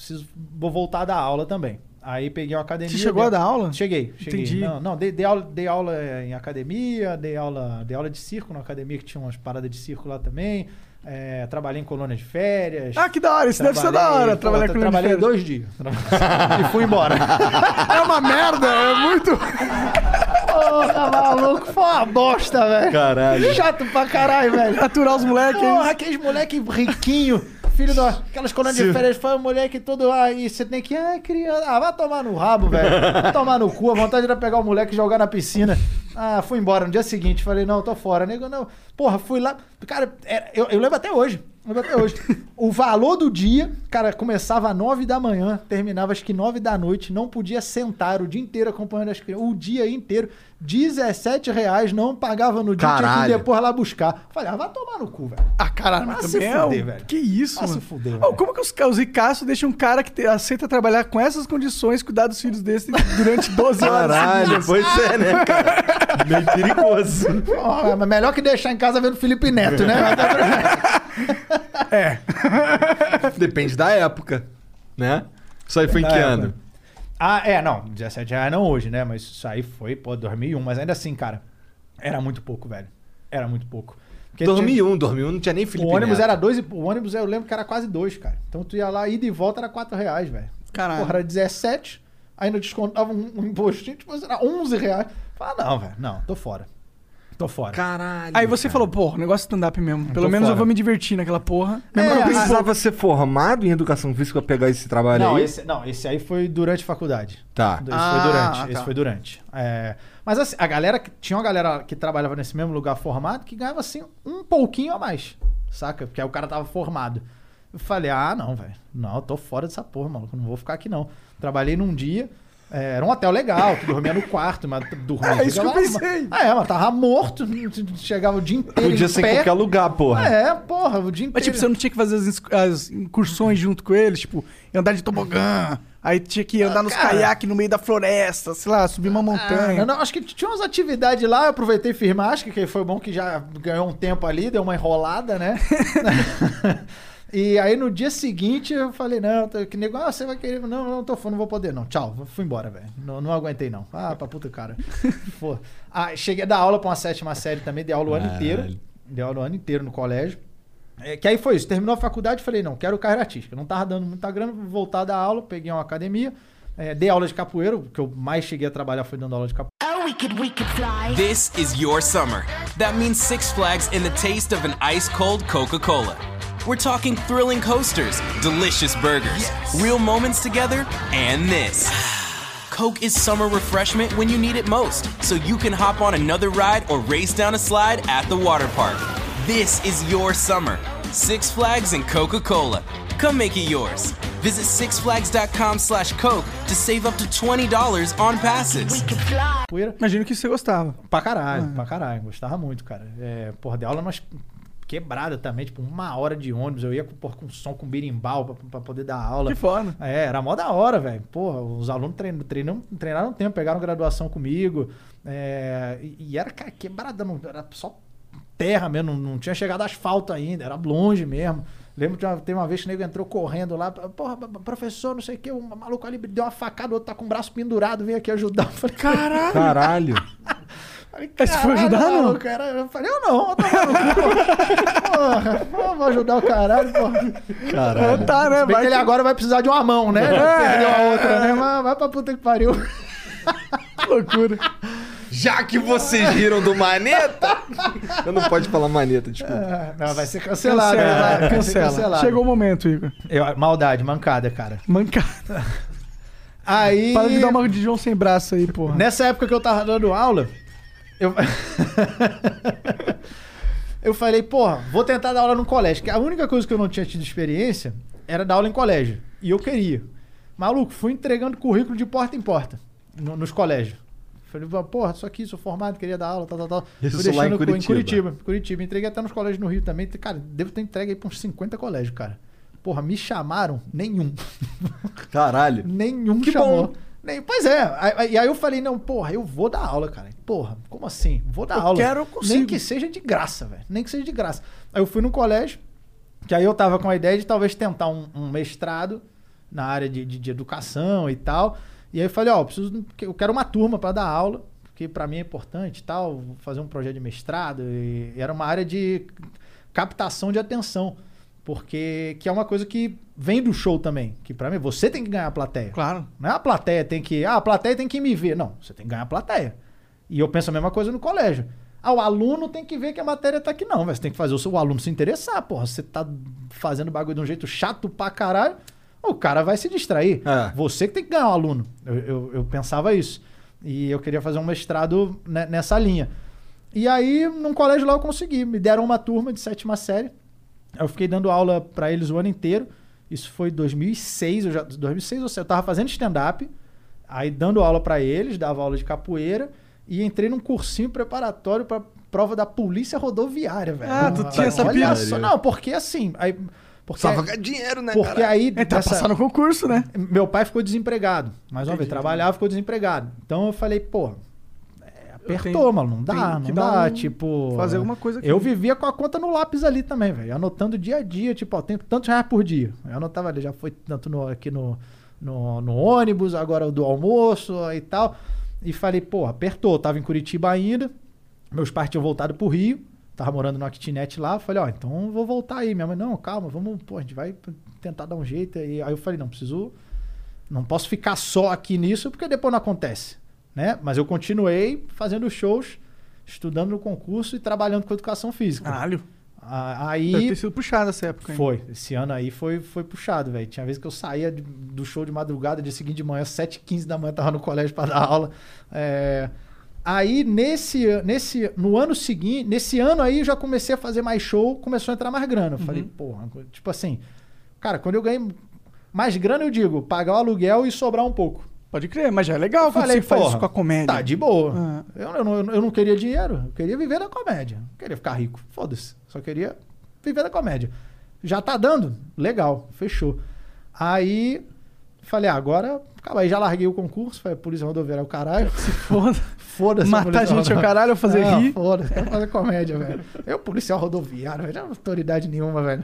Preciso, vou voltar a dar aula também. Aí peguei uma academia. Você chegou a dar aula? Cheguei, cheguei. Entendi. Não, não dei, dei aula, dei aula em academia, dei aula, dei aula de circo na academia, que tinha umas paradas de circo lá também. É, trabalhei em colônia de férias. Ah, que da hora. Isso deve ser da hora, pô, trabalhar tra- com Trabalhei férias. dois dias. e fui embora. É uma merda, é muito... Porra, maluco, foi uma bosta, velho. Caralho. Chato pra caralho, velho. Aturar os moleques. Porra, aqueles moleque riquinho, filho daquelas colônias de férias, foi um moleque todo aí, você tem que, ah, criança, ah, vai tomar no rabo, velho. Vai tomar no cu, a vontade era pegar o moleque e jogar na piscina. Ah, fui embora no dia seguinte, falei, não, tô fora. Nego, não. Porra, fui lá, cara, era- eu, eu lembro até hoje. Lembro até hoje. O valor do dia, cara, começava às 9 da manhã, terminava acho que 9 da noite, não podia sentar o dia inteiro acompanhando as crianças, o dia inteiro, 17 reais, não pagava no dia, tinha que depois lá buscar. Falei, ah, vai tomar no cu, velho. Ah, caralho, mas se é fuder, velho. Que isso, Ah, se mano. fuder, Ô, velho. como que os, os ricaços deixam um cara que te- aceita trabalhar com essas condições, cuidar dos filhos desse durante 12 horas? Caralho, pois é, né, cara? Meio perigoso. Ó, mas melhor que deixar em casa vendo Felipe Neto, né? Depende da época, né? Isso aí foi em que ano? Ah, é, não. 17 reais não hoje, né? Mas isso aí foi, pô, 2001. Mas ainda assim, cara, era muito pouco, velho. Era muito pouco. Porque 2001, 2001 não tinha nem Felipe O ônibus Neto. era dois e... O ônibus eu lembro que era quase dois, cara. Então tu ia lá, ida e volta era 4 reais, velho. Caralho. Porra, era 17. Ainda descontava um, um impostinho, tipo, era 11 reais. Fala, não, velho. Não, tô fora. Tô fora. Caralho. Aí você cara. falou, pô, negócio stand-up mesmo. Pelo menos eu fora. vou me divertir naquela porra. É, eu precisava ser formado em educação física pra pegar esse trabalho Não aí? esse, não, esse aí foi durante a faculdade. Tá. Esse Ah, foi durante. tá. Esse foi durante. É, mas assim, a galera. que- Tinha uma galera que trabalhava nesse mesmo lugar formado que ganhava assim um pouquinho a mais. Saca? Porque aí o cara tava formado. Eu falei, ah, não, velho. Não, eu tô fora dessa porra, maluco. Não vou ficar aqui, não. Trabalhei num dia. É, era um hotel legal, tu dormia no quarto, mas dormia. É isso que eu pensei. Ah, é, mas tava morto. Chegava o dia inteiro. Podia em ser em pé. qualquer lugar, porra. É, porra, o dia inteiro. Mas tipo, você não tinha que fazer as, as incursões junto com eles, tipo, andar de tobogã, aí tinha que andar nos cara. caiaques no meio da floresta, sei lá, subir uma Ah, montanha. não, não, acho que tinha umas atividades lá, eu aproveitei firmar, acho que foi bom que já ganhou um tempo ali, deu uma enrolada, né? e aí no dia seguinte eu falei, não, tô- que nego, ah, você vai querer. Não, não, tô não vou poder, não. Tchau, fui embora, velho. Não, não aguentei, não. Ah, pra puta cara. Pô. Ah, cheguei a dar aula pra uma sétima série também, dei aula o ano inteiro. Dei aula o ano inteiro no colégio. É, que aí foi isso, terminou a faculdade, falei, não, quero carreira artística. Não tava dando muita grana, voltar a dar aula, peguei uma academia, é, dei aula de capoeira, o que eu mais cheguei a trabalhar foi dando aula de capoeira. Oh, we could, we could fly. This is your summer. That means Six Flags and the taste of an ice cold Coca Cola. We're talking thrilling coasters, delicious burgers, real moments together, and this. Coke is summer refreshment when you need it most, so you can hop on another ride or race down a slide at the water park. This is your summer. Six Flags and Coca-Cola. Come make it yours. Visit sixflags.com slash Coke to save up to $20 on passes. We could fly. capoeira. Imagino que você gostava. Pra caralho, ah. pra caralho. Gostava muito, cara. É, porra, de aula nós quebrada também, tipo, uma hora de ônibus. Eu ia com, porra, com som com birimbau pra, pra poder dar aula. Que foda. É, era mó da hora, velho. Porra, os alunos treinam, treinam, treinaram um tempo, pegaram graduação comigo. É, e, e era, cara, quebrada, não, era só terra mesmo, não, não tinha chegado asfalto ainda, era longe mesmo. Lembro que uma- tem uma vez que o nego entrou correndo lá, porra, professor, não sei o que, um maluco ali deu uma facada, o outro tá com o braço pendurado, veio aqui ajudar. Eu falei, Caralho! Caralho. Falei, Mas você foi "Caralho, ajudar, não?" maluco, era- Eu falei, eu não, eu tava no cu, porra. Porra, vou ajudar o caralho, porra. Caralho. Tá, né? Se bem Vai que ele que- agora vai precisar de uma mão, né? Perdeu a outra, né? Mas vai pra puta que pariu. Que loucura. Já que vocês riram do maneta. Eu não pode falar maneta, desculpa. Ah, Não, vai ser cancelado. Cancela, né? Vai ser cancela. cancelado. Chegou o momento, Igor. Eu- maldade, mancada, cara. Mancada. Aí. Para de dar uma de João sem braço aí, porra. Nessa época que eu tava dando aula, eu. eu falei, porra, vou tentar dar aula no colégio. Que a única coisa que eu não tinha tido experiência era dar aula em colégio. E eu queria. Maluco, fui entregando currículo de porta em porta no- nos colégios. Falei, porra, só aqui, sou formado, queria dar aula, tal, tal, tal. Isso Fui lá em Curitiba. Curitiba. Curitiba. Entreguei até nos colégios no Rio também. Cara, devo ter entregue aí pra uns 50 colégios, cara. Porra, me chamaram? Nenhum. Caralho. Nenhum Que chamou. bom. Nem, pois é. E aí eu falei, não, porra, eu vou dar aula, cara. Porra, como assim? Vou dar Eu aula. quero, eu consigo. Nem que seja de graça, velho. Nem que seja de graça. Aí eu fui no colégio, que aí eu tava com a ideia de talvez tentar um, um mestrado na área de, de, de educação e tal. E aí eu falei, ó, eu preciso, eu quero uma turma para dar aula, porque para mim é importante e tal, vou fazer um projeto de mestrado. E era uma área de captação de atenção. Porque que é uma coisa que vem do show também. Que pra mim, você tem que ganhar a plateia. Claro. Não é a plateia tem que. Ah, a plateia tem que me ver. Não, você tem que ganhar a plateia. E eu penso a mesma coisa no colégio. Ah, o aluno tem que ver que a matéria tá aqui. Não. Você tem que fazer o seu aluno se interessar, porra. Você tá fazendo bagulho de um jeito chato pra caralho. O cara vai se distrair. É. Você que tem que ganhar o aluno. Eu, eu, eu pensava isso. E eu queria fazer um mestrado ne- nessa linha. E aí, num colégio lá eu consegui. Me deram uma turma de sétima série. Eu fiquei dando aula pra eles o ano inteiro. Isso foi 2006, eu já 2006 ou seja, eu tava fazendo stand-up, aí dando aula pra eles, dava aula de capoeira e entrei num cursinho preparatório pra prova da Polícia Rodoviária, velho. Ah, tu tinha essa Olha pira. só, não, porque assim, aí porque Só ganhar dinheiro, né, porque cara? aí É, tá dessa- passando no concurso, né? meu pai ficou desempregado. Mais uma vez, trabalhava, ficou desempregado. Então eu falei, pô, é, apertou, tenho- mano, não dá, não dá, um- tipo... fazer alguma coisa aqui. Eu vivia com a conta no lápis ali também, velho, anotando dia a dia, tipo, ó, tem tantos reais por dia. Eu anotava ali, já foi tanto no- aqui no, no, no ônibus, agora do almoço e tal. E falei, pô, apertou, eu tava em Curitiba ainda, meus pais tinham voltado pro Rio, tava morando numa kitnet lá, falei, ó, então vou voltar aí. Minha mãe, não, calma, vamos, pô, a gente vai tentar dar um jeito. E aí eu falei, não, preciso, não posso ficar só aqui nisso, porque depois não acontece, né? Mas eu continuei fazendo shows, estudando no concurso e trabalhando com educação física. Caralho. Ah, Deve Aí ter sido puxado essa época, hein? foi, esse ano aí foi, foi puxado, velho. Tinha vezes que eu saía de- do show de madrugada, dia seguinte de manhã, 7h15 da manhã, tava no colégio pra dar aula. É, Aí, nesse, nesse, no ano seguinte, nesse ano aí, eu já comecei a fazer mais show, começou a entrar mais grana. Eu falei, porra, tipo assim, cara, quando eu ganhei mais grana, eu digo, pagar o aluguel e sobrar um pouco. Pode crer, mas já é legal Eu quando falei, você faz isso com a comédia. Tá, de boa. Ah. Eu, eu, não, eu não queria dinheiro, eu queria viver da comédia. Não queria ficar rico, foda-se. Só queria viver da comédia. Já tá dando? Legal, fechou. Aí, falei, ah, agora, acaba aí, já larguei o concurso, falei, polícia rodoviária é o caralho. Se foda. Foda-se. a Matar polícia gente é o rodoviária. caralho ou fazer Não, rir? Foda-se, quero fazer comédia, velho. Eu, policial rodoviário, velho, não é autoridade nenhuma, velho.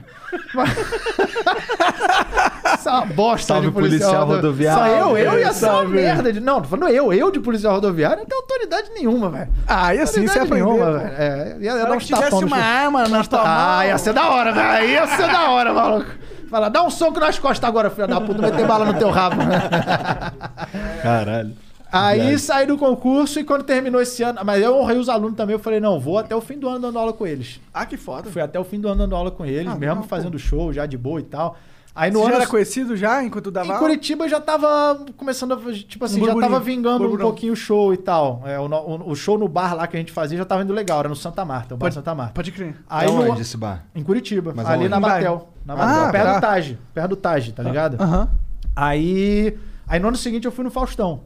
Mas- é uma bosta Salve, de policial, policial rodo- rodoviário. Só eu, eu ia ser uma Salve. merda. De... Não, tô falando eu, eu de policial rodoviário, não tenho autoridade nenhuma, velho. Ah, e assim você aprendeu. nenhuma, velho. É, ia Se dar ela uns tivesse uma arma na tua mão... Ah, ia ser da hora, velho. Ia ser da hora, maluco. Fala, dá um soco nas costas agora, filho da puta, meter bala no teu rabo. Caralho. Aí Viagem. saí do concurso e quando terminou esse ano, mas eu honrei os alunos também, eu falei, não, vou até o fim do ano dando aula com eles. Ah, que foda. Fui até o fim do ano dando aula com eles, Ah, mesmo legal, fazendo pô. show já de boa e tal. Aí no Você já ano era conhecido já enquanto dava em aula? Curitiba eu já tava começando a. Tipo assim, Um já tava vingando um burburão. pouquinho o show e tal. É, o, no- o- o show no bar lá que a gente fazia já tava indo legal, era no Santa Marta, o bar Pode- Santa Marta. Pode crer. Aí é no- onde esse bar? Em Curitiba, Mas ali na Batel. Na Batel, Ah, perto tá. do Taj. Perto do Taj, tá ligado? Aham. Aí. Aí no ano seguinte eu fui no Faustão.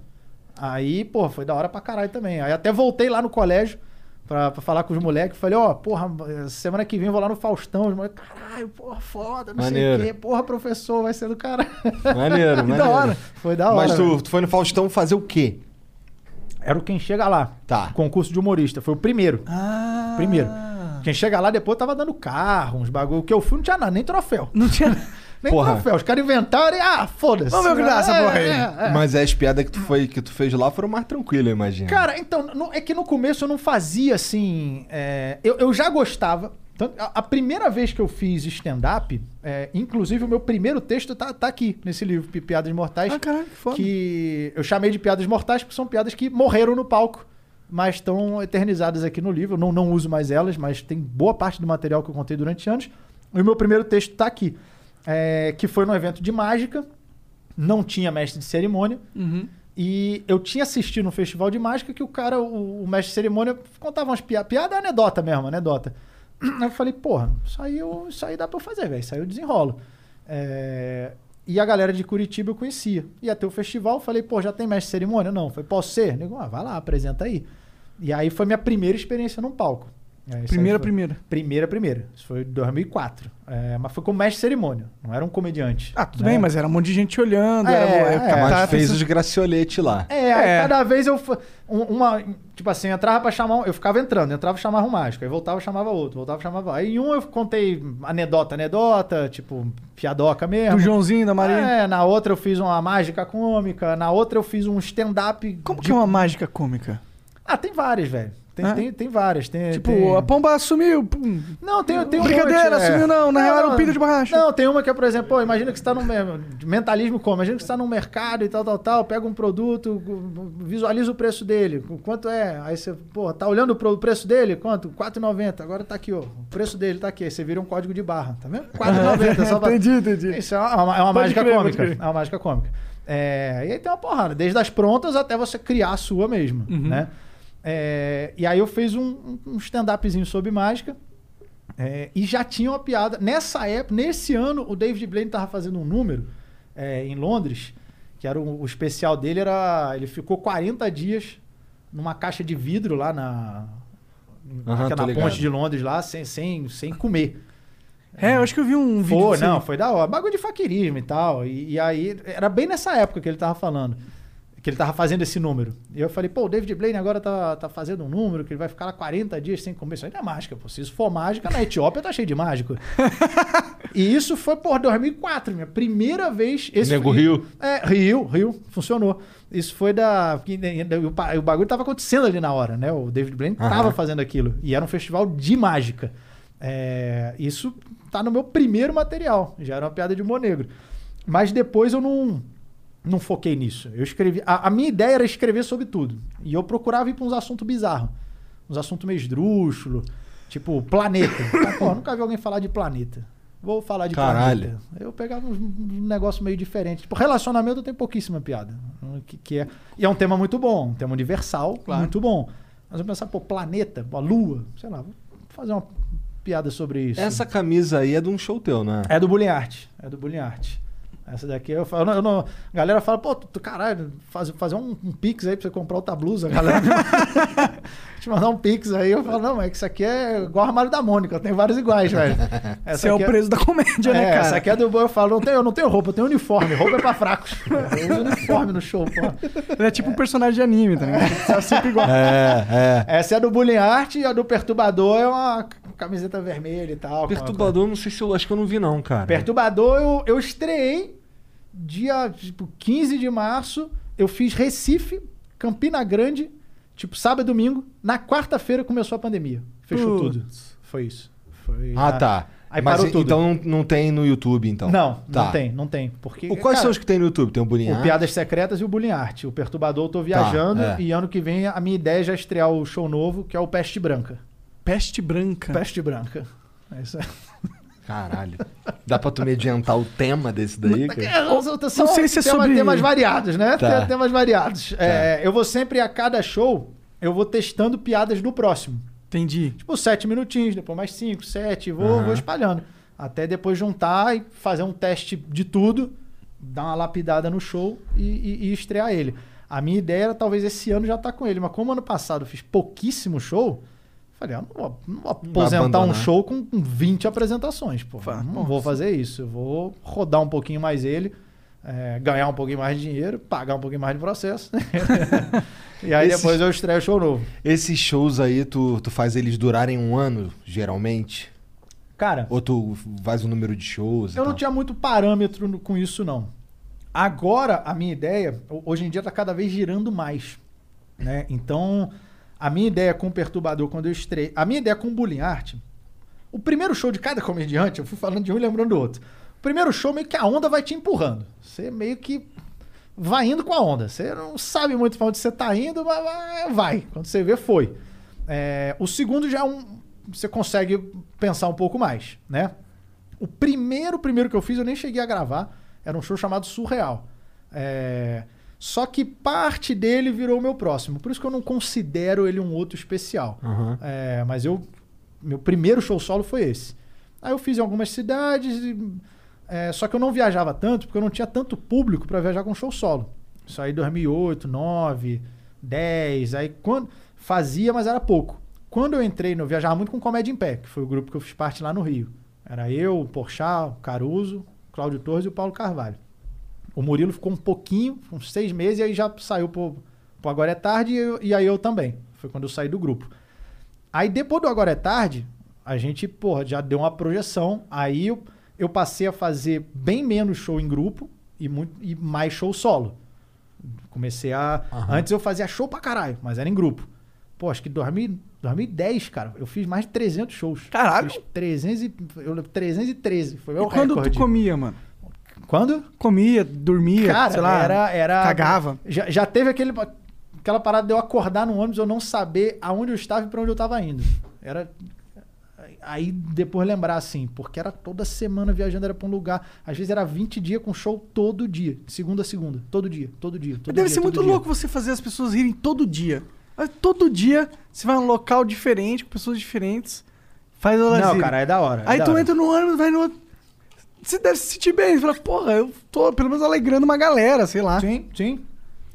Aí, pô, foi da hora pra caralho também. Aí até voltei lá no colégio pra, pra falar com os moleques. Falei, ó, porra, semana que vem eu vou lá no Faustão. Os moleques, caralho, porra, foda, não Maneiro. sei o quê. Porra, professor, vai ser do caralho. Maneiro, maneiro. da hora. Foi da hora. Mas tu, tu foi no Faustão fazer o quê? Era o Quem Chega Lá. Tá. Concurso de humorista. Foi o primeiro. Ah. Primeiro. Quem chega lá depois tava dando carro, uns bagulho. O que eu fui não tinha nada, nem troféu. Não tinha... Nem Porra. troféu. Os caras inventaram e, ah, foda-se. Vamos ver o que dá essa É, porra aí. é, é. Mas as piadas que tu, foi, que tu fez lá foram mais tranquilas, eu imagino. Cara, então, não- é que no começo eu não fazia assim. é, eu, eu já gostava. Tanto- a, a primeira vez que eu fiz stand-up, é, inclusive o meu primeiro texto tá, tá aqui nesse livro, Pi- Piadas Mortais. Ah, caralho, que foda. que eu chamei de piadas mortais porque são piadas que morreram no palco, mas estão eternizadas aqui no livro. Eu não, não uso mais elas, mas tem boa parte do material que eu contei durante anos. E o meu primeiro texto tá aqui, é, que foi num evento de mágica, não tinha mestre de cerimônia. Uhum. E eu tinha assistido no festival de mágica que o cara, o, o mestre de cerimônia, contava umas piadas. Piada é anedota mesmo, anedota. Eu falei, porra, isso aí, eu, isso aí dá pra eu fazer, velho. Isso aí eu desenrolo. É, E a galera de Curitiba eu conhecia. Ia ter o festival, falei, pô, já tem mestre de cerimônia? Não. Falei, posso ser? Nego, ah, vai lá, apresenta aí. E aí foi minha primeira experiência num palco. É, Primeira, foi- primeira. Primeira, primeira. Isso foi em 2004. É, mas foi como mestre de cerimônia, não era um comediante. Ah, tudo né? bem, mas era um monte de gente olhando. É, era, é, tá- Mas fez os gracioletes lá. É, aí É. cada vez eu. um- Uma, tipo assim, eu entrava pra chamar. um- Eu ficava entrando, entrava e chamava um mágico. Aí voltava e chamava outro, voltava e chamava. Aí em um eu contei anedota, anedota, tipo, piadoca mesmo. Do Joãozinho, da Maria. É, na outra eu fiz uma mágica cômica, na outra eu fiz um stand-up. Como de- que é uma mágica cômica? Ah, tem várias, velho. Tem, Ah. tem, tem várias. Tem, Tipo, tem- a pomba sumiu. pum. Não, tem, tem um Brincadeira, monte, é. sumiu não, na real era um pinto de borracha. Não, tem uma que é, por exemplo, pô, imagina que você tá num mer- mentalismo como? Imagina que você tá num mercado e tal, tal, tal, pega um produto, visualiza o preço dele, quanto é? Aí você, pô, tá olhando pro preço dele? Quanto? 4,90. Agora tá aqui, ó. O preço dele tá aqui. Aí você vira um código de barra, tá vendo? 4,90 só pra... entendi, entendi. Isso é uma, é uma- é mágica crer, cômica. É uma mágica cômica. É, e aí tem uma porrada, desde as prontas até você criar a sua mesmo, Uhum. né? É, e aí eu fiz um, um stand-upzinho sobre mágica. é, e já tinha uma piada. Nessa época, nesse ano, o David Blaine tava fazendo um número é, em Londres, que era o, o especial dele, era. Ele ficou 40 dias numa caixa de vidro lá na. Aham, na ligado. ponte de Londres lá, sem, sem, sem comer. É, eu acho que eu vi um vídeo. Não, foi da hora. Bagulho de faquirismo e tal. E, e aí, era bem nessa época que ele tava falando. Que ele tava fazendo esse número. E eu falei, pô, o David Blaine agora tá, tá fazendo um número que ele vai ficar lá 40 dias sem comer. Isso não é mágica, pô. Se isso for mágica, na Etiópia tá cheio de mágico. e isso foi, por 2004, minha primeira vez. Esse Nego foi- Rio. É, Rio, Rio, funcionou. Isso foi da. que- O bagulho tava acontecendo ali na hora, né? O David Blaine Aham. tava fazendo aquilo. E era um festival de mágica. É, isso tá no meu primeiro material. Já era uma piada de humor negro. Mas depois eu não, não foquei nisso. Eu escrevi. A, a minha ideia era escrever sobre tudo. E eu procurava ir pra uns assuntos bizarros. Uns assuntos meio esdrúxulos. Tipo, planeta. Ah, Pô, nunca vi alguém falar de planeta. Vou falar de Caralho. planeta. Eu pegava um, um negócio meio diferente. Tipo, relacionamento tem pouquíssima piada. Que, que é, e é um tema muito bom, um tema universal, muito bom. Mas eu pensar, pô, planeta, pô, lua, sei lá, vou fazer uma piada sobre isso. Essa camisa aí é de um show teu, né? É do Bullying Art. É do Bullying Art. Essa daqui eu falo. Eu não, a galera fala, pô, tu, caralho, faz, fazer um, um pix aí pra você comprar outra blusa, galera. Te mandar um pix aí. Eu falo, não, mas isso aqui é igual o armário da Mônica, tem vários iguais, velho. Esse é o aqui preço da comédia, é, né, cara? Essa aqui é do eu falo, não tenho, eu não tenho roupa, eu tenho uniforme. Roupa é pra fracos. Eu uso uniforme no show, pô. Ele é tipo um personagem de anime, tá ligado? Tá sempre igual. É, é. Essa é do Bullying Art e a do Perturbador é uma camiseta vermelha e tal. Perturbador, não sei se eu acho que eu não vi, não, cara. Perturbador, eu, eu estreiei dia tipo, 15 de março. Eu fiz Recife, Campina Grande, tipo sábado e domingo. Na quarta-feira começou a pandemia. Fechou Putz. tudo. Foi isso. Foi Ah, na- tá. Aí Mas parou tudo. então não, não tem no YouTube, então? Não, Tá. não tem, não tem. Porque, O, quais cara, são os que tem no YouTube? Tem o Bullying o? Piadas Secretas e o Bullying Art. O Perturbador eu tô viajando é. e ano que vem a minha ideia é já estrear o show novo, que é o Peste Branca. Peste branca. Peste Branca. É isso aí. Caralho. Dá pra tu me adiantar o tema desse daí, cara? É, não, são- são sei se é temas, sobre- temas variados, né? Tá. Tem- Temas variados. É, eu vou sempre, a cada show, eu vou testando piadas do próximo. Entendi. Tipo, sete minutinhos, depois mais cinco, sete, vou, Aham. vou espalhando. Até depois juntar e fazer um teste de tudo, dar uma lapidada no show e, e- e estrear ele. A minha ideia era talvez esse ano já estar com ele, mas como ano passado eu fiz pouquíssimo show, falei, ah, não vou, não vou aposentar um abandonar. show com com 20 apresentações, pô. Não vou fazer isso. Eu vou rodar um pouquinho mais ele, é, ganhar um pouquinho mais de dinheiro, pagar um pouquinho mais de processo. e aí Esses- depois eu estreio o show novo. Esses shows aí, tu, tu faz eles durarem um ano, geralmente? Cara, Ou tu faz um número de shows? Eu não tinha muito parâmetro no- com isso, não. Agora, a minha ideia, ho- hoje em dia, está cada vez girando mais. Né? Então, a minha ideia com o Perturbador, quando eu estrei. A minha ideia com o Bullying Art. O primeiro show de cada comediante, eu fui falando de um e lembrando do outro. O primeiro show, meio que a onda vai te empurrando. Você meio que vai indo com a onda. Você não sabe muito pra onde você tá indo, mas vai. Quando você vê, foi. É, o segundo já é um. Você consegue pensar um pouco mais, né? O primeiro, primeiro que eu fiz, eu nem cheguei a gravar. Era um show chamado Surreal. É, Só que parte dele virou o meu próximo. Por isso que eu não considero ele um outro especial. Aham. É, mas eu Meu primeiro show solo foi esse. Aí eu fiz em algumas cidades, e, é, só que eu não viajava tanto, porque eu não tinha tanto público pra viajar com show solo. Isso aí em 2008, 9, 10, aí quando fazia, mas era pouco. Quando eu entrei, no, eu viajava muito com Comédia em Pé, que foi o grupo que eu fiz parte lá no Rio. Era eu, o Porchat, o Caruso, o Cláudio Torres e o Paulo Carvalho. O Murilo ficou um pouquinho, uns seis meses, e aí já saiu pro, pro Agora é Tarde, e, eu- e aí eu também. Foi quando eu saí do grupo. Aí depois do Agora é Tarde, a gente, porra, já deu uma projeção. Aí eu, eu passei a fazer bem menos show em grupo e, muito, e mais show solo. Comecei a. Antes eu fazia show pra caralho, mas era em grupo. Pô, acho que 2000, 2010, cara, eu fiz mais de 300 shows. Caralho. Fiz 300 e, eu, lembro, 313. Foi meu E quando recorde. tu comia, mano? Quando? Comia, dormia, Cara, sei lá, era, era. cagava. Já, já teve aquele, aquela parada de eu acordar no ônibus eu não saber aonde eu estava e pra onde eu tava indo. Era. Aí depois lembrar assim, porque era toda semana viajando, era pra um lugar. Às vezes era 20 dias com show todo dia, segunda a segunda. Todo dia, todo dia. Todo Deve dia, ser muito dia. louco você fazer as pessoas rirem todo dia. Todo dia você vai num local diferente, com pessoas diferentes, faz elas Não, rirem. cara, é da hora. é Aí tu hora. entra no ônibus, vai no outro. Você deve se sentir bem. Você fala, porra, eu tô pelo menos alegrando uma galera, sei lá. Sim, sim.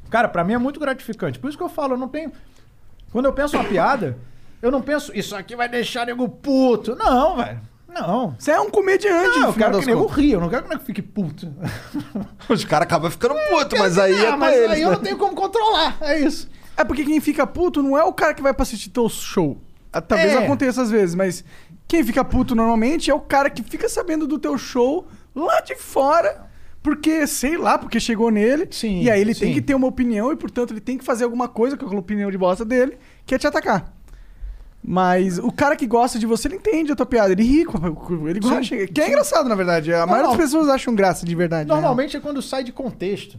Cara, pra mim é muito gratificante. Por isso que eu falo, eu não tenho. Quando eu penso uma piada, eu não penso, isso aqui vai deixar nego puto. Não, velho. Não. Você é um comediante, Não, eu quero que nego ria, eu não quero que nego fique puto. Os caras acabam ficando puto, mas aí é ah, com mas eles, aí eu né? não tenho como controlar. É isso. É porque quem fica puto não é o cara que vai pra assistir teu show. Ah, Talvez É. aconteça às vezes, mas quem fica puto normalmente é o cara que fica sabendo do teu show lá de fora. Porque, sei lá, porque chegou nele. Sim, e aí ele tem sim. que ter uma opinião e, portanto, ele tem que fazer alguma coisa com aquela opinião de bosta dele, que é te atacar. Mas o cara que gosta de você, ele entende a tua piada. Ele ri, com- com- ele gosta. Sim, Que é engraçado, na verdade. A maioria das pessoas acham graça de verdade. né? Normalmente é quando sai de contexto.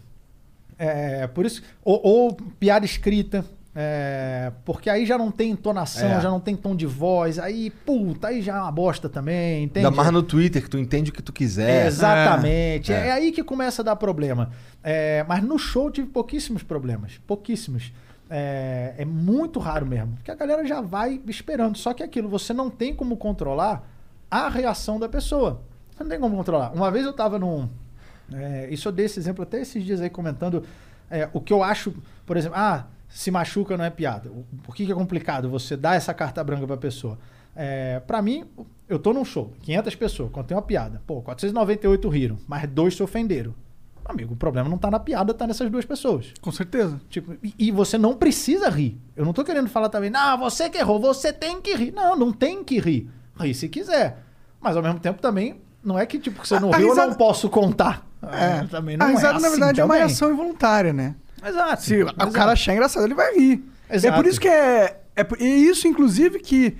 É, por isso. Ou, ou piada escrita. É, porque aí já não tem entonação, É. já não tem tom de voz. Aí, puta, aí já é uma bosta também, entende? Ainda mais no Twitter, que tu entende o que tu quiser. Exatamente. É. É. aí que começa a dar problema. É, mas no show eu tive pouquíssimos problemas. Pouquíssimos. É, é muito raro mesmo. Porque a galera já vai esperando. Só que é aquilo, você não tem como controlar a reação da pessoa. Você não tem como controlar. Uma vez eu tava num. é, isso eu dei esse exemplo até esses dias aí comentando é, o que eu acho, por exemplo, ah, se machuca não é piada. O- Por que, que é complicado você dar essa carta branca pra pessoa? É, para mim, eu tô num show, 500 pessoas, contei uma piada. Pô, 498 riram, mas dois se ofenderam. Amigo, o problema não tá na piada, tá nessas duas pessoas. Com certeza. Tipo, e, e você não precisa rir. Eu não tô querendo falar também, não, você que errou, você tem que rir. Não, não tem que rir. Rir se quiser. Mas ao mesmo tempo também, não é que tipo, que você não A- a riu, eu risada- não posso contar. É, também não a risada, é na assim verdade, é uma também. reação involuntária, né? Exato. Se o cara achar engraçado, ele vai rir. Exato. É por isso que é. É e isso, inclusive, que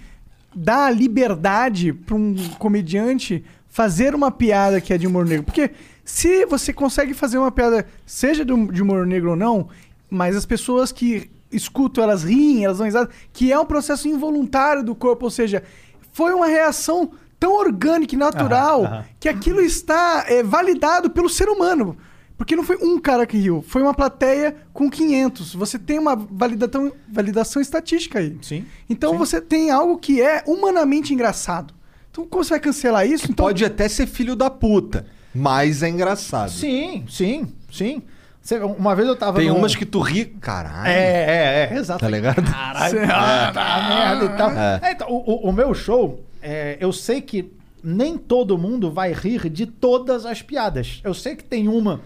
dá liberdade pra um comediante fazer uma piada que é de humor negro. Porque se você consegue fazer uma piada, seja de humor negro ou não, mas as pessoas que escutam, elas riem, elas dão risada, que é um processo involuntário do corpo, ou seja, foi uma reação tão orgânica e natural Aham, aham. que aquilo está é, validado pelo ser humano. Porque não foi um cara que riu, foi uma plateia com 500. Você tem uma validação, validação estatística aí. Sim. Então sim. você tem algo que é humanamente engraçado. Então como você vai cancelar isso? Então, Pode até ser filho da puta, mas é engraçado. Sim, sim, sim. Uma vez eu tava. Tem num- umas que tu ri, caralho. É, é, é, exato. Tá ligado? Caralho, ah, tá merda e tal. É. É, então, o, o- o meu show, é, eu sei que nem todo mundo vai rir de todas as piadas. Eu sei que tem uma.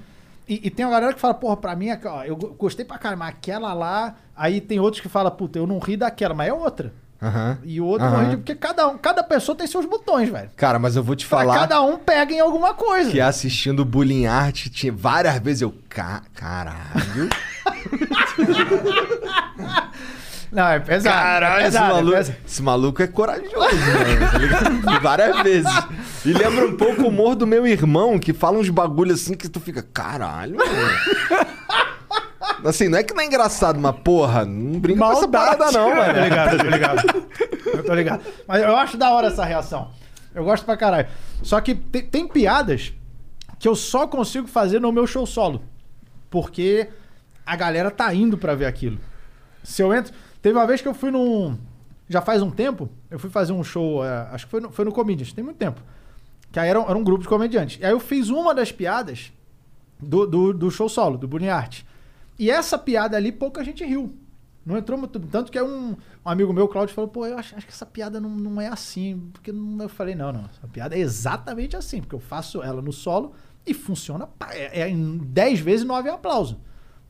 E, e tem uma galera que fala, porra, pra mim, ó, eu go- gostei pra caramba, aquela lá. Aí tem outros que falam, puta, eu não ri daquela, mas é outra. Aham. E o outro não Aham. ri. Porque cada, um, cada pessoa tem seus botões, velho. Cara, mas eu vou te Pra falar cada um pega em alguma coisa. que assistindo Bullying Art, tinha várias vezes eu. Ca... Caralho. Não, é pesado. Caralho, é esse, pesado, é maluco, pesado. esse maluco é corajoso, mano, tá ligado? Várias vezes. E lembra um pouco o humor do meu irmão, que fala uns bagulho assim que tu fica, caralho, mano. Assim, não é que não é engraçado, mas porra, não brinca com essa Maldade. parada não, tô mano. ligado, tô ligado. Eu tô ligado. Mas eu acho da hora essa reação. Eu gosto pra caralho. Só que tem, tem piadas que eu só consigo fazer no meu show solo. Porque a galera tá indo pra ver aquilo. Se eu entro. Teve uma vez que eu fui num. já faz um tempo, eu fui fazer um show, é, acho que foi no, foi no Comedians, tem muito tempo. Que aí era, era um grupo de comediantes. E aí eu fiz uma das piadas do, do, do show solo, do Bunny Art. E essa piada ali, pouca gente riu. Não entrou muito. Tanto que um, um amigo meu, Claudio, falou: pô, eu acho, acho que essa piada não, não é assim. Porque não, eu falei: não, não. Essa piada é exatamente assim. Porque eu faço ela no solo e funciona. É, é em 10 vezes 9 é aplauso.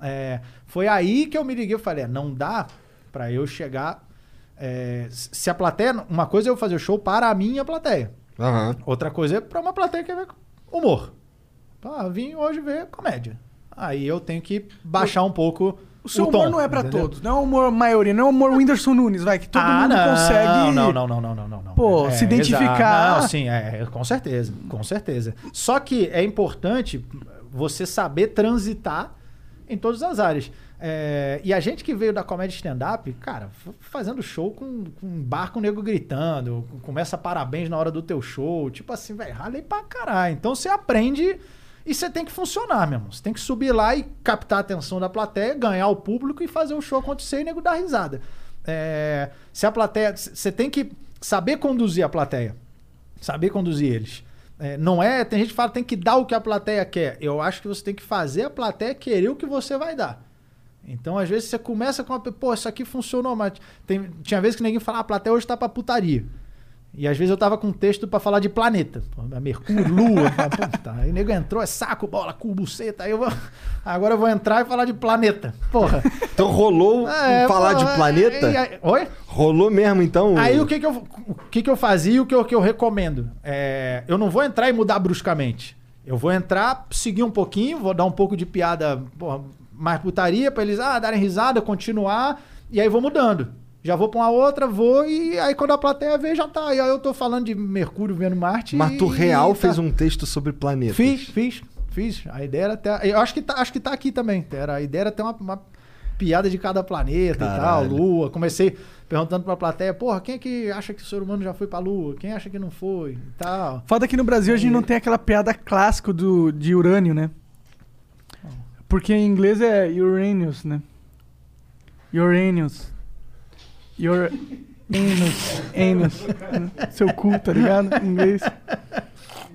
É, foi aí que eu me liguei e falei: é, não dá pra eu chegar. é, se a plateia. Uma coisa é eu fazer o show para a minha plateia. Aham. Outra coisa é pra uma plateia que quer ver humor. Ah, vim hoje ver comédia. Aí eu tenho que baixar um pouco O seu o humor tom, não é pra entendeu? todos. Não é o humor maioria, não é o humor Whindersson Nunes, vai, que todo ah, mundo não, consegue. Não, não, não, não, não, não, não. Pô, se identificar. exato. Não, sim, é, com certeza, com certeza. Só que é importante você saber transitar em todas as áreas. É, e a gente que veio da comédia stand-up, cara, fazendo show com, com um bar com o nego gritando, começa parabéns na hora do teu show, tipo assim, velho, ralei pra caralho. Então você aprende e você tem que funcionar mesmo. Você tem que subir lá e captar a atenção da plateia, ganhar o público e fazer o show acontecer e o nego dar risada. É, se a plateia. Você tem que saber conduzir a plateia. Saber conduzir eles. É, não é. Tem gente que fala tem que dar o que a plateia quer. Eu acho que você tem que fazer a plateia querer o que você vai dar. Então, às vezes, você começa com uma. Pô, isso aqui funcionou, mas tem, tinha vezes que ninguém falava, a plateia hoje tá pra putaria. E às vezes eu tava com um texto pra falar de planeta. Pô, Mercúrio, Lua. Puta, aí o nego entrou, é saco, bola, cu, buceta. Aí eu vou. Agora eu vou entrar e falar de planeta. Porra. Então rolou É, falar porra, de planeta? e aí- oi? Rolou mesmo, então? Aí o que que eu, o que que eu fazia e o que eu, que eu recomendo? É, eu não vou entrar e mudar bruscamente. Eu vou entrar, seguir um pouquinho, vou dar um pouco de piada porra, mais putaria pra eles ah, darem risada, continuar, e aí vou mudando. Já vou pra uma outra, vou, e aí quando a plateia vê, já tá. E aí eu tô falando de Mercúrio vendo Marte. Mas tu real e tá. fez um texto sobre planetas. Fiz, fiz, fiz. A ideia era até. Eu acho que tá, acho que tá aqui também. Era, a ideia era ter uma, uma piada de cada planeta e tal, Caralho. Lua. Comecei perguntando pra plateia, porra, quem é que acha que o ser humano já foi pra Lua? Quem acha que não foi? E tal. Foda que no Brasil a gente não tem aquela piada clássica do, de urânio, né? Porque em inglês é Uranus, né? Uranus. Uranus. Anus. Seu cu, tá ligado? Em inglês.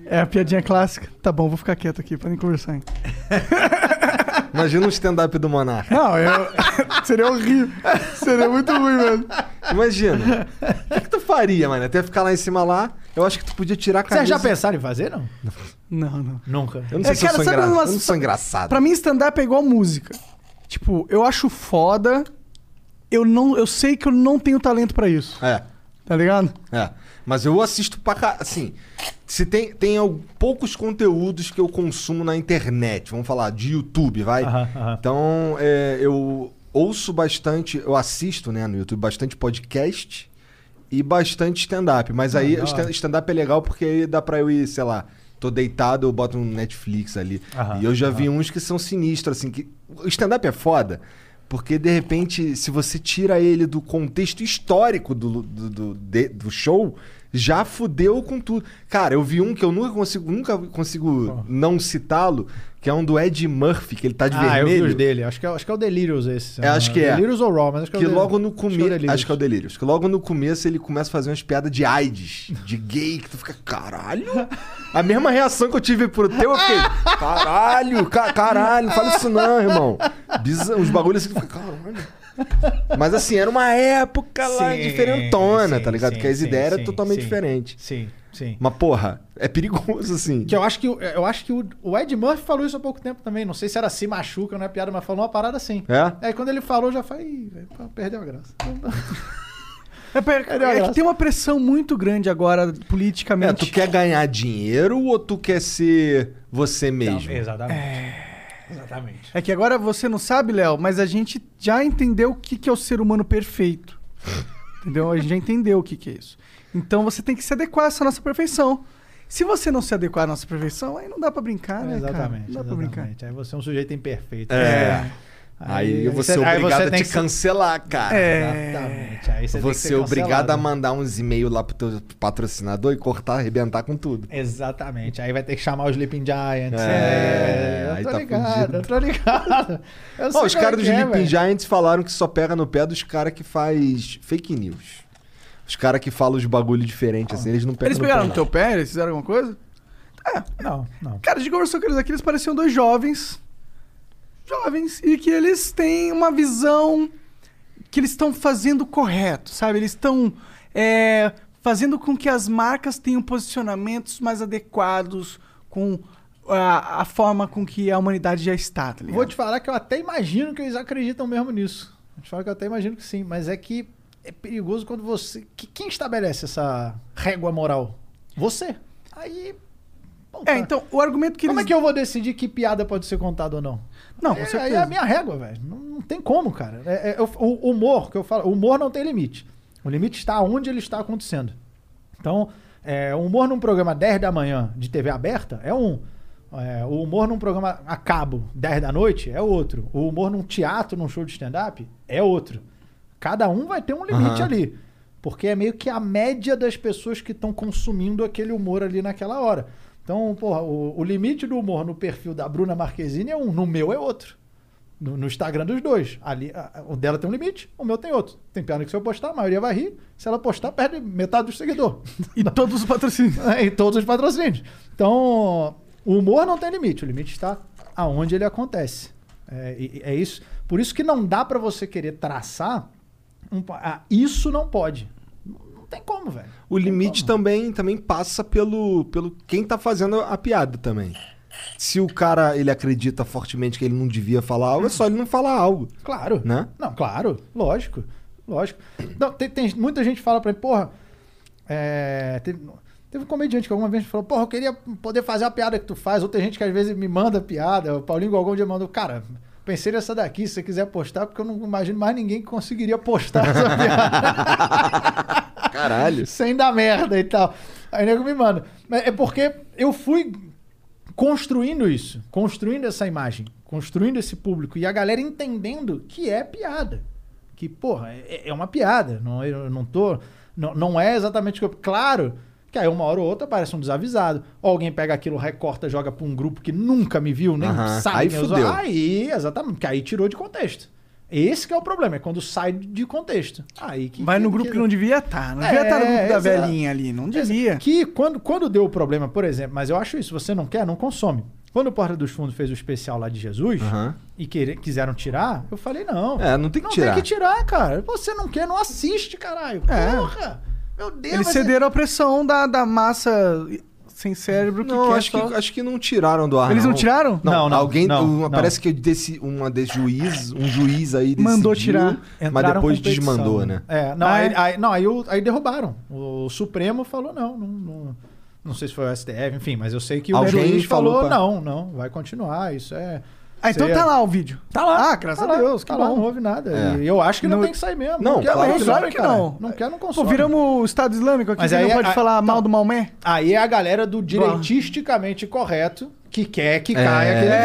É a piadinha clássica. Tá bom, vou ficar quieto aqui, podem conversar. hein? Imagina um stand-up do Monark. Não, eu... seria horrível. Seria muito ruim, mano. Imagina. O que, que tu faria, mano? Até ficar lá em cima lá, eu acho que tu podia tirar a camisa. Vocês já pensaram em fazer, não? Não, não. Nunca. Eu não sei É, se cara, eu, sou sabe engra... umas- eu não sou engraçado. Pra mim, stand-up é igual música. Tipo, eu acho foda. Eu, não, eu sei que eu não tenho talento pra isso. É, Tá ligado? é. Mas eu assisto pra cá. Assim, se tem, tem poucos conteúdos que eu consumo na internet, vamos falar de YouTube, vai? Aham, aham. Então, é, eu ouço bastante, eu assisto, né, no YouTube, bastante podcast e bastante stand-up. Mas aí, stand- hora. stand-up é legal porque aí dá pra eu ir, sei lá, tô deitado, eu boto um Netflix ali. Aham, e eu já vi uns que são sinistros, assim, que... O stand-up é foda, porque de repente, se você tira ele do contexto histórico do, do, do, de- do show, já fudeu com tudo. Cara, eu vi um que eu nunca consigo, nunca consigo não citá-lo, que é um do Ed Murphy, que ele tá de ah, eu vi vermelho. os dele. Acho que, é, acho que é o Delirious esse. É, acho que é. Delirious ou Raw, mas acho que é o Que logo no acho que é o começo. Delirious. Acho que é o Delírios. Que logo no começo ele começa a fazer umas piadas de AIDS, de gay, que tu fica, caralho. A mesma reação que eu tive pro teu, eu fiquei, caralho, ca- caralho, não fala isso não, irmão. Bizar, uns bagulhos assim que tu fica, caralho. Mas assim, era uma época lá Sim, diferentona, sim, tá ligado? sim, que as ideias eram totalmente sim. diferentes. Sim, sim. Mas, porra, é perigoso, assim. Que eu acho que, eu acho que o, Ed Murphy falou isso há pouco tempo também. Não sei se era se machuca, não é piada, mas falou uma parada assim. É? Aí quando ele falou, já foi. "Ih, velho, pô, perdeu a graça. É, a é que tem uma pressão muito grande agora, É, politicamente. tu quer ganhar dinheiro ou tu quer ser você mesmo? Exatamente. Exatamente. É que agora você não sabe, Léo, mas a gente já entendeu o que, que é o ser humano perfeito. Entendeu? A gente já entendeu o que, que é isso. Então você tem que se adequar a essa nossa perfeição. Se você não se adequar à nossa perfeição, aí não dá pra brincar, né, cara? exatamente. Não dá pra brincar. exatamente. Aí você é um sujeito imperfeito. É. Aí, eu vou ser aí obrigado você a te que cancelar, cara. É. Exatamente. Aí você Eu tem vou que ser ser obrigado a mandar uns e-mails lá pro teu patrocinador e cortar, arrebentar com tudo. Exatamente. Aí vai ter que chamar os Sleeping Giants. É, eu aí tô tá ligado, fudido. eu tô ligado. Eu Ó, os é caras do que é, Sleeping. Giants falaram que só pega no pé dos caras que faz fake news. Os caras que falam de bagulho diferente, assim, eles não pegam Eles no pegaram pé, no teu pé? Eles fizeram alguma coisa? É. Não, não. Cara, a gente conversou com eles aqui, eles pareciam dois jovens. Jovens. E que eles têm uma visão que eles estão fazendo correto, sabe? Eles estão é, fazendo com que as marcas tenham posicionamentos mais adequados com a, a forma com que a humanidade já está, tá? Vou te falar que eu até imagino que eles acreditam mesmo nisso. Vou te falar que eu até imagino que sim, mas é que é perigoso quando você. que- quem estabelece essa régua moral? Você. Aí. puta, É, então, o argumento que Como eles... é que eu vou decidir que piada pode ser contada ou não? Não, com É, aí certeza. é a minha régua, velho. Não, não tem como, cara. É- é- eu- o humor, que eu falo, o humor não tem limite. O limite está onde ele está acontecendo. Então, é, o humor num programa 10 da manhã de TV aberta é um. É, o humor num programa a cabo 10 da noite é outro. O humor num teatro, num show de stand-up é outro. Cada um vai ter um limite Aham. ali. Porque é meio que a média das pessoas que estão consumindo aquele humor ali naquela hora. Então, porra, o, o limite do humor no perfil da Bruna Marquezine é um, no meu é outro. No, no Instagram dos dois. Ali, a- o dela tem um limite, o meu tem outro. Tem piada que se eu postar, a maioria vai rir. Se ela postar, perde metade dos seguidores. E todos os patrocínios. em todos os patrocínios. Então, o humor não tem limite. O limite está aonde ele acontece. É, e- e é isso. Por isso que não dá pra você querer traçar. um ah, isso não pode. Tem como, velho. O limite também, também passa pelo, pelo quem tá fazendo a piada também. Se o cara ele acredita fortemente que ele não devia falar algo, é só ele não falar algo. Claro. Né? Não, claro. Lógico. Lógico. Não, tem, tem- muita gente fala pra mim, porra. é, teve, teve um comediante que alguma vez falou, porra, eu queria poder fazer a piada que tu faz. Outra gente que às vezes me manda piada. O Paulinho Gogol um dia mandou, cara. Pensei nessa daqui, se você quiser postar, porque eu não imagino mais ninguém que conseguiria postar essa piada. Caralho. sem dar merda e tal. Aí o nego me manda. É porque eu fui construindo isso, construindo essa imagem, construindo esse público e a galera entendendo que é piada. Que, porra, é, é uma piada. Não, eu não tô. Não, não é exatamente o que eu. Claro que aí uma hora ou outra aparece um desavisado. Ou alguém pega aquilo, recorta, joga pra um grupo que nunca me viu, nem Aham. sabe. Aí fudeu. Aí, exatamente, porque aí tirou de contexto. Esse que é o problema, é quando sai de contexto. Aí que, Vai no que- grupo que não devia estar. Não devia É, estar no grupo da velhinha ali. Não devia. Que quando, quando deu o problema, por exemplo, mas eu acho isso, você não quer, não consome. Quando o Porta dos Fundos fez o especial lá de Jesus Aham. e querer- quiseram tirar, eu falei, não. É, não tem que não tirar. tem que tirar, cara. Você não quer, não assiste, caralho. É. Porra! Meu Deus, Eles cederam à pressão da, da massa sem cérebro que Não, quer acho só... que, acho que não tiraram do ar. Eles não tiraram? Não, Não, não, alguém. não, não. Parece que desse, uma desse juiz, um juiz aí decidiu, Mandou tirar. Mas depois desmandou, né? É, não, Ah, aí, é? aí- não, aí, aí derrubaram. O Supremo falou não, não, não, não sei se foi o STF, enfim, mas eu sei que o Alguém juiz falou falou, pra- não, não, vai continuar, isso é... Ah, então tá lá o vídeo. Tá lá. Ah, graças tá a lá, Deus, que tá lá, bom. não houve nada. É. E eu acho que não, Não- tem que sair mesmo. Não, quer, claro não que consome, Claro que cara. não. Não quer, não Pô, consome. viramos o Estado Islâmico aqui, Mas aí não é- pode a- falar mal do Maomé. Aí é a galera do direitisticamente correto que quer que É. caia aquele vídeo.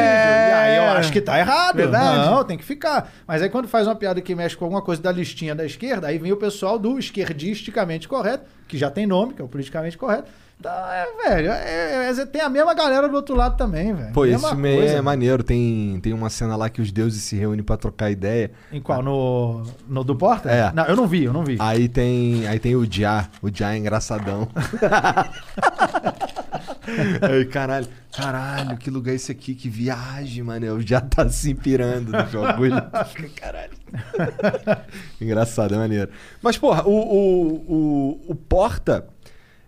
E aí eu acho que tá errado. Verdade. Não, tem que ficar. Mas aí quando faz uma piada que mexe com alguma coisa da listinha da esquerda, aí vem o pessoal do esquerdisticamente correto, que já tem nome, que é o politicamente correto. Então, é, velho, é- é- tem a mesma galera do outro lado também, velho. Pô, esse Mesma filme coisa. é maneiro. Tem, tem uma cena lá que os deuses se reúnem pra trocar ideia. Em qual? No, no do Porta? É. Não, eu não vi, eu não vi. Aí tem, aí tem o Já. O Já é engraçadão. aí, caralho. Caralho, que lugar é esse aqui? Que viagem, mano. Eu já tá se pirando no bagulho. caralho. Engraçado, é maneiro. Mas, porra, o, o, o, o Porta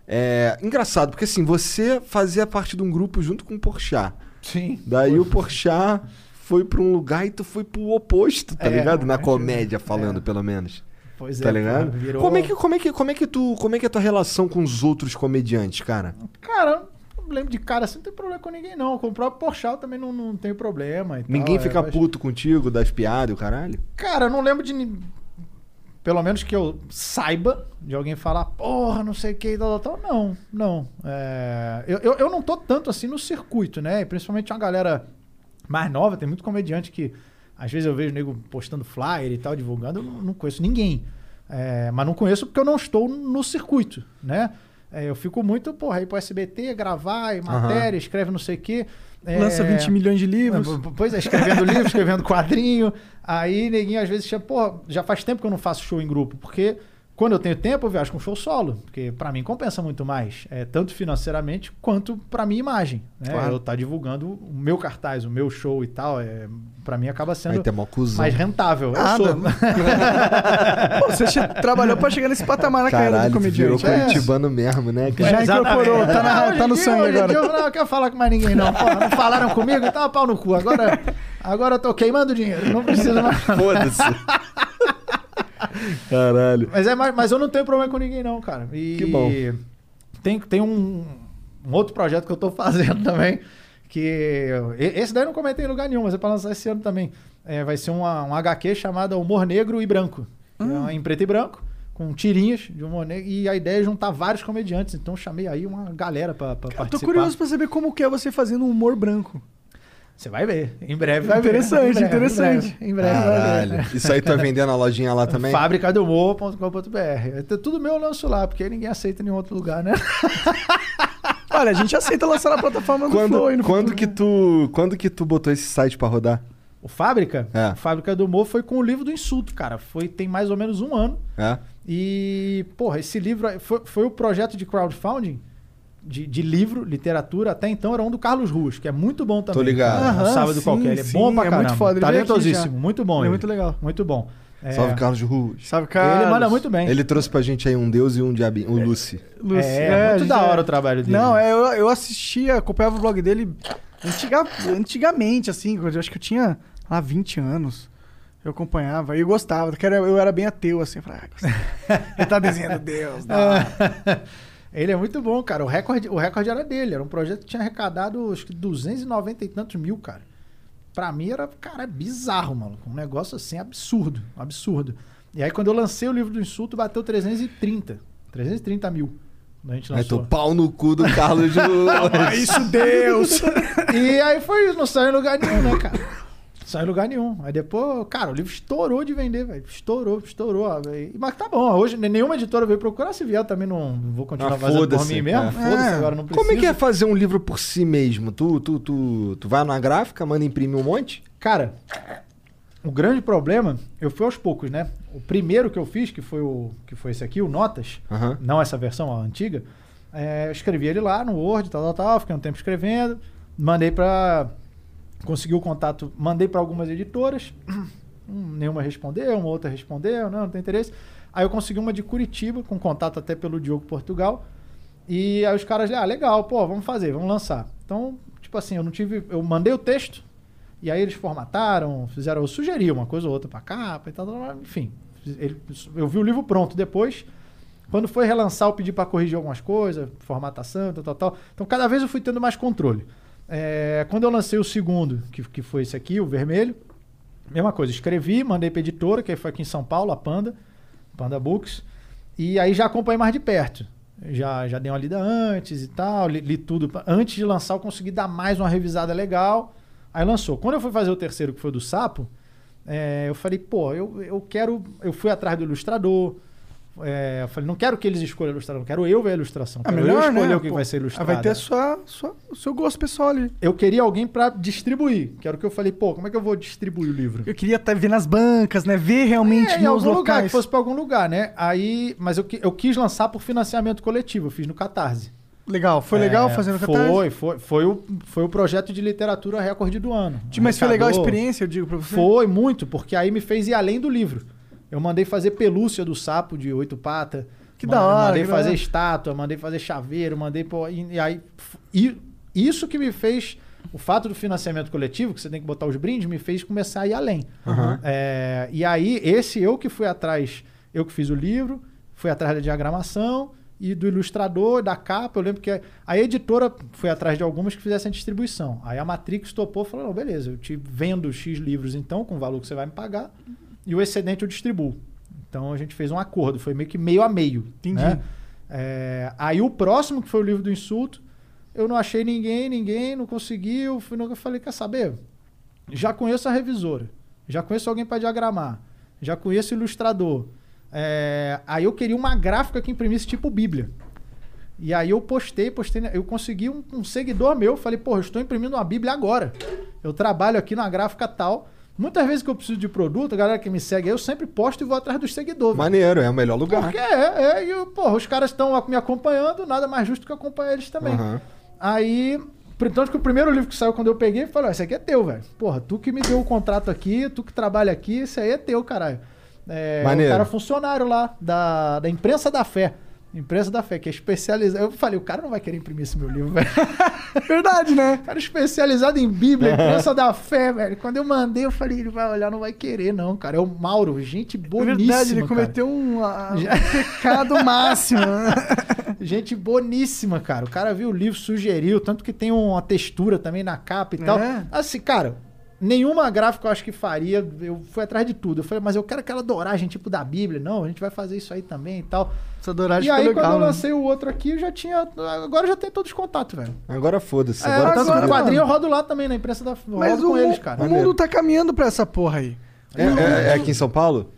é engraçado, porque assim, você fazia parte de um grupo junto com o Porchat. Sim. Daí o Porchat foi pra um lugar e tu foi pro oposto, tá É, ligado? Na é, comédia, falando, pelo menos. Pois Tá é, ligado? cara, virou- Como é que como é que como é que tu como é que é a tua relação com os outros comediantes, cara? Cara, lembro de cara assim, não tem problema com ninguém, não. Com o próprio Porchat também não, não tem problema. e Ninguém tal, fica é, mas- puto contigo das piadas, e o caralho? Cara, eu não lembro de. Pelo menos que eu saiba de alguém falar, porra, não sei o que, tal, tal, tal. Não, não. É, eu, eu, eu não tô tanto assim no circuito, né? E principalmente uma galera mais nova, tem muito comediante que às vezes eu vejo o nego postando flyer e tal, divulgando, eu não, não conheço ninguém. É, mas não conheço porque eu não estou no circuito, né? É, eu fico muito, porra, ir pro SBT, gravar, e matéria, escreve não sei o quê. É, Lança 20 milhões de livros. P- Pois é, escrevendo livro, escrevendo quadrinho. Aí, neguinho, às vezes, chama, pô, já faz tempo que eu não faço show em grupo, porque Quando eu tenho tempo, eu viajo com show solo, porque pra mim compensa muito mais, é, tanto financeiramente quanto pra minha imagem. Né? Claro. Eu estar divulgando o meu cartaz, o meu show e tal, é, para mim acaba sendo mais rentável. Eu Nada. sou. Pô, você trabalhou pra chegar nesse patamar na carreira Caralho, do tu virou comediante. É. curitibano mesmo, né? cara? Já incorporou, tá, na- tá no sangue agora. dia Eu não quero falar com mais ninguém, não. Pô, não falaram comigo, então pau no cu. Agora, agora eu tô queimando dinheiro, não preciso mais. Foda-se. Caralho. Mas, é, mas eu não tenho problema com ninguém, não, cara. E Que bom. Tem, tem um, um outro projeto que eu tô fazendo também, que... Esse daí eu não comentei em lugar nenhum, mas é pra lançar esse ano também. É, vai ser uma, um HQ chamado Humor Negro e Branco. que Hum. É em preto e branco, com tirinhas de humor negro. E a ideia é juntar vários comediantes. Então eu chamei aí uma galera pra, pra Eu participar. tô curioso pra saber como que é você fazendo um humor branco. Você vai ver. Em breve vai ver. Interessante, Em breve, interessante. Em breve, em breve vai ver. Caralho. Isso aí tu vai vender na lojinha lá também? Fábricadohumor.com.br. É Tudo meu eu lanço lá, porque ninguém aceita em nenhum outro lugar, né? Olha, a gente aceita lançar na plataforma do Quando, Flow no quando, futuro. que tu, quando que tu botou esse site pra rodar? O Fábrica? É. O Fábrica do Humor foi com o livro do insulto, cara. Foi, tem mais ou menos um ano. É? E, porra, esse livro foi, foi o projeto de crowdfunding de, de livro, literatura. Até então era um do Carlos Ruas, que é muito bom também. ligado. cara. Um Aham, sábado sim, qualquer. Ele é sim, bom pra é caramba. muito foda. Talentosíssimo. Muito bom. Ele é ele. muito legal. Muito bom. É, Salve Carlos Ruas. Salve, cara. Ele manda muito bem. Ele trouxe pra gente aí um deus e um diabinho, o Lucy. Lucy, É, muito a da gente- hora o trabalho dele. Não, é, eu, eu assistia, acompanhava o blog dele antiga- antigamente, assim, quando eu acho que eu tinha lá 20 anos. Eu acompanhava e eu gostava, porque eu era bem ateu, assim. Eu falava, ah, ele tá desenhando Deus, hora. Ele é muito bom, cara. O recorde, o recorde era dele. Era um projeto que tinha arrecadado acho que 290 e tantos mil, cara. Pra mim era, cara, é bizarro, mano. Um negócio assim absurdo. Absurdo. E aí quando eu lancei o livro do insulto, bateu 330. 330 mil. A gente Aí tô lançou. pau no cu do Carlos Ruas. Isso, Deus! E aí foi isso, não saiu em lugar nenhum, né, cara? Saiu em lugar nenhum. Aí depois, cara, o livro estourou de vender, velho. Estourou, estourou. e- Mas tá bom, hoje nenhuma editora veio procurar. Se vier, eu também não vou continuar Ah, fazendo por mim mesmo. é. Foda-se, É. agora não precisa. Como é que é fazer um livro por si mesmo? Tu, tu, tu, tu vai numa gráfica, manda imprimir um monte? Cara, o grande problema, eu fui aos poucos, né? O primeiro que eu fiz, que foi o que foi esse aqui, o Notas, não essa versão, a antiga, é, eu escrevi ele lá no Word, tal, tal, tal, fiquei um tempo escrevendo, mandei pra. Consegui o contato, mandei pra algumas editoras, hum, nenhuma respondeu, uma outra respondeu, não, não tem interesse. Aí eu consegui uma de Curitiba, com contato até pelo Diogo Portugal, e aí os caras, ah, legal, pô, vamos fazer, vamos lançar. Então, tipo assim, eu não tive. Eu mandei o texto, e aí eles formataram, fizeram, eu sugeri uma coisa ou outra pra capa e tal, enfim. Ele- eu vi o livro pronto depois. Quando foi relançar, eu pedi pra corrigir algumas coisas, formatação, tal, tal, tal. Então, cada vez eu fui tendo mais controle. É, quando eu lancei o segundo, que, que foi esse aqui, o vermelho, mesma coisa, escrevi, mandei pra editora, que foi aqui em São Paulo, a Panda, Panda Books, e aí já acompanhei mais de perto. Já, já dei uma lida antes e tal, li, li tudo. Antes de lançar, eu consegui dar mais uma revisada legal. Aí lançou. Quando eu fui fazer o terceiro, que foi do Sapo, é, eu falei, pô, eu, eu quero. Eu fui atrás do ilustrador. É, eu falei, não quero que eles escolham a ilustração, quero eu ver a ilustração. Ah, Quero eu melhor, escolher né? o que Pô, vai ser ilustrado. vai ter sua, sua- o seu gosto pessoal ali. Eu queria alguém pra distribuir. Que era o que eu falei, pô, como é que eu vou distribuir o livro? Eu queria até ver nas bancas, né? Ver realmente É, em algum lugar, locais. que fosse pra algum lugar, né? Aí, mas eu, eu quis lançar por financiamento coletivo, eu fiz no Catarse. Legal, foi legal É, fazendo catarse? Foi, foi, foi o, foi o projeto de literatura recorde do ano. Mas foi legal a experiência, eu digo pra você? Foi muito, porque aí me fez ir além do livro. Eu mandei fazer pelúcia do sapo de oito patas. Que da hora, Mandei fazer da hora. estátua, mandei fazer chaveiro, mandei pô, e, e aí e isso que me fez o fato do financiamento coletivo, que você tem que botar os brindes, me fez começar a ir além. É, e aí esse eu que fui atrás, eu que fiz o livro, fui atrás da diagramação e do ilustrador, da capa. Eu lembro que a editora foi atrás de algumas que fizessem a distribuição. Aí a Matrix topou e falou: não, beleza, eu te vendo X livros então, com o valor que você vai me pagar, e o excedente eu distribuo. Então a gente fez um acordo, foi meio que meio a meio. Entendi. né? É, aí o próximo, que foi o livro do insulto, eu não achei ninguém, ninguém, não consegui. Eu, fui, eu falei: quer saber? Já conheço a revisora, já conheço alguém para diagramar, já conheço o ilustrador. É, aí eu queria uma gráfica que imprimisse tipo Bíblia. E aí eu postei, postei, eu consegui um, um seguidor meu, falei, pô, eu estou imprimindo uma Bíblia agora. Eu trabalho aqui na gráfica tal, Muitas vezes que eu preciso de produto, a galera que me segue eu sempre posto e vou atrás dos seguidores. Maneiro, é o melhor lugar. Porque é, é, e, porra, os caras estão me acompanhando, nada mais justo que acompanhar eles também. Aham. Aí, tanto que o primeiro livro que saiu quando eu peguei, eu falei, ó, esse aqui é teu, velho. Porra, tu que me deu o contrato aqui, tu que trabalha aqui, esse aí é teu, caralho. É, Maneiro. o cara funcionário lá, da, da Imprensa da Fé. Imprensa da Fé, que é especializado. Eu falei, o cara não vai querer imprimir esse meu livro, velho. Verdade, né? cara especializado em Bíblia, Imprensa da Fé, velho. Quando eu mandei, eu falei, ele vai olhar, não vai querer, não, cara. É o Mauro, gente É boníssima. verdade, ele cara. cometeu um, ah, um pecado máximo. né? Gente boníssima, cara. O cara viu o livro, sugeriu, tanto que tem uma textura também na capa e tal. É. Assim, cara, nenhuma gráfica eu acho que faria. Eu fui atrás de tudo. Eu falei, mas eu quero aquela doragem tipo da Bíblia. Não, a gente vai fazer isso aí também e tal. Essa douragem e aí, ficou quando eu legal. né? lancei o outro aqui, eu já tinha. Agora eu já tem todos os contatos, velho. Agora foda-se. É, Agora tá agora- quadrinho eu rodo lá também, na imprensa da. Mas rodo o, com eles, o cara. mundo tá caminhando pra essa porra aí. É, é- é aqui em São Paulo?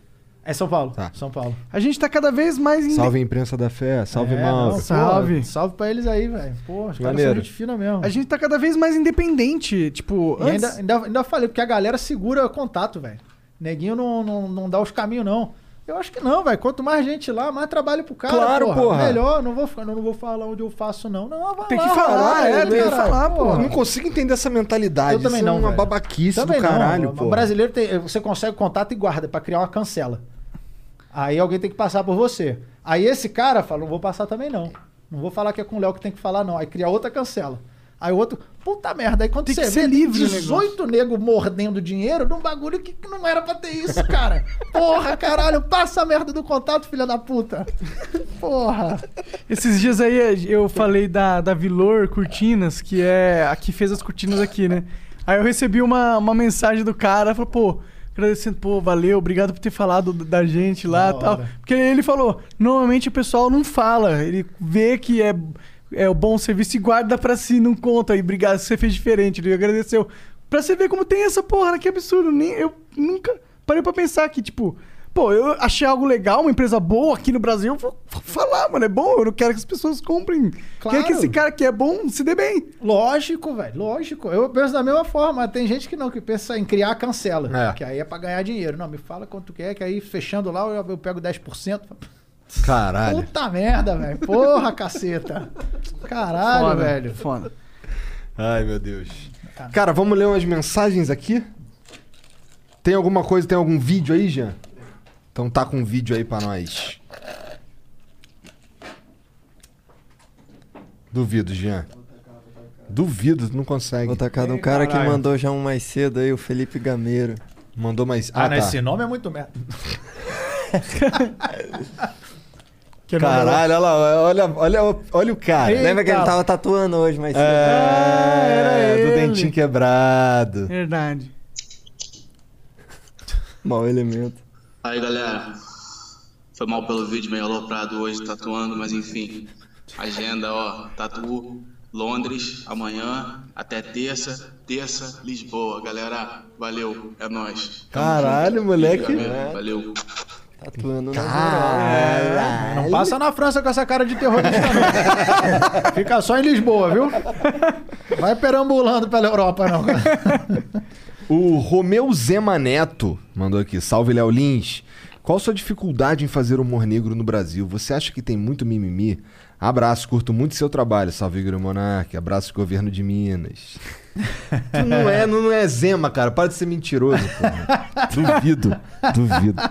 É São Paulo. Tá. São Paulo. A gente tá cada vez mais... inde- Salve imprensa da fé, salve É, Mauro. não, Salve. porra, salve pra eles aí, velho. Pô, os caras são gente fina mesmo. A gente tá cada vez mais independente. Tipo, E antes... ainda, ainda, ainda falei, porque a galera segura contato, velho. Neguinho não, não, não dá os caminhos, não. Eu acho que não, velho. Quanto mais gente lá, mais trabalho pro cara. Claro, porra. Melhor, não vou, ficar- não vou falar onde eu faço, não. Não, vai Tem lá, que falar, vai lá, é, tem que cara, falar, Pô, porra. não consigo entender essa mentalidade. Eu também Isso não, é uma velho. babaquice Também do não. caralho, o pô. brasileiro tem, você consegue contato e guarda pra criar uma cancela. Aí alguém tem que passar por você. Aí esse cara fala, não vou passar também não. Não vou falar que é com o Léo que tem que falar não. Aí cria outra cancela. Aí o outro, puta merda. Aí quando Tem você que ser vê, livre o 18 nego mordendo dinheiro num bagulho que que não era pra ter isso, cara. Porra, caralho, passa a merda do contato, filha da puta. Porra. Esses dias aí eu falei da, da Vilor Cortinas, que é a que fez as cortinas aqui, né? Aí eu recebi uma, uma mensagem do cara, falou, pô, agradecendo, pô, valeu, obrigado por ter falado da gente lá e tal. hora. Porque ele falou, normalmente o pessoal não fala, ele vê que é, é o bom serviço e guarda pra si, não conta. E obrigado, você fez diferente, ele agradeceu. Pra você ver como tem essa porra, né? Que absurdo. Nem, eu nunca parei pra pensar que, tipo, pô, eu achei algo legal, uma empresa boa aqui no Brasil, eu vou f- falar, mano, é bom, eu não quero que as pessoas comprem. Claro. Quero que esse cara que é bom se dê bem. Lógico, velho, lógico. Eu penso da mesma forma. Tem gente que não, que pensa em criar cancela. É. Que aí é pra ganhar dinheiro. Não, me fala quanto que é, que aí fechando lá eu, eu pego 10%. Caralho. Puta merda, velho. Porra, caceta. Caralho, Foda, velho. Foda. Ai, meu Deus. Cara, vamos ler umas mensagens aqui? Tem alguma coisa, tem algum vídeo aí, Jean? Então tá com um vídeo aí pra nós. Duvido, Jean. Duvido, não consegue. Vou tacar de um cara que mandou já um mais cedo aí, o Felipe Gameiro. Mandou mais. Ah, Ah, não, tá. esse nome é muito merda. Caralho, olha lá, olha, olha, olha o cara. Eita. Lembra que ele tava tatuando hoje mais cedo? É, era do dentinho quebrado. Verdade. Mau elemento. Aí galera, foi mal pelo vídeo meio aloprado hoje tatuando, mas enfim. Agenda, ó, tatu Londres amanhã até terça, terça Lisboa. Galera, valeu, é nóis. Tamo Caralho, junto. moleque. Valeu, Valeu. Tatuando na Caralho. Não passa na França com essa cara de terrorista, não. Fica só em Lisboa, viu? Vai perambulando pela Europa, não, cara. O Romeu Zema Neto mandou aqui. Salve, Léo Lins. Qual sua dificuldade em fazer humor negro no Brasil? Você acha que tem muito mimimi? Abraço, curto muito seu trabalho. Salve, Igor Monarque. Abraço, governo de Minas. tu não é, não, não é Zema, cara. Para de ser mentiroso, porra. Duvido, duvido.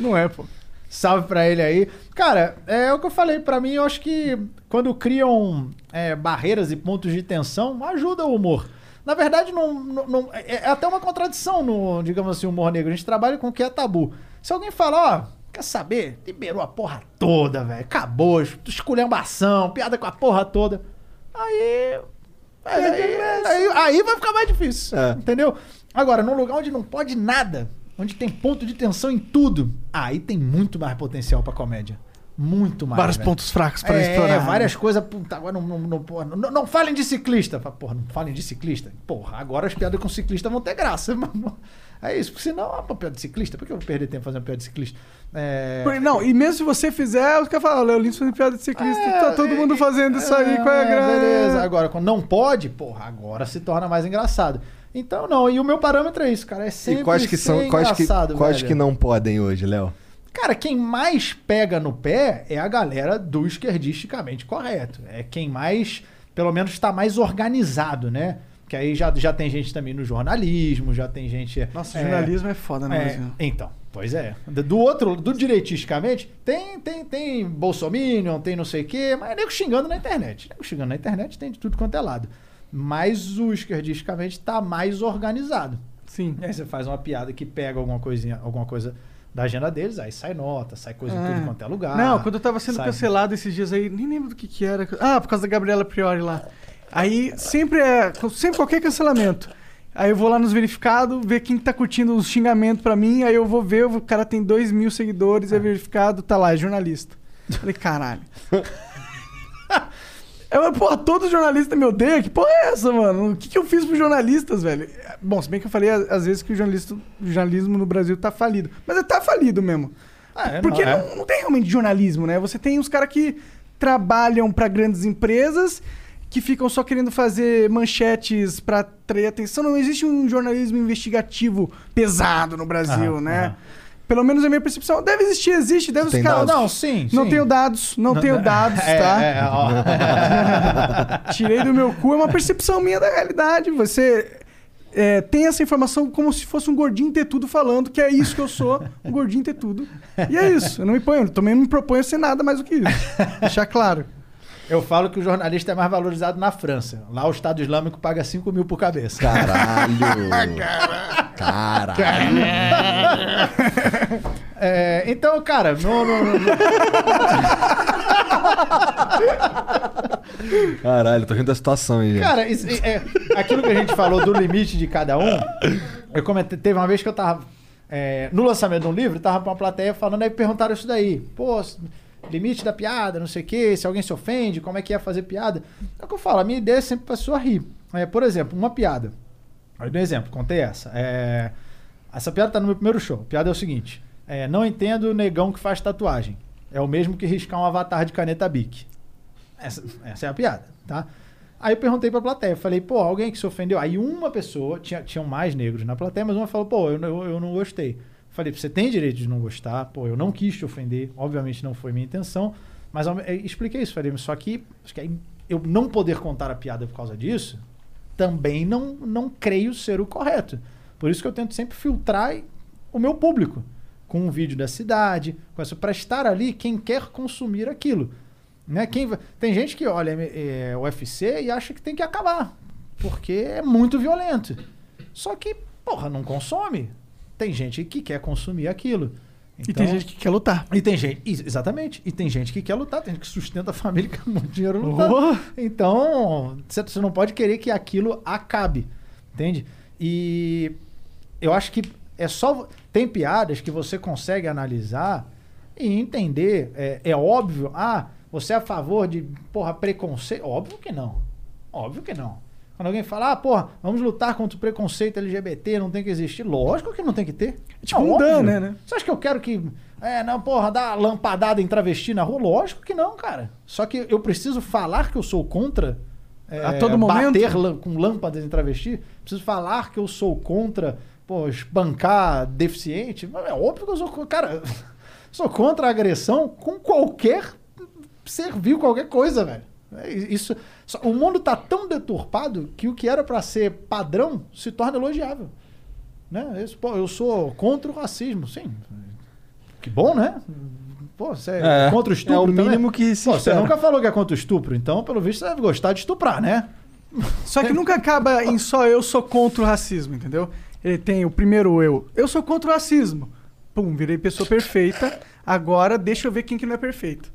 Não é, pô. Salve pra ele aí. Cara, é o que eu falei. Pra mim, eu acho que quando criam é, barreiras e pontos de tensão, ajuda o humor. Na verdade, não, não- não- é é até uma contradição no, digamos assim, humor negro. A gente trabalha com o que é tabu. Se alguém falar, ó, quer saber? Liberou a porra toda, velho. Acabou, esculhambação, piada com a porra toda. Aí. Aí, aí, aí vai ficar mais difícil. É. Entendeu? Agora, num lugar onde não pode nada, onde tem ponto de tensão em tudo, aí tem muito mais potencial pra comédia. Muito mais. Vários velho. pontos fracos pra é, explorar. várias coisas. Puta, agora não, não, não, porra, não, não falem de ciclista. Porra, não falem de ciclista. Porra, agora as piadas com ciclista vão ter graça. mano. É isso, porque senão, ah, pô, piada de ciclista, por que eu vou perder tempo fazendo piada de ciclista? É, Não, e mesmo se você fizer, os caras falam, "Ah, Léo Lins fazendo piada de ciclista, tá todo mundo fazendo isso aí, qual é a graça? Beleza, agora quando não pode, porra, agora se torna mais engraçado. Então, não, e o meu parâmetro é isso, cara. É sempre E quais que são, ser quais que, engraçado, quais velho. que não podem hoje, Léo? Cara, quem mais pega no pé é a galera do esquerdisticamente correto. É quem mais, pelo menos, está mais organizado, né? Que aí já, já tem gente também no jornalismo, já tem gente. Nossa, é, jornalismo é foda, né? é, então, pois é. Do outro, do direitisticamente, tem, tem, tem Bolsominion, tem não sei o quê, mas é nego xingando na internet. Nego xingando na internet tem de tudo quanto é lado. Mas o esquerdisticamente tá mais organizado. Sim. E aí você faz uma piada que pega alguma coisinha, alguma coisa da agenda deles, aí sai nota, sai coisa em É. tudo quanto é lugar. Não, quando eu tava sendo sai- cancelado esses dias aí, nem lembro do que que era. Ah, por causa da Gabriela Priori lá. Aí sempre é. Sempre qualquer cancelamento. Aí eu vou lá nos verificados, ver quem tá curtindo os xingamentos pra mim, aí eu vou ver, o cara tem dois mil seguidores, é verificado, tá lá, é jornalista. Falei, caralho. Eu, porra, todo jornalista me odeia? Que porra é essa, mano? O que, que eu fiz pros jornalistas, velho? Bom, se bem que eu falei às vezes que o, o jornalismo no Brasil tá falido. Mas tá falido mesmo. Ah, é, Porque não, é. não, não tem realmente jornalismo, né? Você tem os caras que trabalham pra grandes empresas, que ficam só querendo fazer manchetes pra atrair atenção. Não existe um jornalismo investigativo pesado no Brasil, Aham, né? aham. Pelo menos a minha percepção. Deve existir, existe, deve os caras. Não, sim, Não sim. tenho dados, não tenho dados, É, tá? é, ó. Tirei do meu cu, é uma percepção minha da realidade. Você é, tem essa informação como se fosse um gordinho ter tudo falando, que é isso que eu sou, um gordinho ter tudo. E é isso, eu não me ponho, eu também não me proponho ser nada mais do que isso. Deixar claro. Eu falo que o jornalista é mais valorizado na França. Lá o Estado Islâmico paga 5 mil por cabeça. Caralho. Caralho. É, então, cara, no, no- no- Caralho, tô rindo da situação aí, gente. Cara, isso- é, aquilo que a gente falou do limite de cada um, eu comentei, teve uma vez que eu tava é, no lançamento de um livro, tava pra uma plateia falando, aí perguntaram isso daí. Pô, s- limite da piada, não sei o quê, se alguém se ofende, como é que é fazer piada. É o que eu falo, a minha ideia é sempre pra pessoa rir. É, por exemplo, uma piada. Aí dou um exemplo, contei essa. É, essa piada tá no meu primeiro show. A piada é o seguinte: é, não entendo o negão que faz tatuagem. É o mesmo que riscar um avatar de caneta Bic. Essa, essa é a piada, tá? Aí eu perguntei pra plateia, falei, pô, alguém que se ofendeu? Aí uma pessoa, tinha, tinham mais negros na plateia, mas uma falou, pô, eu, eu, eu não gostei. Falei, você tem direito de não gostar, pô, eu não quis te ofender, obviamente não foi minha intenção, mas eh, expliquei isso, falei, só que, acho que eu não poder contar a piada por causa disso, também não, não creio ser o correto. Por isso que eu tento sempre filtrar o meu público com um vídeo da cidade, com essa para estar ali quem quer consumir aquilo. Né? Quem, tem gente que olha é, o UFC e acha que tem que acabar, porque é muito violento. Só que, porra, não consome. Tem gente que quer consumir aquilo. E tem gente que quer lutar. E tem gente, ex- exatamente. E tem gente que quer lutar, tem gente que sustenta a família que ganha muito dinheiro lutando. Oh! Então, você você não pode querer que aquilo acabe. Entende? E eu acho que é só. Tem piadas que você consegue analisar e entender. É, é óbvio. Ah, você é a favor de, porra, preconceito? Óbvio que não. Óbvio que não. Quando alguém fala, ah, porra, vamos lutar contra o preconceito LGBT, não tem que existir. Lógico que não tem que ter. É tipo um dan, né, né? Você acha que eu quero que. É, não, porra, dar lampadada em travesti na rua? Lógico que não, cara. Só que eu preciso falar que eu sou contra. é, A todo momento? Bater com lâmpadas em travesti. Preciso falar que eu sou contra, pô, espancar deficiente. É óbvio que eu sou. Cara, sou contra a agressão com qualquer servil, qualquer coisa, velho. É Isso, o mundo tá tão deturpado que o que era pra ser padrão se torna elogiável. Né? Isso, pô, eu sou contra o racismo, sim. Que bom, né? Pô, você é, É, contra o estupro é o também? mínimo que se Pô, Você nunca falou que é contra o estupro, então, pelo visto, você deve gostar de estuprar, né? Só que nunca acaba em só eu sou contra o racismo, entendeu? Ele tem o primeiro eu. Eu sou contra o racismo. Pum, virei pessoa perfeita. Agora deixa eu ver quem que não é perfeito.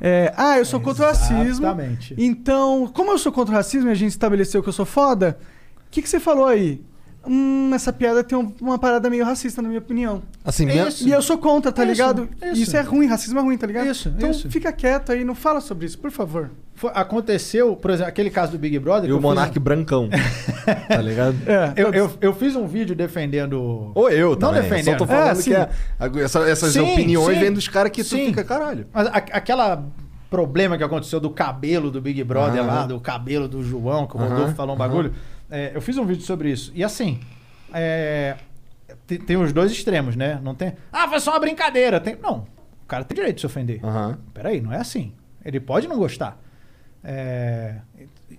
É, ah, eu sou contra o racismo. Exatamente. Então, como eu sou contra o racismo e a gente estabeleceu que eu sou foda, o que, que você falou aí? Hum, essa piada tem um- uma parada meio racista, na minha opinião. Assim, É mesmo. isso. E eu sou contra, tá Isso, ligado? isso. Isso é ruim, racismo é ruim, tá ligado? Isso, então isso. fica quieto aí, não fala sobre isso, por favor. Foi- aconteceu, por exemplo, aquele caso do Big Brother. E o eu fiz um- Monark brancão. tá ligado? É, Eu, eu, eu fiz um vídeo defendendo. Ou eu Não defendendo. Só tô falando É, que é, essa- essas Sim, opiniões sim. vêm dos caras que tu Sim. fica, caralho. Mas a- aquela problema que aconteceu do cabelo do Big Brother lá, do cabelo do João, que o Rodolfo falou um bagulho. É, eu fiz um vídeo sobre isso. E assim, é, tem, tem os dois extremos, né? Não tem. Ah, foi só uma brincadeira. Tem, não. O cara tem direito de se ofender. Aham. Peraí, não é assim. Ele pode não gostar. É,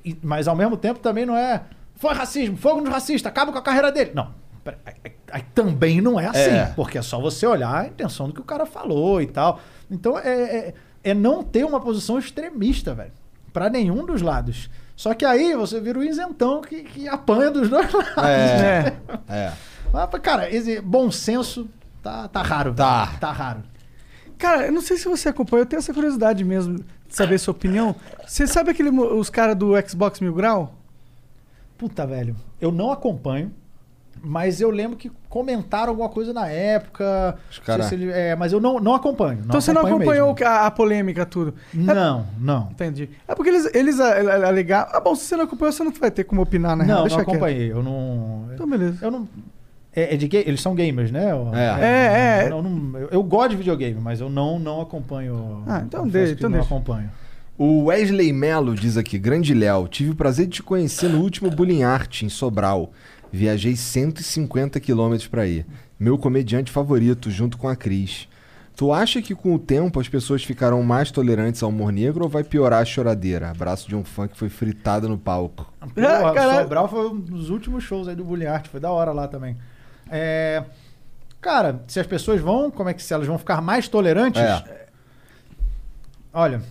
e- mas ao mesmo tempo também não é. Foi racismo, fogo nos racistas, acaba com a carreira dele. Não. aí- também não é assim. É. Porque é só você olhar a intenção do que o cara falou e tal. Então é, é, é não ter uma posição extremista, velho. Pra nenhum dos lados. Só que aí você vira o isentão que, que apanha dos dois lados. É. É. É. Mas, cara, esse bom senso tá, tá raro. Tá. velho. Tá raro. Cara, eu não sei se você acompanha, eu tenho essa curiosidade mesmo de saber sua opinião. Você sabe aquele, os caras do Xbox Mil Grau? Puta, velho. Eu não acompanho, mas eu lembro que comentaram alguma coisa na época. Os Não cara- sei se ele- é, mas eu não, não acompanho. então você não acompanho acompanhou a, a polêmica, tudo. Não, não. Entendi. É porque eles, eles a- a- alegaram. Ah, bom, se você não acompanhou, você não vai ter como opinar, na real. Não, Deixa não quieto. acompanhei. Eu não. Então, beleza. Eu não. É, é de Eles são gamers, né? Eu- É. É, é. Eu, não- eu- eu gosto de videogame, mas eu não, não acompanho. Ah, então deixa, então não deixa. acompanho. O Wesley Melo diz aqui: Grande Léo, tive o prazer de te conhecer no último Bullying Art em Sobral. Viajei 150 quilômetros pra ir. Meu comediante favorito, junto com a Cris. Tu acha que com o tempo as pessoas ficarão mais tolerantes ao humor negro ou vai piorar a choradeira? Abraço de um fã que foi fritado no palco. Porra, caralho. Sobral foi um dos últimos shows aí do Bully Art, foi da hora lá também. É, cara, se as pessoas vão, como é que se elas vão ficar mais tolerantes? É. Olha,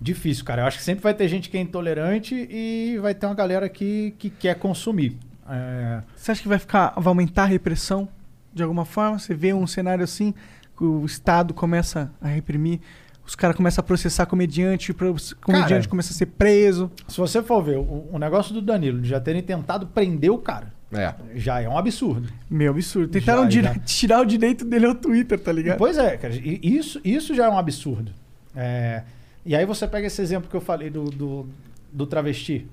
difícil, cara. Eu acho que sempre vai ter gente que é intolerante e vai ter uma galera que, que quer consumir. É, Você acha que vai ficar. vai aumentar a repressão de alguma forma? Você vê um cenário assim, que o Estado começa a reprimir, os caras começam a processar comediante, o comediante Cara, começa a ser preso. se você for ver o, o negócio do Danilo, de já terem tentado prender o cara, É. já é um absurdo. Meu absurdo. Tentaram Já, dire- já. tirar o direito dele ao Twitter, tá ligado? Pois é, cara. Isso, isso já é um absurdo. É, e aí você pega esse exemplo que eu falei do, do, do travesti,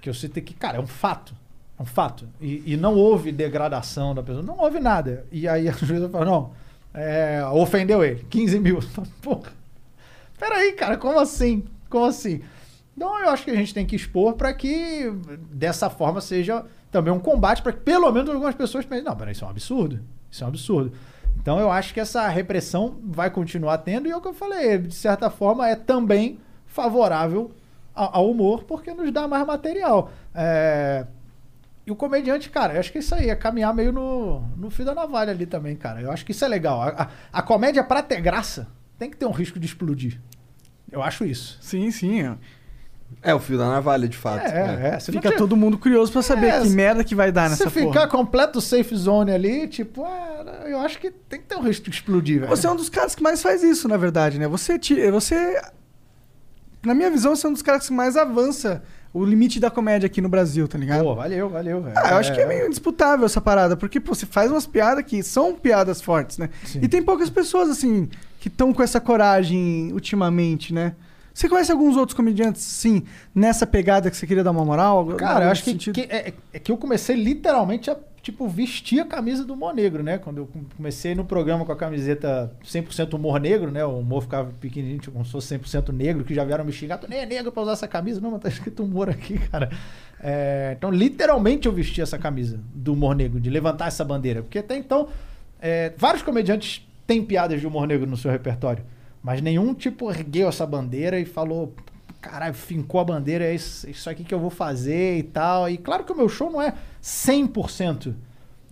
que eu citei que, cara, é um fato. É um fato. E, e não houve degradação da pessoa, não houve nada. E aí a juíza fala, não, é, ofendeu ele, 15 mil. Porra, peraí, cara, como assim? Como assim? Então eu acho que a gente tem que expor para que dessa forma seja também um combate para que pelo menos algumas pessoas pensem, não, peraí, isso é um absurdo. Isso é um absurdo. Então eu acho que essa repressão vai continuar tendo e é o que eu falei, de certa forma é também favorável ao humor porque nos dá mais material. É, E o comediante, cara, eu acho que isso aí é caminhar meio no, no fio da navalha ali também, cara. Eu acho que isso é legal. A, a- a comédia, pra ter graça, tem que ter um risco de explodir. Eu acho isso. Sim, sim. É o fio da navalha, de fato. É, é. Se não Fica todo mundo curioso pra saber É, que se- merda que vai dar Se nessa ficar porra. completo safe zone ali, tipo, é, eu acho que tem que ter um risco de explodir, velho. Você é um dos caras que mais faz isso, na verdade, né? Você, ti- você na minha visão, você é um dos caras que mais avança o limite da comédia aqui no Brasil, tá ligado? Pô, valeu, valeu, velho. Ah, eu acho que é meio indisputável essa parada, porque pô, você faz umas piadas que são piadas fortes, né? Sim. E tem poucas pessoas, assim, que estão com essa coragem ultimamente, né? Você conhece alguns outros comediantes, sim, nessa pegada que você queria dar uma moral? Cara, eu acho que, que- é, é que eu comecei literalmente a, tipo, vestir a camisa do humor negro, né? Quando eu com- comecei no programa com a camiseta 100% humor negro, né? O humor ficava pequenininho, tipo, como se fosse 100% negro, que já vieram me xingar. Tu nem é negro pra usar essa camisa. Não, mas tá escrito humor aqui, cara. É, então, literalmente eu vesti essa camisa do humor negro, de levantar essa bandeira. Porque até então, é, vários comediantes têm piadas de humor negro no seu repertório. Mas nenhum, tipo, ergueu essa bandeira e falou, caralho, fincou a bandeira, é isso, isso aqui que eu vou fazer e tal. E claro que o meu show não é 100%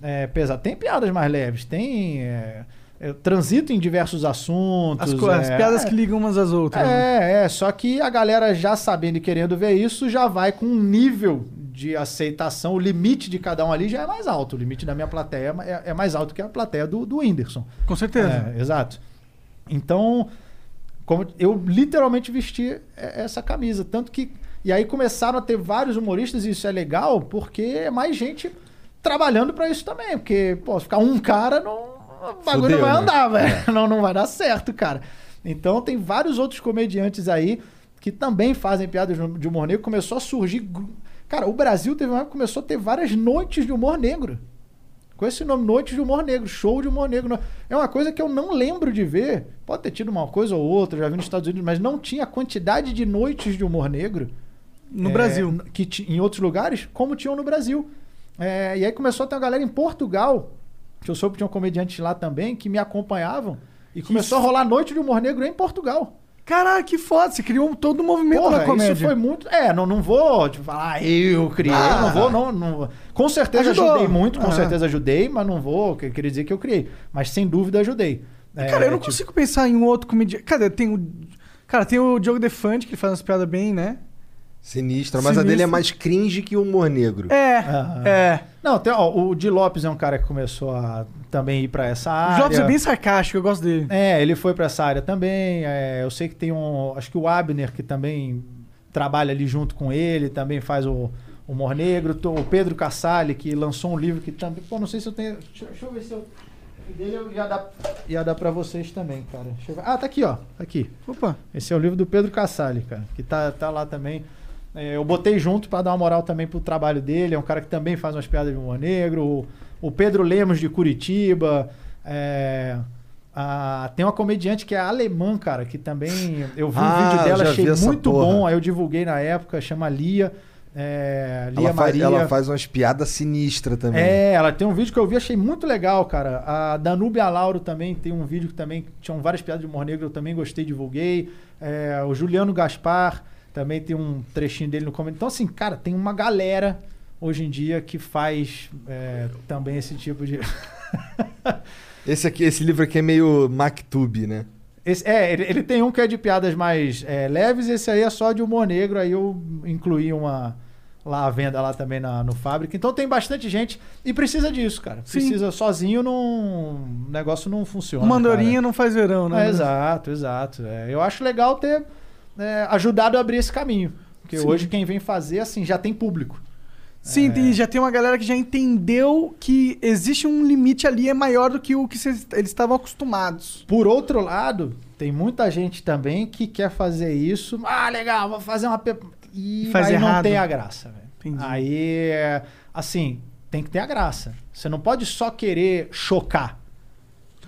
é, pesado. Tem piadas mais leves, tem... É, eu transito em diversos assuntos. As, co- as é, piadas é, que ligam umas às outras. né? é, é, só que a galera já sabendo e querendo ver isso, já vai com um nível de aceitação, o limite de cada um ali já é mais alto. O limite da minha plateia é, é mais alto que a plateia do, do Whindersson. Com certeza. É, exato. Então, como eu literalmente vesti e- essa camisa. Tanto que. E aí começaram a ter vários humoristas, e isso é legal, porque é mais gente trabalhando pra isso também. Porque, pô, se ficar um cara, não, o bagulho Fudeu, não vai né? andar, velho. Não, não vai dar certo, cara. Então tem vários outros comediantes aí que também fazem piadas de humor negro. Começou a surgir. Cara, o Brasil teve uma começou a ter várias noites de humor negro. Com esse nome, Noites de Humor Negro, show de humor negro. É uma coisa que eu não lembro de ver. Pode ter tido uma coisa ou outra, já vi nos Estados Unidos, mas não tinha a quantidade de noites de humor negro No é, Brasil. que em outros lugares, como tinham no Brasil. É, e aí começou a ter uma galera em Portugal, que eu soube que tinha um comediante lá também, que me acompanhavam. E começou a rolar noite de humor negro em Portugal. Caralho, que foda. Você criou um- todo o movimento Porra, da comédia. isso foi muito. É, não, não vou tipo, falar, ah, eu criei. Não vou, não, não. Com certeza Ajudou. ajudei muito, com Ah. certeza ajudei, mas não vou que- querer dizer que eu criei. Mas sem dúvida ajudei. É, Cara, eu não tipo, consigo pensar em um outro comediante. Cara, tem o. Cara, tem o Diogo Defante, que ele faz umas piadas bem, né? Sinistra, mas a Sinistro. dele é mais cringe que o humor negro. É, Aham. é. Não, tem, ó, o Di Lopes é um cara que começou a também ir pra essa O área. Jobs é bem sarcástico, eu gosto dele. É, ele foi pra essa área também. é, eu sei que tem um. Acho que o Abner, que também trabalha ali junto com ele, também faz o o humor negro. O Pedro Cassali, que lançou um livro que também. Pô, não sei se eu tenho. Deixa, deixa eu ver se eu. o Dele eu ia dar, ia dar pra vocês também, cara. Ah, tá aqui, ó. Tá aqui. Opa. Esse é o livro do Pedro Cassali, cara, que tá, tá lá também. É, eu botei junto pra dar uma moral também pro trabalho dele. É um cara que também faz umas piadas de humor negro. O, o Pedro Lemos de Curitiba. É, a- tem uma comediante que é alemã, cara, que também. Eu vi Ah, um vídeo dela, achei muito porra. bom. Aí eu divulguei na época, chama Lia. É, Lia Ela faz, Maria. ela faz umas piadas sinistras também. É, ela tem um vídeo que eu vi, achei muito legal, cara. A Danúbia Lauro também tem um vídeo que também tinham várias piadas de humor negro, eu também gostei, divulguei. É, o Juliano Gaspar também tem um trechinho dele no comentário. Então, assim, cara, tem uma galera hoje em dia que faz é, também esse tipo de. Esse, aqui, esse livro aqui é meio Mactube, né? Esse- é, ele, ele tem um que é de piadas mais é, leves, esse aí é só de humor negro, aí eu incluí uma lá à venda lá também na, no fábrica. Então tem bastante gente e precisa disso, cara. Sim. Precisa sozinho não o negócio não funciona. Uma andorinha cara. não faz verão, né? É, exato, exato. É, eu acho legal ter é, ajudado a abrir esse caminho. Porque Sim. hoje quem vem fazer, assim, já tem público. Sim, É. e já tem uma galera que já entendeu que existe um limite ali é maior do que o que cês- eles estavam acostumados. Por outro lado, tem muita gente também que quer fazer isso. Ah, legal, vou fazer uma. pe- E Faz aí não errado. tem a graça, velho. Entendi. Aí, é, assim, tem que ter a graça. Você não pode só querer chocar.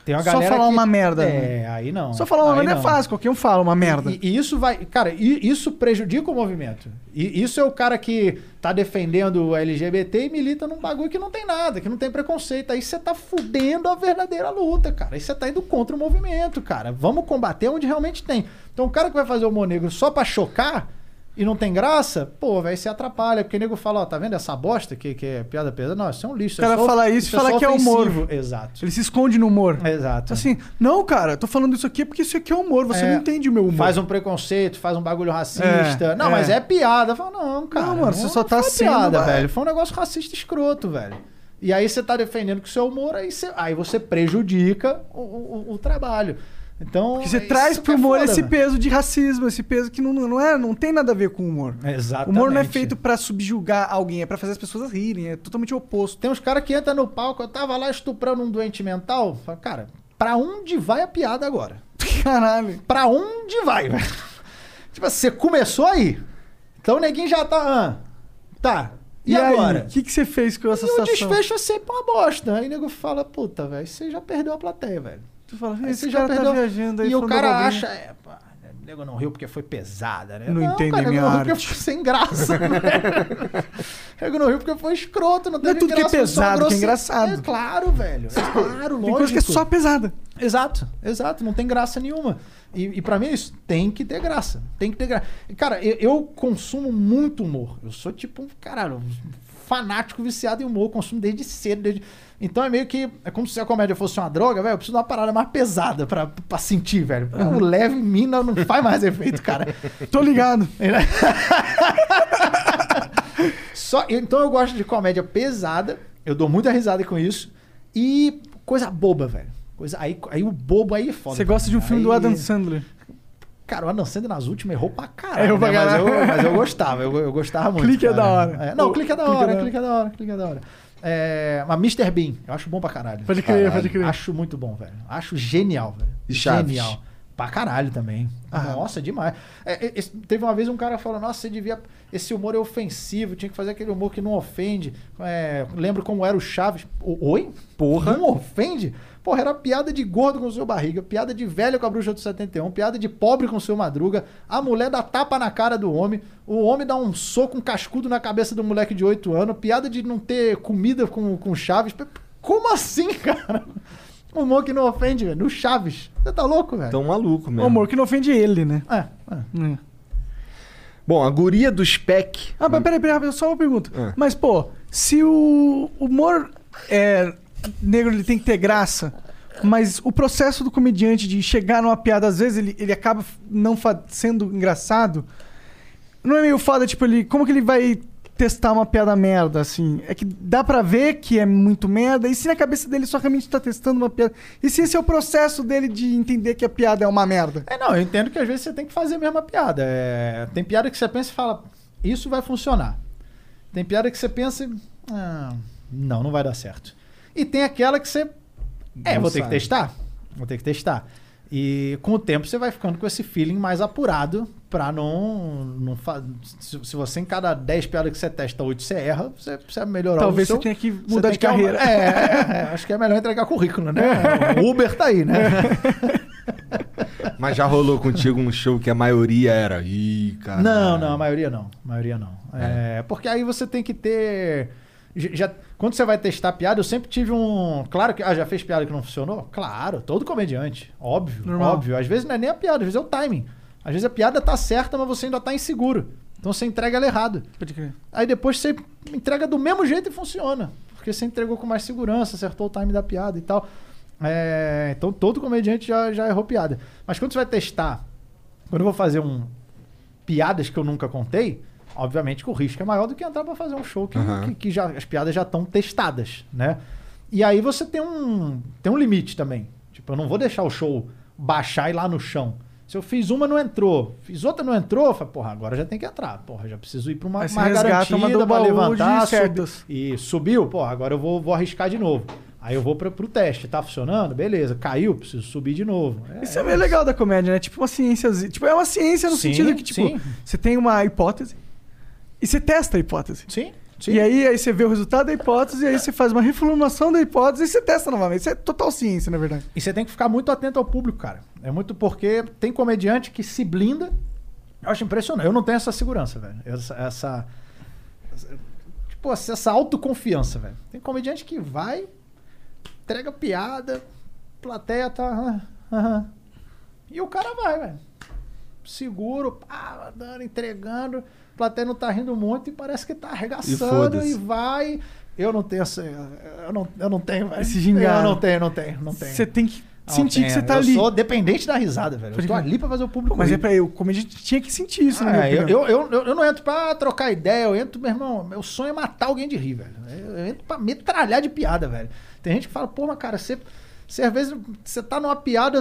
Tem uma Só galera falar que- uma merda, É, aí não. Só falar uma Aí merda é não. fácil, qualquer um fala uma merda. E, e isso vai. Cara, e- isso prejudica o movimento. E isso é o cara que tá defendendo o LGBT e milita num bagulho que não tem nada, que não tem preconceito. Aí você tá fudendo a verdadeira luta, cara. Aí você tá indo contra o movimento, cara. Vamos combater onde realmente tem. Então o cara que vai fazer o humor negro só pra chocar e não tem graça, pô, vai se atrapalha. Porque o nego fala, ó, tá vendo essa bosta que, que é piada pesada? Não, isso é um lixo. O cara é só- fala isso e é fala que é humor. ofensivo. Exato. Ele se esconde no humor. Exato. Assim, não, cara, tô falando isso aqui porque isso aqui é humor, você É, não entende o meu humor. Faz um preconceito, faz um bagulho racista. É, não, é. mas é piada. Fala, não, cara. Não, mano, você só tá sendo, piada, vai. velho. Foi um negócio racista escroto, velho. E aí você tá defendendo com o seu humor, aí você, aí você prejudica o, o- o trabalho. Então. Porque você isso traz pro é humor foda, esse velho. peso de racismo, esse peso que não, não, é, não tem nada a ver com o humor. O Exatamente. humor não é feito pra subjugar alguém, é pra fazer as pessoas rirem, é totalmente o oposto. Tem uns caras que entram no palco, eu tava lá estuprando um doente mental. Fala, cara, pra onde vai a piada agora? Caralho. Pra onde vai, velho? Tipo, assim, você começou aí. Então o neguinho já tá. ah, tá. E, aí, agora? O que, que você fez com essa E o situação? desfecho é sempre uma bosta. Aí o nego fala, puta, velho, você já perdeu a plateia, velho. Tu fala, Aí esse você cara já tá viajando aí e o cara acha, é, pá, nego não riu porque foi pesada, né? Não entendem cara, o nego minha não riu arte. porque foi sem graça. O nego não riu porque foi escroto, não Não é teve tudo que é graça, foi só pesado, que é engraçado. É claro, velho. É claro, lógico. Tem coisa que é só pesada. Exato, exato, não tem graça nenhuma. E, e para mim é isso, tem que ter graça. Tem que ter graça. Cara, eu, eu consumo muito humor. Eu sou tipo um, caralho, um fanático viciado em humor, eu consumo desde cedo. Desde... Então é meio que. É como se a comédia fosse uma droga, velho. Eu preciso de uma parada mais pesada pra, pra sentir, velho. O leve em mim não, não faz mais efeito, cara. Tô ligado. Só, então eu gosto de comédia pesada. Eu dou muita risada com isso. E coisa boba, velho. Coisa, aí, aí o bobo aí é foda. Você gosta de um filme do Aí- Adam Sandler. Cara, o Adam Sandler nas últimas errou pra caralho. Errou pra né? Mas, caralho. eu, mas eu gostava, eu, eu gostava muito. Clique é cara. da hora. É, não, O- clique é da clique é hora, da- clique é da hora, clique é da hora. É, mas Mr. Bean, eu acho bom pra caralho. Pode crer, Caralho. pode crer. Acho muito bom, velho. Acho genial, velho. E Chaves? Genial. Pra caralho também. Nossa, demais. É, é, teve uma vez um cara falou, nossa, você devia. Esse humor é ofensivo, tinha que fazer aquele humor que não ofende. É, lembro como era o Chaves. O- Oi? Porra. Não ofende? Porra, era piada de gordo com o seu barriga, piada de velho com a bruxa do 71, piada de pobre com o seu madruga, a mulher dá tapa na cara do homem, o homem dá um soco, um cascudo na cabeça do moleque de 8 anos, piada de não ter comida com, com Chaves. Como assim, cara? Humor que não ofende, velho. No Chaves. Você tá louco, velho? Tão maluco O mesmo. humor que não ofende ele, né? É, é. É. Bom, a guria do Spec. Ah, mas peraí, peraí, só uma pergunta. Ah. Mas, pô, se o humor é, negro ele tem que ter graça, mas o processo do comediante de chegar numa piada, às vezes ele, ele acaba não sendo engraçado, não é meio foda, tipo, ele, como que ele vai testar uma piada merda, assim? É que dá pra ver que é muito merda, e se na cabeça dele só realmente tá testando uma piada? E se esse é o processo dele de entender que a piada é uma merda? É, não, eu entendo que às vezes você tem que fazer a mesma piada. É, tem piada que você pensa e fala, isso vai funcionar. Tem piada que você pensa e. "Ah, não, não vai dar certo. E tem aquela que você. É, Não vou ter sabe. que testar. Vou ter que testar. E com o tempo você vai ficando com esse feeling mais apurado pra não. não fa... se, se você em cada 10 piadas que você testa, 8 você erra, você precisa melhorar Talvez o seu... você tenha que mudar de que carreira. É, é, é, acho que é melhor entregar currículo, né? O Uber tá aí, né? Mas já rolou contigo um show que a maioria era. Ih, cara. Não, não, a maioria não. A maioria não. É, porque aí você tem que ter. Já, quando você vai testar piada, eu sempre tive um. Claro que. Ah, já fez piada que não funcionou? Claro, todo comediante. Óbvio, Normal. óbvio. Às vezes não é nem a piada, às vezes é o timing. Às vezes a piada tá certa, mas você ainda tá inseguro. Então você entrega ela errado. Pode crer. Aí depois você entrega do mesmo jeito e funciona. Porque você entregou com mais segurança, acertou o time da piada e tal. É, então todo comediante já, já errou piada. Mas quando você vai testar, quando eu vou fazer um piadas que eu nunca contei, obviamente que o risco é maior do que entrar pra fazer um show que, Aham. que, que já, as piadas já estão testadas, né? E aí você tem um, tem um limite também. Tipo, eu não vou deixar o show baixar e ir lá no chão. Se eu fiz uma, não entrou. Fiz outra, não entrou. Falei, porra, agora já tem que entrar. Porra, já preciso ir pra uma mais garantida uma pra levantar. sub- certas. E subiu, porra, agora eu vou, vou arriscar de novo. Aí eu vou pra, pro teste. Tá funcionando? Beleza. Caiu, preciso subir de novo. É, Isso é meio legal da comédia, né? Tipo uma ciência. Tipo, é uma ciência no Sim, sentido que, tipo, sim. você tem uma hipótese e você testa a hipótese. Sim, sim. E aí, aí você vê o resultado da hipótese, e aí você faz uma reformulação da hipótese e você testa novamente. Isso é total ciência, na verdade. E você tem que ficar muito atento ao público, cara. É muito porque tem comediante que se blinda. Eu acho impressionante. Eu não tenho essa segurança, velho. Essa. essa tipo, essa autoconfiança, velho. Tem comediante que vai, entrega piada, plateia tá. ah, aham. e o cara vai, velho. Seguro, pá, dando, entregando. Plateia não tá rindo muito e parece que tá arregaçando foda-se. e, vai. Eu não tenho essa. Eu não, eu não tenho, velho. Esse gingado. Eu não tenho, não tenho, não tenho. Você tem que Não sentir que tenho. você tá eu ali. sou dependente da risada, velho. Eu tô ali pra fazer o público. Mas é rir. pra eu, o comediante tinha que sentir isso, minha Ah, eu, opinião. eu, eu, eu- eu não entro pra trocar ideia, eu entro, meu irmão, meu sonho é matar alguém de rir, velho. Eu, eu entro pra metralhar de piada, velho. Tem gente que fala, pô, mas cara, você, você às vezes, você tá numa piada,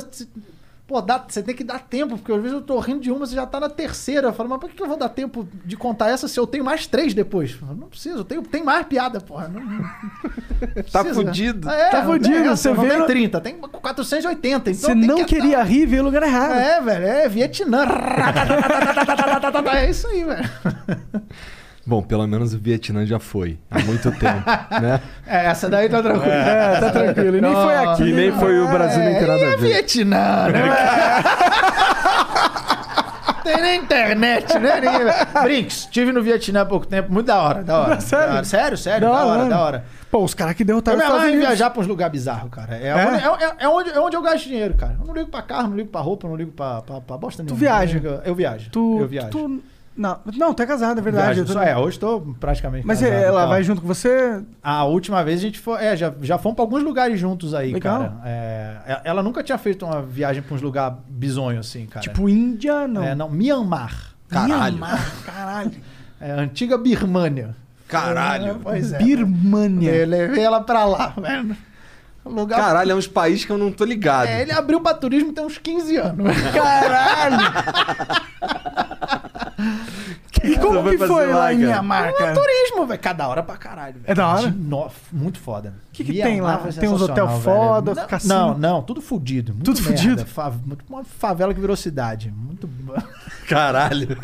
pô, dá, você tem que dar tempo, porque às vezes eu tô rindo de uma, você já tá na terceira. Eu falo, mas por que eu vou dar tempo de contar essa se eu tenho mais três depois? Eu falo, não preciso, eu tenho, tem mais piada, porra. Não, não Tá precisa. fudido. É, Tá não tem fudido, essa, você não vê tem no- 30, tem 480. Então Você tem não que queria rir e ver o lugar errado. é, velho, é Vietnã. é isso aí, velho. Bom, pelo menos o Vietnã já foi. Há muito tempo, né? É, essa daí tá tranquilo. É, tá tranquilo. E nem foi aqui. E nem foi o Brasil, nem tem nada e a é ver. Vietnã, né? Tem nem internet, né? Ninguém... Brinks, estive no Vietnã há pouco tempo, muito da hora, da hora. Sério? Da hora. Sério, sério, Da da, hora, hora. da hora. Pô, os caras que Eu derrotaram me os Estados amarro em viajar pra uns lugares bizarros, cara. É, É? Onde, é, é- é onde, é onde eu gasto dinheiro, cara. Eu não ligo pra carro, não ligo pra roupa, não ligo pra, pra, pra bosta nenhuma. viaja? Eu, eu viajo. Tu, eu viajo. tu- não, não, tu é casado, é verdade. Viajo. Eu tô- é, hoje tô praticamente Mas casado, é, ela então. vai junto com você? A última vez a gente foi. É, já, já fomos pra alguns lugares juntos aí, Legal. cara. É, é- ela nunca tinha feito uma viagem pra uns lugares bizonhos assim, cara. Tipo, Índia, não. É, não, Myanmar. Caralho. Mianmar, caralho. É, antiga Birmânia. Caralho. É, pois é. Birmania. Eu levei ela pra lá, velho. Lugar. Caralho, é uns países que eu não tô ligado. É, ele abriu pra turismo tem uns 15 anos. Caralho! E como que foi lá em cara? Mianmar, cara? Turismo, velho. Cada hora pra caralho. velho. É da hora? De no- Muito foda. O que que tem lá? Tem uns hotel foda, velho. cassino? Não, não, tudo fudido. muito Tudo merda. fudido? Fa- Uma favela que virou cidade. Muito. Caralho.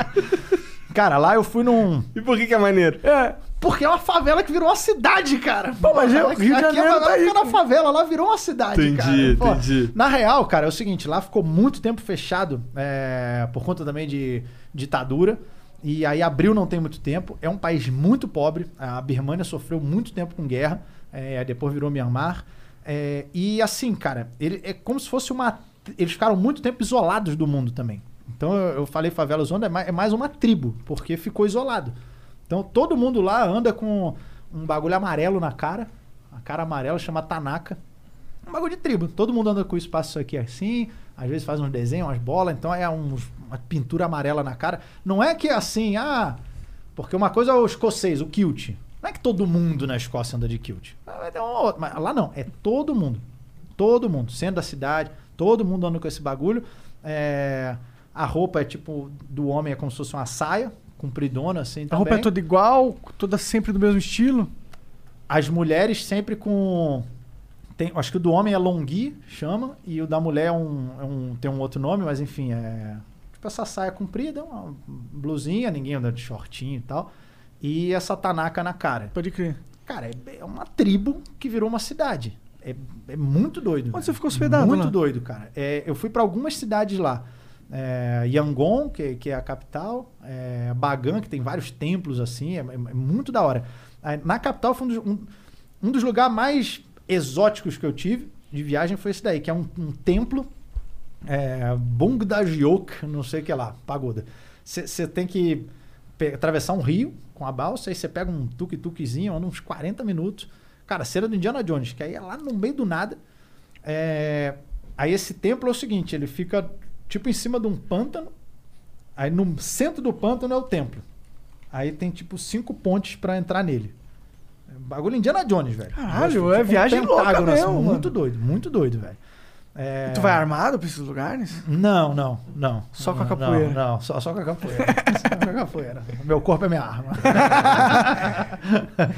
Cara, lá eu fui num. E por que que é maneiro? É. Porque é uma favela que virou uma cidade, cara. Pô, mas eu- Aqui- Rio de aqui Janeiro é tá aí, na favela, lá virou uma cidade, Entendi, cara. Pô, entendi. Na real, cara, é o seguinte, lá ficou muito tempo fechado, é, por conta também de ditadura. E aí abriu não tem muito tempo. É um país muito pobre. A Birmania sofreu muito tempo com guerra. é, depois virou Myanmar. É, e assim, cara, ele é como se fosse uma. Eles ficaram muito tempo isolados do mundo também. Então eu, eu falei favela zona é mais, é mais uma tribo, porque ficou isolado. Então todo mundo lá anda com um bagulho amarelo na cara. A cara amarela chama Tanaka. Um bagulho de tribo. Todo mundo anda com o espaço aqui assim. Às vezes faz uns desenhos, umas bolas. Então é uns- uma pintura amarela na cara. Não é que é assim, ah. Porque uma coisa é o escocês, o kilt. Não é que todo mundo na Escócia anda de kilt. Ah, um outro, Mas lá não. É todo mundo. Todo mundo. Centro da cidade. Todo mundo anda com esse bagulho. É, a roupa é tipo. Do homem é como se fosse uma saia. Compridona assim. A roupa é toda igual, toda sempre do mesmo estilo. As mulheres sempre com. Tem, acho que o do homem é longui, chama, e o da mulher é um, é um- tem um outro nome, mas enfim, é. Tipo essa saia comprida, uma blusinha, ninguém anda de shortinho e tal. E essa tanaka na cara. Pode crer. Cara, é, é uma tribo que virou uma cidade. É, é muito doido. Onde você ficou hospedado Muito lá? doido, cara. É, eu fui pra algumas cidades lá. É, Yangon, que, que é a capital. É, Bagan, que tem vários templos assim. É, é- é muito da hora. Aí, na capital foi um dos, um, um dos lugares mais exóticos que eu tive de viagem foi esse daí, que é um, um templo é, Bongdajiok, não sei o que lá, pagoda. Você tem que atravessar um rio com a balsa, aí você pega um tuk-tukzinho, anda uns 40 minutos. Cara, cena do Indiana Jones, que aí é lá no meio do nada. É, aí esse templo é o seguinte, ele fica tipo em cima de um pântano. Aí no centro do pântano é o templo. Aí tem tipo cinco pontes pra entrar nele. É Bagulho Indiana Jones, velho. Caralho, Tipo é um viagem louca pentágono, assim, mesmo, Muito mano. doido, muito doido, velho. É, Tu vai armado pra esses lugares? Não, não, não. Só com a capoeira. Não, não, só, só com a capoeira. só com a capoeira. Meu corpo é minha arma.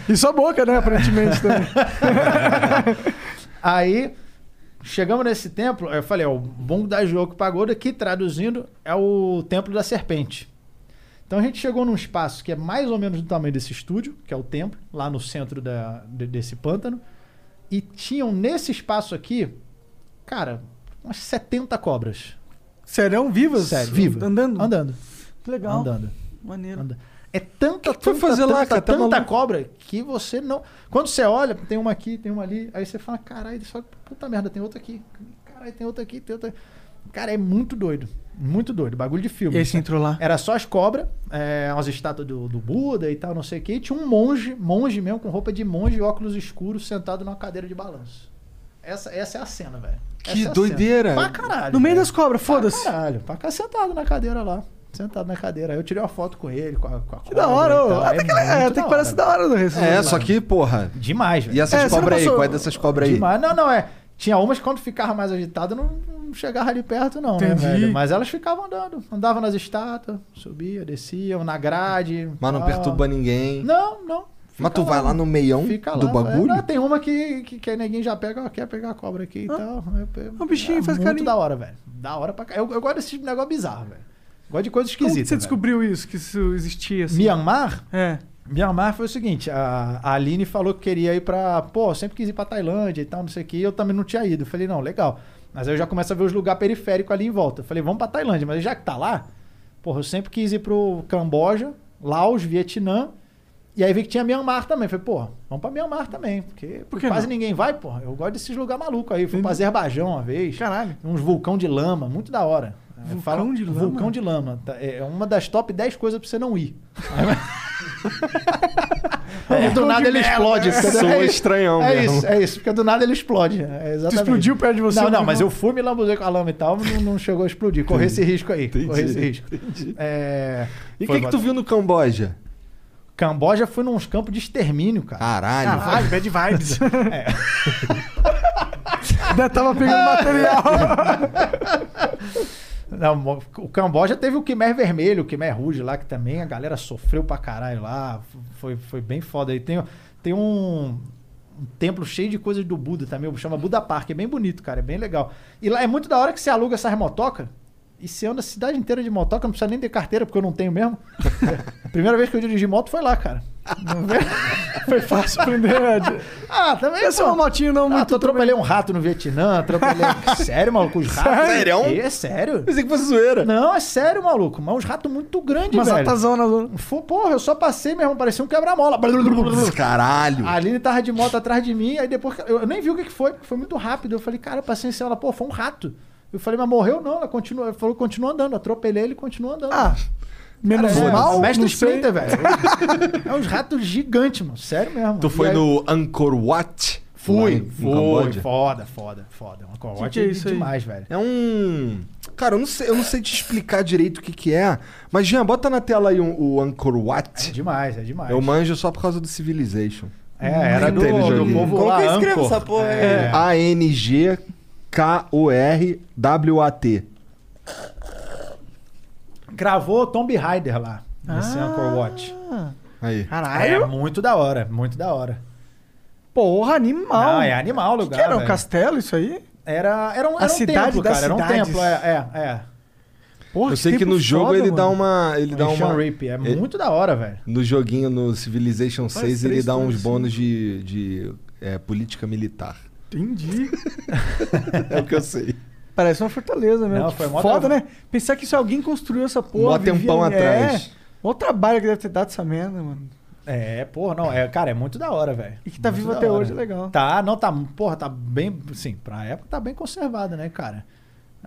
E sua boca, né? Aparentemente também. Aí, chegamos nesse templo, eu falei, ó, o Bongo da Jogo Pagoda, que traduzindo é o Templo da Serpente. Então a gente chegou num espaço que é mais ou menos do tamanho desse estúdio, que é o templo, lá no centro da, de- desse pântano. E tinham nesse espaço aqui, cara, umas 70 cobras. Serão vivas? Sério, vivas. Andando? Andando. Que legal. Andando. Maneiro. Anda. É tanta, que foi tanta, fazer lá, tanta, cara? Tá tanta maluco? cobra que você não. Quando você olha, tem uma aqui, tem uma ali, aí você fala, caralho, só puta merda, tem outra aqui. Caralho, tem outra aqui, tem outra. Cara, é muito doido. Muito doido. Bagulho de filme. E aí você entrou lá? Era só as cobras, é, umas estátuas do, do Buda e tal, não sei o que. E tinha um monge, monge mesmo, com roupa de monge e óculos escuros, sentado numa cadeira de balanço. Essa, essa é a cena, velho. Essa Que é a doideira. Pra caralho. No meio velho. das cobras, Pra foda-se. caralho. Pra cá, sentado na cadeira lá. Sentado na cadeira. Aí eu tirei uma foto com ele, com a, com a Que da hora, ô. Até que, é, até que parece da hora do É, só que, porra. Demais, velho. E essas É, você não cobras aí? passou- Qual é dessas cobras aí? Demais. Não, não, é. Tinha umas que quando ficava mais agitado não, não chegava ali perto, não, né, Entendi. velho? Mas elas ficavam andando. Andavam nas estátuas, subia, desciam, na grade. Mas não tal. perturba ninguém. Não, não. Mas tu Fica vai lá no meião Fica do lá, bagulho? é. Não, tem uma que, que, que ninguém já pega, ó, quer pegar a cobra aqui e tal. É, é, O bichinho faz muito carinho. da hora, velho. Da hora pra cá. Eu, eu gosto desse tipo de negócio bizarro, velho. Gosto de coisas Como que esquisitas. você velho. descobriu isso? Que isso existia assim? Myanmar? É. Myanmar foi o seguinte, a, a Aline falou que queria ir pra. Pô, eu sempre quis ir pra Tailândia e tal, não sei o que, eu também não tinha ido. Eu falei, não, legal. Mas aí eu já começo a ver os lugares periféricos ali em volta. Eu falei, vamos pra Tailândia, mas já que tá lá, porra, eu sempre quis ir pro Camboja, Laos, Vietnã. E aí vi que tinha Myanmar também. Falei, porra, vamos pra Myanmar também. Porque Por quase não? ninguém vai, porra. Eu gosto desses lugares malucos aí. Fui pra Azerbaijão uma vez. Caralho. Uns vulcão de lama, muito da hora. É, Vulcão falam- de lama? Vulcão de lama. Tá, É uma das top 10 coisas pra você não ir. É, do Vulcão nada ele merda. explode. Sou é estranhão é mesmo. isso, é isso, porque do nada ele explode. É Tu exatamente. explodiu perto de você? Não, não, mas eu fui me lambuzei com a lama e tal, não, não chegou a explodir. Correr esse risco aí. Entendi, Correr esse risco. É, E o que, que tu viu no Camboja? Camboja foi nos campos de extermínio, cara. Caralho. Caralho, bad vibes. Ainda tava pegando material. Não, o Camboja teve o Khmer Vermelho, o Khmer Rouge lá, que também a galera sofreu pra caralho lá. Foi, foi bem foda. E tem, tem um, um templo cheio de coisas do Buda também, chama Buda Park. É bem bonito, cara, é bem legal. E lá é muito da hora que você aluga essas motocas e você anda a cidade inteira de motoca, não precisa nem ter carteira, porque eu não tenho mesmo. a primeira vez que eu dirigi moto foi lá, cara. Foi fácil aprender. né? Ah, também Essa é uma motinho não Ah, muito... tu atropelei um rato no Vietnã, atropelei. sério, maluco? Os ratos. Sério? É sério? Pensei que fosse zoeira. Não, é sério, maluco. Mas uns ratos muito grandes, Umas velho. ratazonas. zona. Fô, Porra, eu só passei, meu irmão, parecia um quebra-mola. Caralho. A Aline tava de moto atrás de mim, aí depois. Eu eu nem vi o que foi, porque foi muito rápido. Eu falei, cara, eu passei em cima. Ela, pô, foi um rato. Eu falei, mas morreu não, ela continua. Ela falou, continua andando. Atropelei ele e continua andando. Ah, menos Cara, é, mal, Mestre. Splinter, velho. É uns ratos gigantes, mano. Sério mesmo. Tu E foi aí- no Angkor Wat? Fui, fui. Foda, foda, foda. Que cote que é isso aí? demais, velho. É um. Cara, eu não sei, eu não sei te explicar direito o que, que é. Mas, Jean, bota na tela aí o, o Angkor É Wat. demais, é demais. eu manjo só por causa do Civilization. É, era do, do povo Como lá, que eu escrevo Angkor. essa porra aí? É. A-N-G-K-O-R-W-A-T. Gravou Tomb Raider lá, nesse Ah. Angkor Watch. Aí. É Caralho. muito da hora, muito da hora. Porra, animal. Não, é animal o que, lugar, que era? Um velho. castelo isso aí? Era, era um, A era um cidade templo, cara. Era um cidades. templo, é, é. é. Porra, Eu sei que tempo no jogo foda, ele dá mano. uma. Ele dá Sean uma. Rip, é ele- muito da hora, velho. No joguinho, no Civilization 6, ele dá uns bônus de, de é, política militar. Entendi. É o que eu sei. Parece uma fortaleza mesmo. Não, foi mó foda, da- né? Pensar que se alguém construiu essa porra. Mó tempão vivia- atrás. É. Mó trabalho que deve ter dado essa merda, mano. É, porra, não, é, cara, é muito da hora, velho. E que tá Muito vivo até hora. hoje, é legal. Tá, não, tá, porra, tá bem, sim, pra época tá bem conservada, né, cara?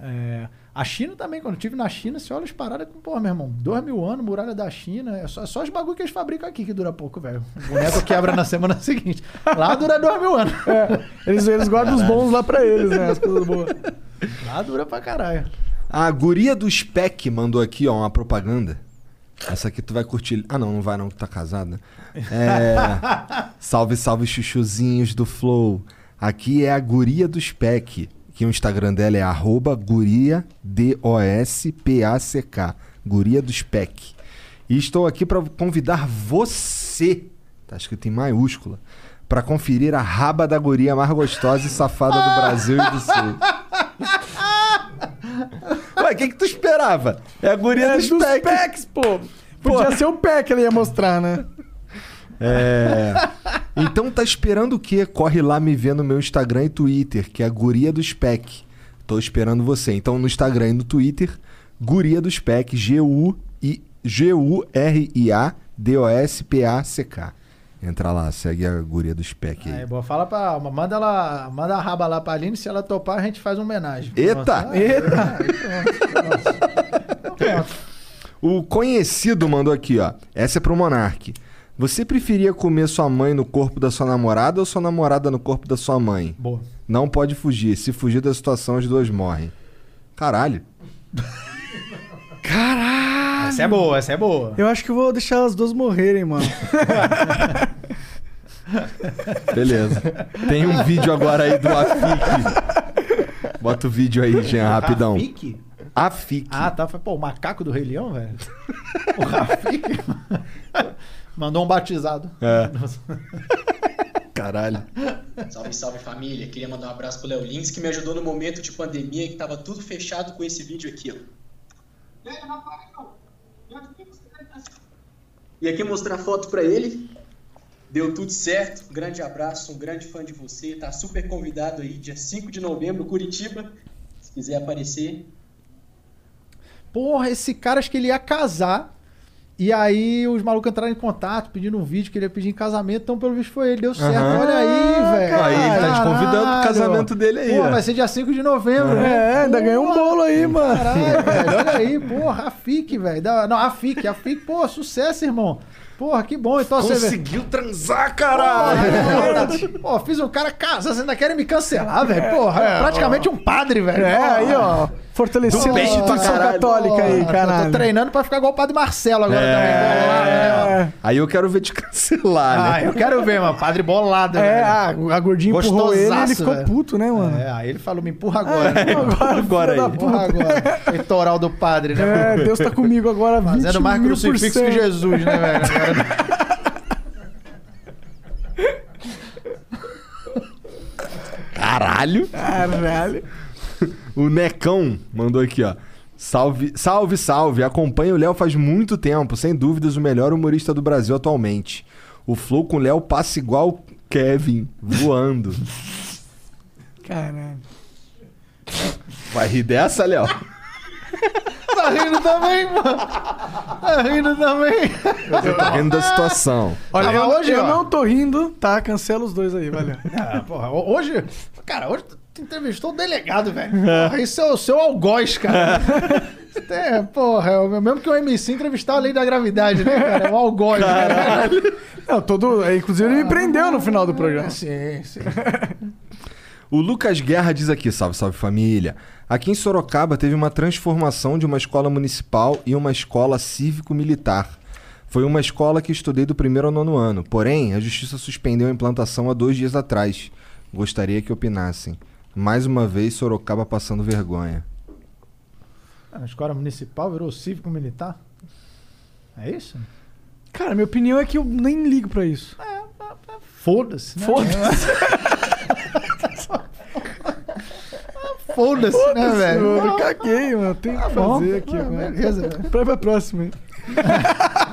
É, a China também, quando eu estive na China, você olha as paradas com, porra, meu irmão, dois mil anos, muralha da China, é só, é só os bagulho que eles fabricam aqui que dura pouco, velho. O boneco quebra na semana seguinte. Lá dura dois mil anos. É, eles, eles guardam os bons lá pra eles, né? As coisas boas. Lá dura pra caralho. A guria do Spec mandou aqui, ó, uma propaganda. Essa aqui tu vai curtir. Ah, não, não vai não, que tá casada. É... salve, salve, chuchuzinhos do Flow. Aqui é a guria do Spec. Que o Instagram dela é arroba guria, D-O-S-P-A-C-K. Guria do Spec. E estou aqui para convidar você, tá escrito em maiúscula, para conferir a raba da guria mais gostosa e safada do Brasil e do Sul. Ué, o que, que tu esperava? É a guria É dos dos Spec. packs, pô. Podia ser o pack que ele ia mostrar, né? É. Então tá esperando o quê? Corre lá me ver no meu Instagram e Twitter, que é a Guria do Spec. Tô esperando você. Então no Instagram e no Twitter, Guria do Spec, G-U-I- G-U-R-I-A D-O-S-P-A-C-K. Entra lá, segue a Guria do Spec aí. Aí, boa, fala pra. Manda ela. Manda a raba lá pra Aline, se ela topar, a gente faz uma homenagem. Eita! Pronto. Eita! Pronto, pronto. O conhecido mandou aqui, ó. Essa é pro Monark. Você preferia comer sua mãe no corpo da sua namorada ou sua namorada no corpo da sua mãe? Boa. Não pode fugir. Se fugir da situação, as duas morrem. Caralho. Caralho! Essa é boa, essa é boa. Eu acho que vou deixar as duas morrerem, mano. Beleza. Tem um vídeo agora aí do Afik. Bota o vídeo aí, Jean, rapidão. Rafik? Afik. Ah, tá. Foi, pô, o macaco do Rei Leão, velho. O Rafik. Mandou um batizado. É. Caralho. Salve, salve família. Queria mandar um abraço pro Léo Lins, que me ajudou no momento de pandemia que tava tudo fechado com esse vídeo aqui, ó. E aqui mostrar foto pra ele. Deu tudo certo. Um grande abraço, um grande fã de você. Tá super convidado aí, dia 5 de novembro, Curitiba. Se quiser aparecer. Porra, esse cara acho que ele ia casar. E aí os malucos entraram em contato, pedindo um vídeo que ele ia pedir em casamento. Então, pelo visto, foi ele. Deu certo. Aham. Olha aí, velho. Aí, ele tá te convidando pro casamento dele aí, Pô, ó. vai ser dia 5 de novembro, né? É, ainda ganhou um bolo aí, mano. Caralho, velho. Olha aí, porra, a FIC, velho. Não, a FIC, a FIC, pô, sucesso, irmão. Porra, que bom. Então você. Conseguiu transar, caralho! Pô, fiz um cara casar, vocês ainda querem me cancelar, velho? Porra, praticamente um padre, velho. É, aí, ó. Fortalecendo a peito, instituição caralho. católica aí, caralho. Tô treinando pra ficar igual o padre Marcelo agora É. também. bolado, né. É. Aí eu quero ver te cancelar, Ah, né? eu quero ver, mano. Padre bolado, É, velho. ah, a gordinha empurrou ele ele ficou velho. puto, né, mano? É, aí ele falou, me empurra agora. né? Agora, Agora filho aí. Empurra agora. Peitoral do padre, né? É, Deus tá comigo agora, 20 Fazendo mais crucifixo que. Jesus, né, velho? Agora- Caralho! Caralho. O Necão mandou aqui, ó. Salve, salve, salve. Acompanho o Léo faz muito tempo, sem dúvidas o melhor humorista do Brasil atualmente. O flow com o Léo passa igual Kevin, voando. Caralho. Vai rir dessa, Léo? Tá rindo também, mano. Tá rindo também. Eu tô rindo da situação. Olha, Ah, eu, hoje, eu ó. não tô rindo, tá? Cancela os dois aí, valeu. Ah, porra, ho- hoje. Cara, hoje entrevistou o delegado, velho. Porra, Isso é o seu algoz, cara. É, porra, é o mesmo que o MC entrevistar a lei da gravidade, né, cara? É o algoz, cara. Não, todo. é, Inclusive, ele me prendeu no final do programa. Sim, sim. O Lucas Guerra diz aqui, salve, salve família. Aqui em Sorocaba teve uma transformação de uma escola municipal e uma escola cívico-militar. Foi uma escola que estudei do primeiro ao nono ano. Porém, a justiça suspendeu a implantação há dois dias atrás. Gostaria que opinassem. Mais uma vez, Sorocaba passando vergonha. A escola municipal virou cívico militar? É isso? Cara, minha opinião é que eu nem ligo pra isso. Foda-se, né? Foda-se. Foda-se, né, Foda-se, velho? mano. Eu caguei, mano. Tem que bom. fazer aqui Ah, agora. beleza, velho. Vai pra próxima, hein?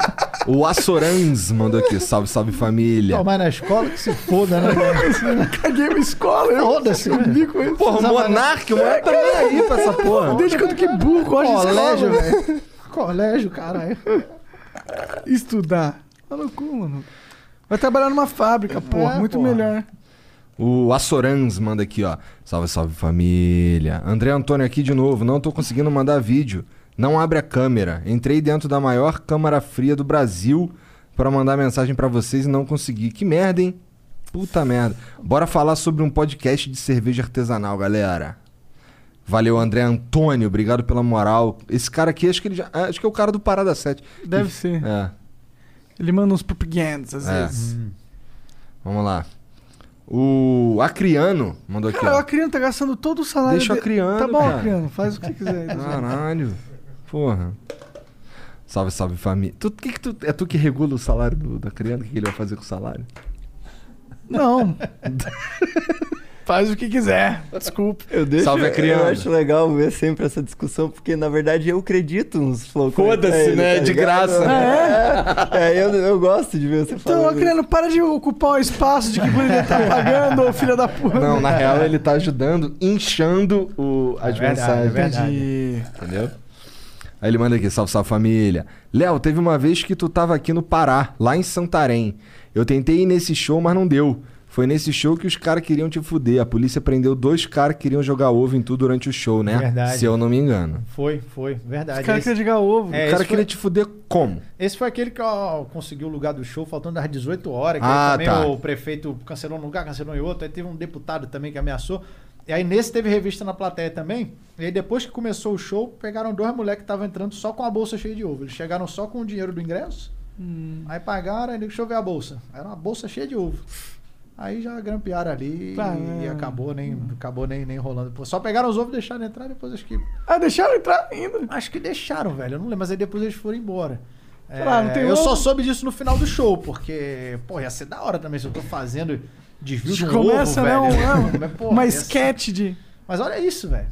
O Assorans mandou aqui, salve, salve família. Tomar na escola que se foda, né? Caguei uma escola, eu Foda-se, eu ligo com isso. Porra, o Monark, o Monark tá nem aí pra essa porra. Desde quando que burro gosta de Colégio, escola? velho. Colégio, caralho. Estudar. Tá no cu, mano. Vai trabalhar numa fábrica, porra. É, muito porra. melhor. O Assorans manda aqui, ó. Salve, salve família. André Antônio aqui de novo. Não tô conseguindo mandar vídeo. Não abre a câmera. Entrei dentro da maior câmara fria do Brasil pra mandar mensagem pra vocês e não consegui. Que merda, hein? Puta merda. Bora falar sobre um podcast de cerveja artesanal, galera. Valeu, André Antônio. Obrigado pela moral. Esse cara aqui, acho que ele já, acho que é o cara do Parada 7. Deve ser. É. Ele manda uns propagandas às É. vezes. Vamos lá. O Acriano mandou aqui, Cara, o. Acriano tá gastando todo o salário Deixa o de- Acriano, Tá bom, cara. Acriano. Faz o que você quiser. Caralho. Porra. Salve, salve família. Tu, que que tu, é tu que regula o salário do, da criança? O que que ele vai fazer com o salário? Não. Faz o que quiser. Desculpa. Eu deixo, Salve a criança. Eu acho legal ver sempre essa discussão, porque na verdade eu acredito nos flow. Foda-se, né? De graça. É, é eu, eu gosto de ver você Então, falando. Acriano, para de ocupar o espaço de que ele tá pagando, ô filha da puta. Não, na real ele tá ajudando, inchando o, as verdade, mensagens. é verdade. Entendeu? Aí ele manda aqui, salve, salve família. Léo, teve uma vez que tu tava aqui no Pará, lá em Santarém. Eu tentei ir nesse show, mas não deu. Foi nesse show que os caras queriam te fuder. A polícia prendeu dois caras que queriam jogar ovo em tu durante o show, né? Verdade. Se eu não me engano. Foi, foi, verdade. Os caras Esse- querem jogar ovo. É, o cara esse queria foi- te fuder como? Esse foi aquele que ó, conseguiu o lugar do show faltando às 18 horas. Que Ah, aí também tá. o prefeito cancelou um lugar, cancelou em outro. Aí teve um deputado também que ameaçou. E aí nesse teve revista na plateia também. E aí depois que começou o show, pegaram dois moleques que estavam entrando só com a bolsa cheia de ovo. Eles chegaram só com o dinheiro do ingresso. Aí pagaram, aí deixa eu ver a bolsa. Era uma bolsa cheia de ovo. Aí já grampearam ali Tá, e é. acabou nem, acabou nem, nem rolando. Só pegaram os ovos, deixaram entrar, depois acho que Ah, deixaram entrar ainda. Acho que deixaram, velho. Eu não lembro, mas aí depois eles foram embora. É, Ah, não tem eu ovo? só soube disso no final do show, porque, pô, ia ser da hora também se eu tô fazendo desvio de um Começa, ovo, né? Um, velho. Mas, porra, uma sketch de. Mas olha isso, velho.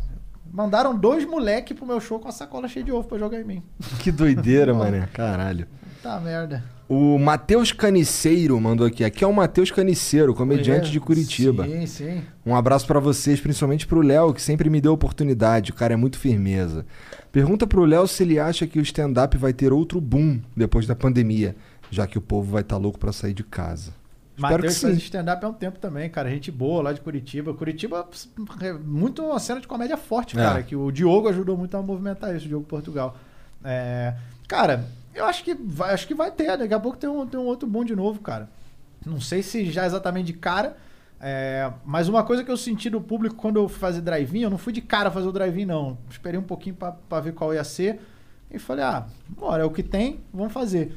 Mandaram dois moleque pro meu show com a sacola cheia de ovo pra jogar em mim. Que doideira, mané. Caralho. Tá merda. O Matheus Caniceiro mandou aqui. Aqui é o Matheus Caniceiro, comediante É, de Curitiba. Sim, sim. Um abraço pra vocês, principalmente pro Léo, que sempre me deu oportunidade. O cara é muito firmeza. Pergunta pro Léo se ele acha que o stand-up vai ter outro boom depois da pandemia, já que o povo vai estar louco pra sair de casa. Matheus faz stand-up há um tempo também, cara. Gente boa lá de Curitiba. Curitiba é muito uma cena de comédia forte, É. cara. Que o Diogo ajudou muito a movimentar isso, o Diogo Portugal. É, cara, eu acho que vai, acho que vai ter. Daqui a pouco tem um, tem um outro boom de novo, cara. Não sei se já exatamente de cara. é, mas uma coisa que eu senti do público quando eu fui fazer drive-in, eu não fui de cara fazer o drive-in, não. Esperei um pouquinho pra ver qual ia ser. E falei, ah, bora, é o que tem, vamos fazer.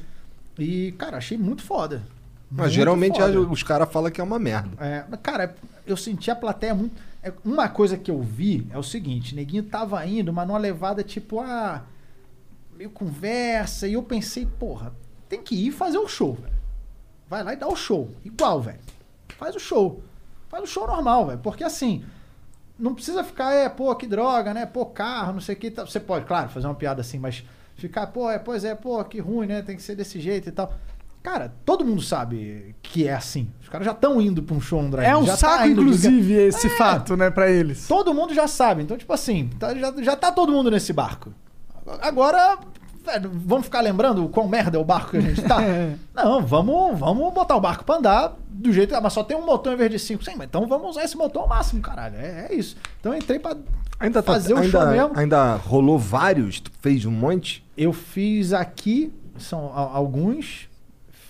E, cara, achei muito foda. Mas geralmente foda. os caras falam que é uma merda. É, cara, eu senti a plateia muito. é, uma coisa que eu vi é o seguinte: neguinho tava indo, mas numa levada tipo, ah, meio conversa. E eu pensei, porra, tem que ir fazer o show, velho. Vai lá e dá o show. Igual, velho. Faz o show. Faz o show normal, velho. Porque assim, não precisa ficar, é, pô, que droga, né? Pô, carro, não sei o que. Você pode, claro, fazer uma piada assim, mas ficar, pô, é, pois é, pô, que ruim, né? Tem que ser desse jeito e tal. Cara, todo mundo sabe que é assim. Os caras já estão indo pra um show no drive É um já tá saco, indo de- inclusive, esse É. fato, né, pra eles. Todo mundo já sabe. Então, tipo assim, tá- já, já tá todo mundo nesse barco. Agora, velho, vamos ficar lembrando o quão merda é o barco que a gente tá? É. Não, vamos, vamos botar o barco pra andar do jeito. Ah, mas só tem um motor em vez de cinco. Sim, mas então vamos usar esse motor ao máximo, caralho. É, é isso. Então eu entrei pra Ainda, tá- fazer o ainda, show mesmo. ainda rolou vários? Tu fez um monte? Eu fiz aqui, são alguns,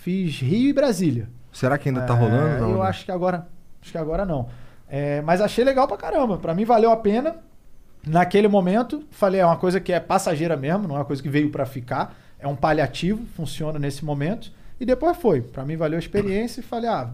fiz Rio e Brasília. Será que ainda tá É, rolando? Não, eu né? acho que agora. Acho que agora não. É, mas achei legal pra caramba. Pra mim valeu a pena. Naquele momento, falei, é uma coisa que é passageira mesmo, não é uma coisa que veio pra ficar. É um paliativo, funciona nesse momento. E depois foi. Pra mim valeu a experiência e falei, ah,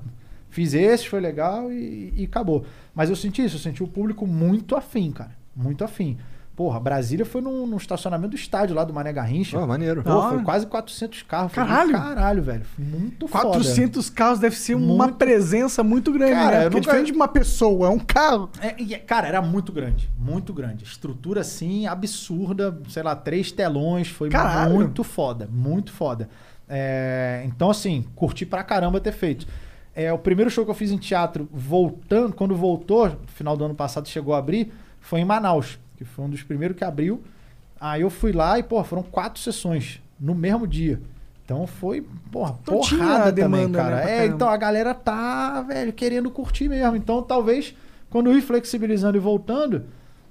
fiz esse, foi legal e, e acabou. Mas eu senti isso, eu senti o público muito afim, cara. Muito afim. Porra, Brasília foi num, num estacionamento do estádio lá do Mané Garrincha. Pô, maneiro. Pô, foi quase 400 carros. Foi do Caralho! Caralho, velho. Muito foda. 400 carros deve ser uma Muito. presença muito grande, Cara, né? Porque é nunca- diferente de uma pessoa, é um carro. É, e, cara, era muito grande, muito grande. Estrutura assim, absurda, sei lá, três telões, foi Caralho. muito foda, muito foda. É, então, assim, curti pra caramba ter feito. É, o primeiro show que eu fiz em teatro, voltando, quando voltou, final do ano passado chegou a abrir, foi em Manaus, que foi um dos primeiros que abriu. Aí eu fui lá e, pô, foram quatro sessões no mesmo dia. Então foi, porra, Então porrada também, demanda, cara. né, é, então a galera tá, velho, querendo curtir mesmo. Então talvez, quando ir flexibilizando e voltando,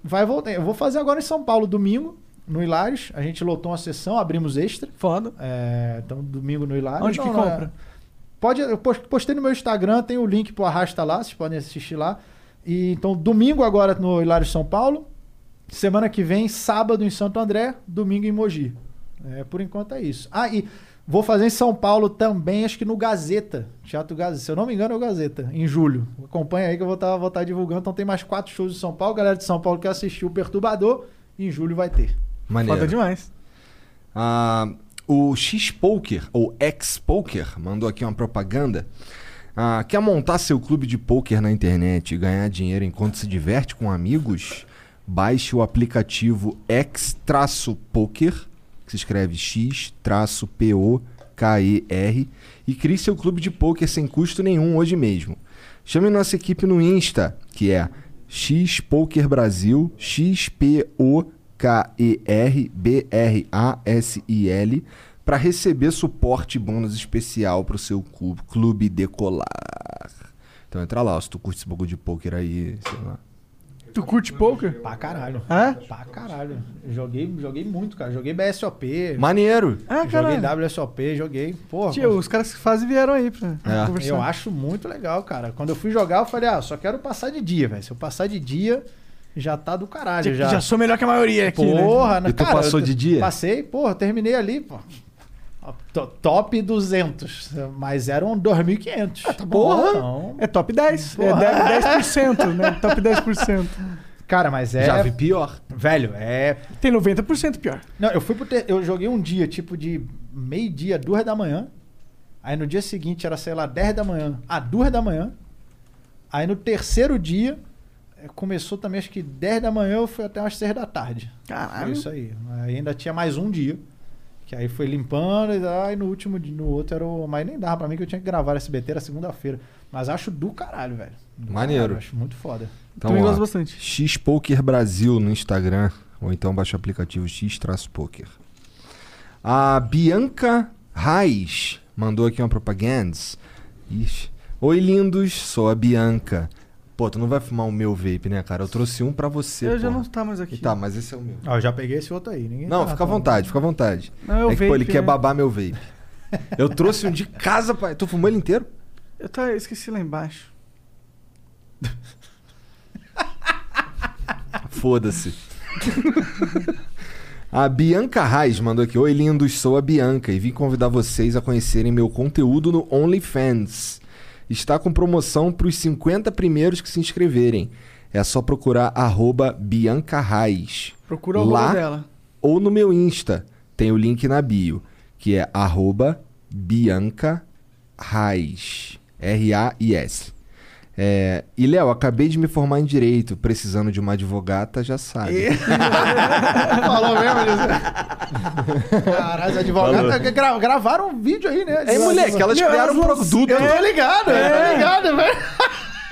vai voltar. Eu vou fazer agora em São Paulo, domingo, no Hilários. A gente lotou uma sessão, abrimos extra. Foda. É, então, domingo no Hilários. Onde que Não, não, compra? é- Pode, eu pos- postei no meu Instagram, tem o link pro Arrasta lá, vocês podem assistir lá. E, então, domingo agora no Hilário São Paulo. Semana que vem, sábado em Santo André, domingo em Mogi. É, por enquanto é isso. Ah, e vou fazer em São Paulo também, acho que no Gazeta. Teatro Gazeta. Se eu não me engano, é o Gazeta, em julho. Acompanha aí que eu vou estar vou tá divulgando. Então tem mais quatro shows em São Paulo. Galera de São Paulo que assistiu o Perturbador, em julho vai ter. Maneiro. Foda demais. Ah, o X-Poker, ou X-Poker, mandou aqui uma propaganda. Ah, quer montar seu clube de poker na internet e ganhar dinheiro enquanto se diverte com amigos? Baixe o aplicativo X-Poker, que se escreve X-P-O-K-E-R, e crie seu clube de poker sem custo nenhum hoje mesmo. Chame nossa equipe no Insta, que é X-Poker Brasil, X-P-O-K-E-R-B-R-A-S-I-L, para receber suporte e bônus especial para o seu clube, decolar. Então entra lá, se tu curte esse bagulho de poker aí, sei lá. Tu curte poker? Pra caralho. É? Pra caralho. Joguei, joguei muito, cara. Joguei BSOP. Maneiro! Ah, joguei caralho. WSOP, joguei. Pô, Tio, os caras que fazem vieram aí pra É. conversar. eu acho muito legal, cara. Quando eu fui jogar, eu falei, ah, só quero passar de dia, velho. Se eu passar de dia, já tá do caralho. já, Já, sou melhor que a maioria aqui, né? Porra, né? E tu cara, passou eu- de dia? Passei, porra, terminei ali, pô. To- Top 200, mas eram 2.500. Ah, tá Porra! Então, É top 10. Porra. É 10%, né? Top 10%. cara, mas é... Já vi pior. Velho, é... Tem 90% pior. Não, eu fui pro ter... Eu joguei um dia, tipo, de meio-dia, duas da manhã. Aí no dia seguinte era, sei lá, 10 da manhã a duas da manhã. Aí no terceiro dia, eh, começou também, acho que 10 da manhã, eu fui até umas 6 da tarde. Foi Caralho. isso aí. Aí ainda tinha mais um dia. Que aí foi limpando e aí no último dia, no outro era o. Mas nem dava pra mim que eu tinha que gravar SBT, era segunda-feira. Mas acho do caralho, velho. Do Maneiro. caralho, acho muito foda. Então, Também gosto bastante. X-Poker Brasil no Instagram, ou então baixa o aplicativo X-Poker. A Bianca Reis mandou aqui uma propaganda. Ixi. Oi, lindos, sou a Bianca. Pô, tu não vai fumar o meu vape, né, cara? Eu trouxe um pra você, Eu já porra. não tá mais aqui. E Tá, mas esse é o meu. Ó, eu já peguei esse outro aí. Ninguém Não, tá fica à vontade, fica à vontade. Não, eu é que, pô, ele vape, quer né? babar meu vape. Eu trouxe um de casa, pai. Tu fumou ele inteiro? Eu tá, eu esqueci lá embaixo. Foda-se. A Bianca Reis mandou aqui. Oi, lindos, sou a Bianca e vim convidar vocês a conhecerem meu conteúdo no OnlyFans. Está com promoção para os 50 primeiros que se inscreverem. É só procurar arroba Bianca Reis. Procura o Lá dela. ou no meu Insta. Tem o link na bio, que é arroba Bianca Reis. R-A-I-S. É, e, Léo, acabei de me formar em Direito. Precisando de uma advogata, já sabe. Falou mesmo isso? Caralho, os advogados gra- gravaram um vídeo aí, né? É, moleque, elas Meu, criaram um elas não- produto. Eu tô ligado, eu É. tô ligado, velho.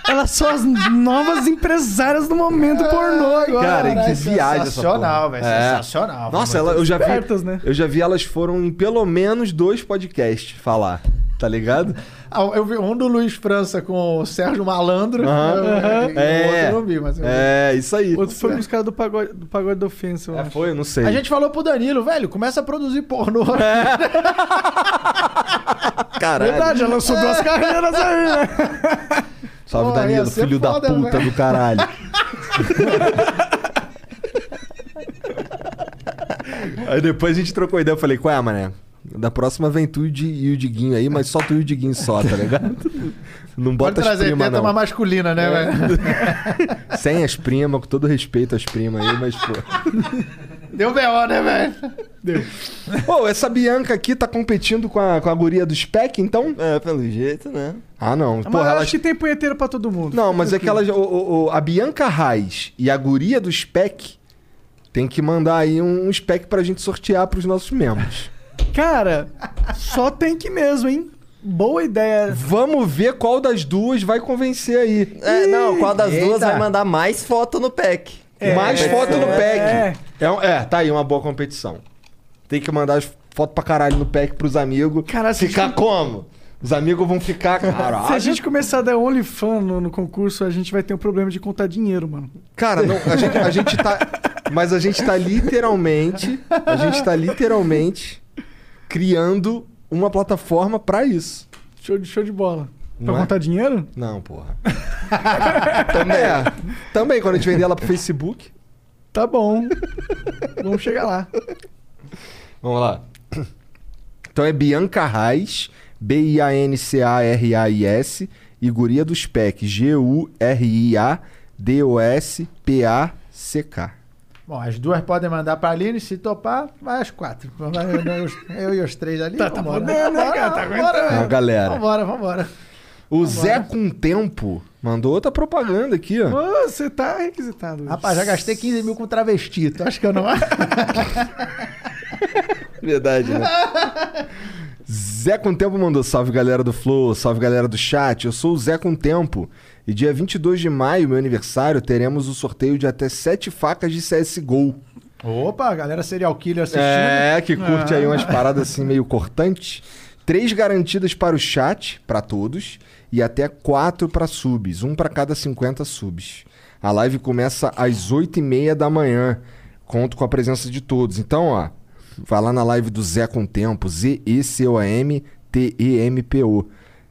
Elas são as novas empresárias do momento pornô agora. Cara, que Caralho, viagem essa Sensacional, velho. É. Sensacional. Nossa, ela, eu já vi. espertas, né? Eu já vi elas foram em pelo menos dois podcasts falar. Tá ligado? Eu vi um do Luiz França com o Sérgio Malandro. Aham. Eu- eu- É. Eu não vi, mas eu vi. É, isso aí. Outro foi os caras do pagode, do pagode da ofensa, eu É, acho. foi, eu não sei. A gente falou pro Danilo, velho, começa a produzir pornô. Caralho. Verdade, já lançou duas carreiras aí, né? Salve, Pô, Danilo, filho da foda, puta velho. do caralho. aí depois a gente trocou ideia. Eu falei, qual é, mané? Da próxima vem tu e o Di- o Diguinho aí, mas só tu e o Diguinho só, tá ligado? Não Pode bota as trazer primas, teta não. mais masculina, né, velho? Sem as primas, com todo respeito às primas aí, mas, pô. Deu B.O., né, velho? Pô, essa Bianca aqui tá competindo com a, com a guria do Spec, então? É, pelo jeito, né? Ah, não. Mas Porra, eu elas... acho que tem punheteiro pra todo mundo. Não, mas é que elas. o- o- o- a Bianca Reis e a guria do Spec tem que mandar aí um, um spec pra gente sortear pros nossos membros. Cara, só tem que mesmo, hein? Boa ideia. Vamos ver qual das duas vai convencer aí. É, não, qual das Eita. duas vai mandar mais foto no pack? Mais foto no é. pack. É. um- é, tá aí uma boa competição. Tem que mandar as fotos pra caralho no pack pros amigos. Cara, se ficar gente- como? Os amigos vão ficar. Se a Caralho. gente começar a dar OnlyFans no, no concurso, a gente vai ter um problema de contar dinheiro, mano. Cara, não, a gente, a gente tá. Mas a gente tá literalmente. A gente tá literalmente criando uma plataforma pra isso. Show de, show de bola. Não pra é? contar dinheiro? Não, porra. também. É, também, quando a gente vender ela pro Facebook. Tá bom. Vamos chegar lá. Vamos lá. Então é Bianca Reis, B-I-A-N-C-A-R-A-I-S, e Guria do Spec, G-U-R-I-A-D-O-S-P-A-C-K. Bom, as duas podem mandar pra Aline, se topar, vai as quatro. Vai Eu, e os três ali. Tá- tá vambora. podendo, né, cara? Tá Vambora, aguentando. Galera. Vambora, vambora. O Zé com Tempo mandou outra propaganda aqui, ó. Ô, você tá requisitado. Rapaz, já gastei 15 mil com travesti. Tu acha que eu não... Verdade, né? Zé com Tempo mandou salve galera do Flow, salve galera do chat. Eu sou o Zé com Tempo e dia 22 de maio, meu aniversário, teremos o sorteio de até 7 facas de CSGO. Opa, galera serial killer assistindo. É, que curte aí umas paradas assim meio cortantes. Três garantidas para o chat, para todos, e até quatro para subs, um para cada 50 subs. A live começa às 8h30 da manhã. Conto com a presença de todos. Então, ó, vai lá na live do Zé com Tempo, Z-E-C-O-M-T-E-M-P-O.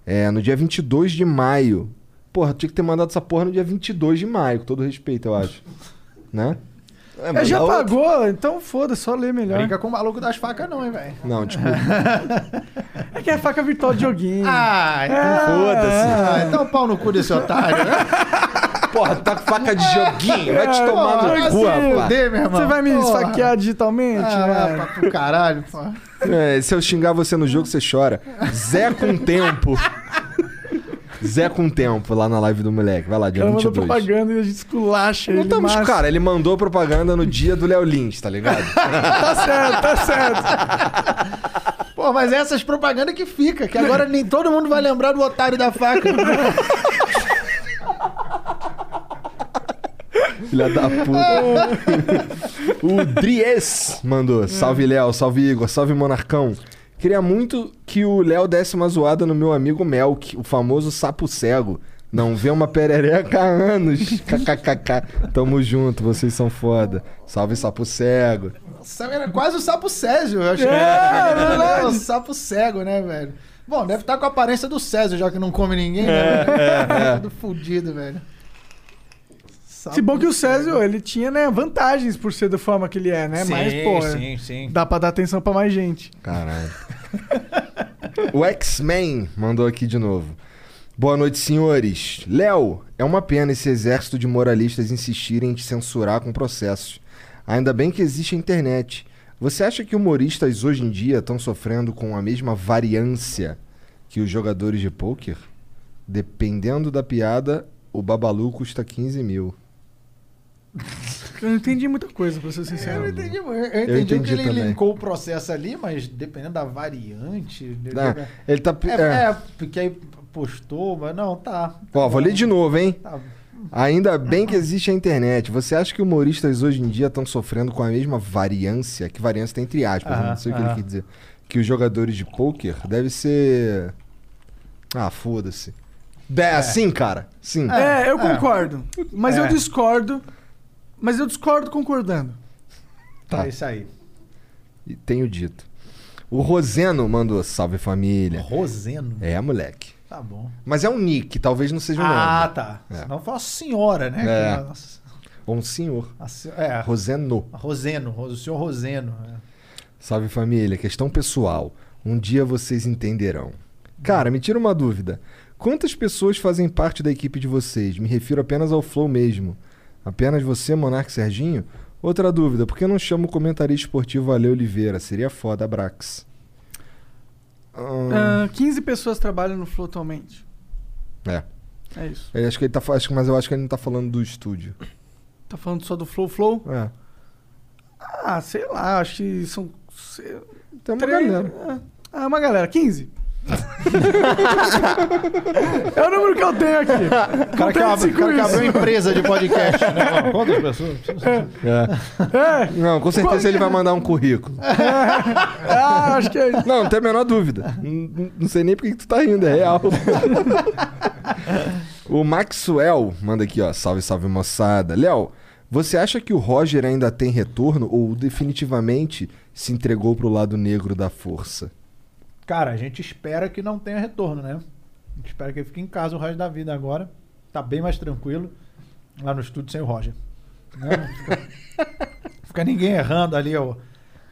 É, no dia 22 de maio. Porra, tinha que ter mandado essa porra no dia 22 de maio, com todo respeito, eu acho. né? É, É, já pagou, então foda, só lê melhor. Brinca com o maluco das facas não, hein, velho. Não, desculpa. É que é faca virtual de joguinho. Ah, então Foda-se. Ah, então pau no cu desse otário, né? Porra, tá com faca de joguinho. Vai te É, tomar porra, no cu, se rapaz. Fuder, meu irmão. Você vai me Porra. esfaquear digitalmente? Ah, né? vai pra- pro caralho, pô. É, se eu xingar você no jogo, você chora. Zé com tempo. Zé com tempo lá na live do moleque. Vai lá, dia cara mandou 22. propaganda e a gente esculacha Não ele. estamos, mas- cara, ele mandou propaganda no dia do Léo Lins, tá ligado? Tá certo, tá certo. Pô, mas é essas propagandas que fica, que agora nem todo mundo vai lembrar do otário da faca. Filha da puta. o Dries mandou. Salve, Léo. Salve, Igor. Salve, Monarcão. Queria muito que o Léo desse uma zoada no meu amigo Melk, o famoso sapo cego. Não vê uma perereca há anos. KKKK. Tamo junto, vocês são foda. Salve, sapo cego. Nossa, era quase o sapo Césio, eu acho. É, que verdade. o sapo cego, né, velho? Bom, deve estar com a aparência do Césio, já que não come ninguém, né? é. Tudo fudido, velho. Se bom que o Césio, ele tinha, né, vantagens por ser da forma que ele é, né? Sim, Mas, pô, sim, sim. dá pra dar atenção pra mais gente. Caralho. o X-Men mandou aqui de novo. Boa noite, senhores. Léo, é uma pena esse exército de moralistas insistirem em te censurar com processos. Ainda bem que existe a internet. Você acha que humoristas hoje em dia estão sofrendo com a mesma variância que os jogadores de pôquer? Dependendo da piada, o babalu custa 15 mil. Eu não entendi muita coisa, pra ser sincero. Eu entendi, eu entendi, entendi que ele também. linkou o processo ali, mas dependendo da variante. Ah, ele tá. É, é. é, porque aí postou, mas não, tá. Ó, vou ler de novo, hein? Tá. Ainda bem que existe a internet. Você acha que humoristas hoje em dia estão sofrendo com a mesma variância? Que variância tem entre aspas? Aham, não sei o que ele quer dizer. Que os jogadores de pôquer deve ser. Ah, foda-se. É, sim, cara. Sim. É, eu é. concordo. Mas É. eu discordo. Mas eu discordo concordando. Tá. É isso aí. E tenho dito. O Roseno mandou salve família. Roseno. É, moleque. Tá bom. Mas é um nick, talvez não seja um Ah, nome. tá. É. Senão uma senhora, né? É. Que- nossa, Ou um senhor. a se- é, a Roseno. Roseno, o senhor Roseno. é. Salve família, questão pessoal. Um dia vocês entenderão. Cara, me tira uma dúvida. Quantas pessoas fazem parte da equipe de vocês? Me refiro apenas ao Flow mesmo. Apenas você, Monark e Serginho? Outra dúvida, por que não chama o comentarista esportivo Ale Oliveira? Seria foda, Brax. Hum, Ah, 15 pessoas trabalham no Flow atualmente. é. É isso. Eu acho que ele tá, acho mas eu acho que ele não tá falando do estúdio. Tá falando só do Flow Flow? É. Ah, sei lá, acho que são. sei- Tem uma três- galera. Ah, uma galera, 15. É o número que eu tenho aqui. O cara que, abre, cara que abriu empresa de podcast, né? Quantas pessoas? É. Não, com certeza ele vai mandar um currículo. Ah, acho que é isso. Não, não tem a menor dúvida. Não, não sei nem por que que tu tá rindo, é real. o Maxwell manda aqui, ó. Salve, salve, moçada. Léo, você acha que o Roger ainda tem retorno ou definitivamente se entregou pro lado negro da força? Cara, a gente espera que não tenha retorno, né? A gente espera que ele fique em casa o resto da vida agora. Tá bem mais tranquilo lá no estúdio sem o Roger. Né? Não Fica, fica ninguém errando ali o,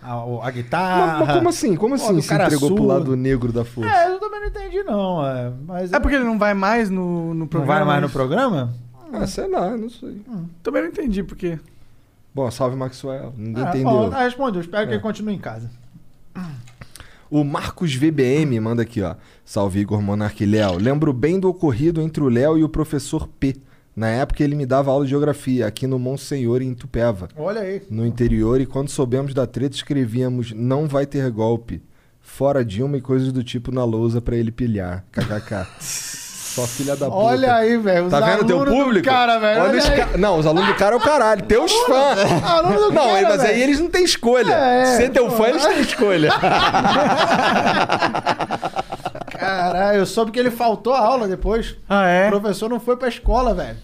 a, o- a guitarra. mas, mas como assim? Como assim do se entregou pro surdo. lado negro da força? É, eu também não entendi, não. É, mas É porque ele não vai mais no, no não programa? vai mais no isso? programa? Ah, sei lá, não sei. Também não entendi porque. Bom, salve Maxwell. Ninguém Ah, entendeu. bom, tá respondido. Espero que É. ele continue em casa. O Marcos VBM manda aqui, ó. Salve Igor Monarque Léo. Lembro bem do ocorrido entre o Léo e o professor P. Na época ele me dava aula de geografia aqui no Monsenhor em Tupéva, Olha aí. no interior, e quando soubemos da treta escrevíamos não vai ter golpe. Fora Dilma e coisas do tipo na lousa pra ele pilhar. KKK. Só filha da puta. Olha aí, velho. Tá vendo teu público? Cara, velho. Olha olha os ca- Não, os alunos do cara é o caralho. Teus fãs. Aluno do Não, cara, mas aí eles não têm escolha. É, Ser teu pô. fã, eles têm escolha. Caralho, eu soube que ele faltou a aula depois. Ah, O é? professor não foi pra escola, velho.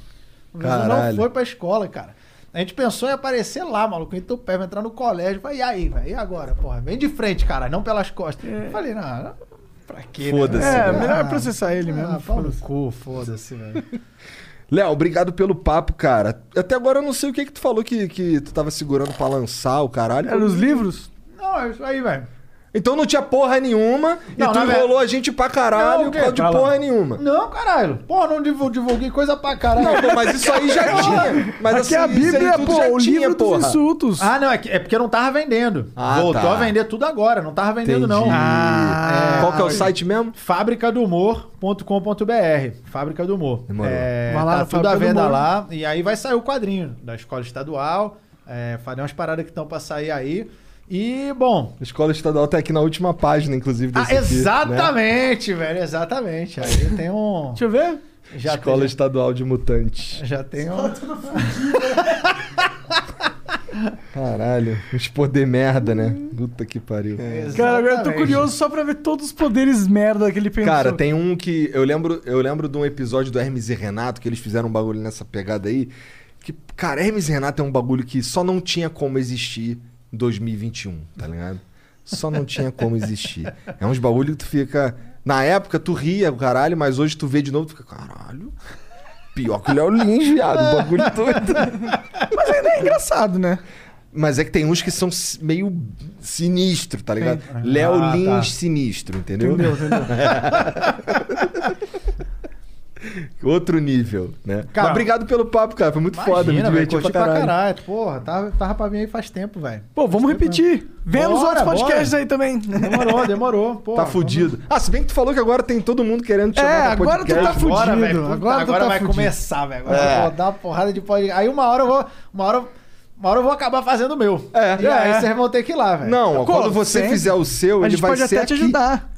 O professor Caralho. não foi pra escola, cara. A gente pensou em aparecer lá, maluco, em Tupé, vai entrar no colégio. Falei, e aí, velho? E agora, porra? Vem de frente, cara, não pelas costas. Falei, não, não, pra quê? né? Foda-se. É, melhor processar ele Ah, mesmo. pau no foda-se. cu, foda-se, velho. Léo, obrigado pelo papo, cara. Até agora eu não sei o que que tu falou que, que tu tava segurando pra lançar o caralho. Era os livros? Não, é isso aí, velho. Então não tinha porra nenhuma Não, e tu enrolou a gente pra caralho Não, por causa de Fala. porra nenhuma. Não, caralho. Porra, não divul- divulguei coisa pra caralho. Não, pô, mas isso aí já tinha. Mas Aqui é a assim, aí Bíblia, pô, já o tinha, livro porra. dos insultos. Ah, não, é, que- é porque não tava vendendo. Ah, Voltou tá. a vender tudo agora, não tava vendendo Entendi. não. Ah, Qual que é o site mesmo? fabricadumor.com.br Fábrica do Humor. Demorou. É, Vai lá tá tudo à venda lá. E aí vai sair o quadrinho da escola estadual. É, falei umas paradas que estão pra sair aí. E, bom. A escola estadual tá aqui na última página, inclusive, Ah, desse aqui, né? exatamente, velho, exatamente. Aí tem um. Deixa eu ver. Já Escola tem, Estadual de Mutantes. já tem um. Caralho, uns poder merda, né? Puta que pariu. Cara, agora eu tô Exatamente. curioso só pra ver todos os poderes merda que ele pensou. Cara, tem um que. Eu lembro, eu lembro de um episódio do Hermes e Renato, que eles fizeram um bagulho nessa pegada aí. Que, cara, Hermes e Renato é um bagulho que só não tinha como existir 2021, tá ligado? Só não tinha como existir. É uns bagulho que tu fica. Na época tu ria, o caralho, mas hoje tu vê de novo, tu fica, caralho. Pior que o Léo Lins, viado, o bagulho todo. Mas ainda é engraçado, né? Mas é que tem uns que são meio sinistro, tá ligado? Léo Ah, Lins tá. sinistro, entendeu? Entendeu, entendeu? Outro nível, né? Cara, Mas obrigado pelo papo, cara. Foi muito foda, me Imagina, diverti pra caralho. pra caralho. Porra, tava, tava pra mim aí faz tempo, velho. Pô, vamos repetir. Vê nos Bora, outros podcasts bora. aí também. Demorou, demorou. Porra, Tá fudido. Ah, se bem que tu falou que agora tem todo mundo querendo te É, chamar pra agora tu tá fudido. Agora, velho, puta, agora agora, tu tá vai fudido. começar, velho. Agora É. eu vou dar uma porrada de podcast. Aí uma hora eu vou. Uma hora, uma hora eu vou acabar fazendo o meu. É. E aí É. vocês vão ter que ir lá, velho. Não, quando você Sempre. fizer o seu, A ele gente vai pode ser até te ajudar.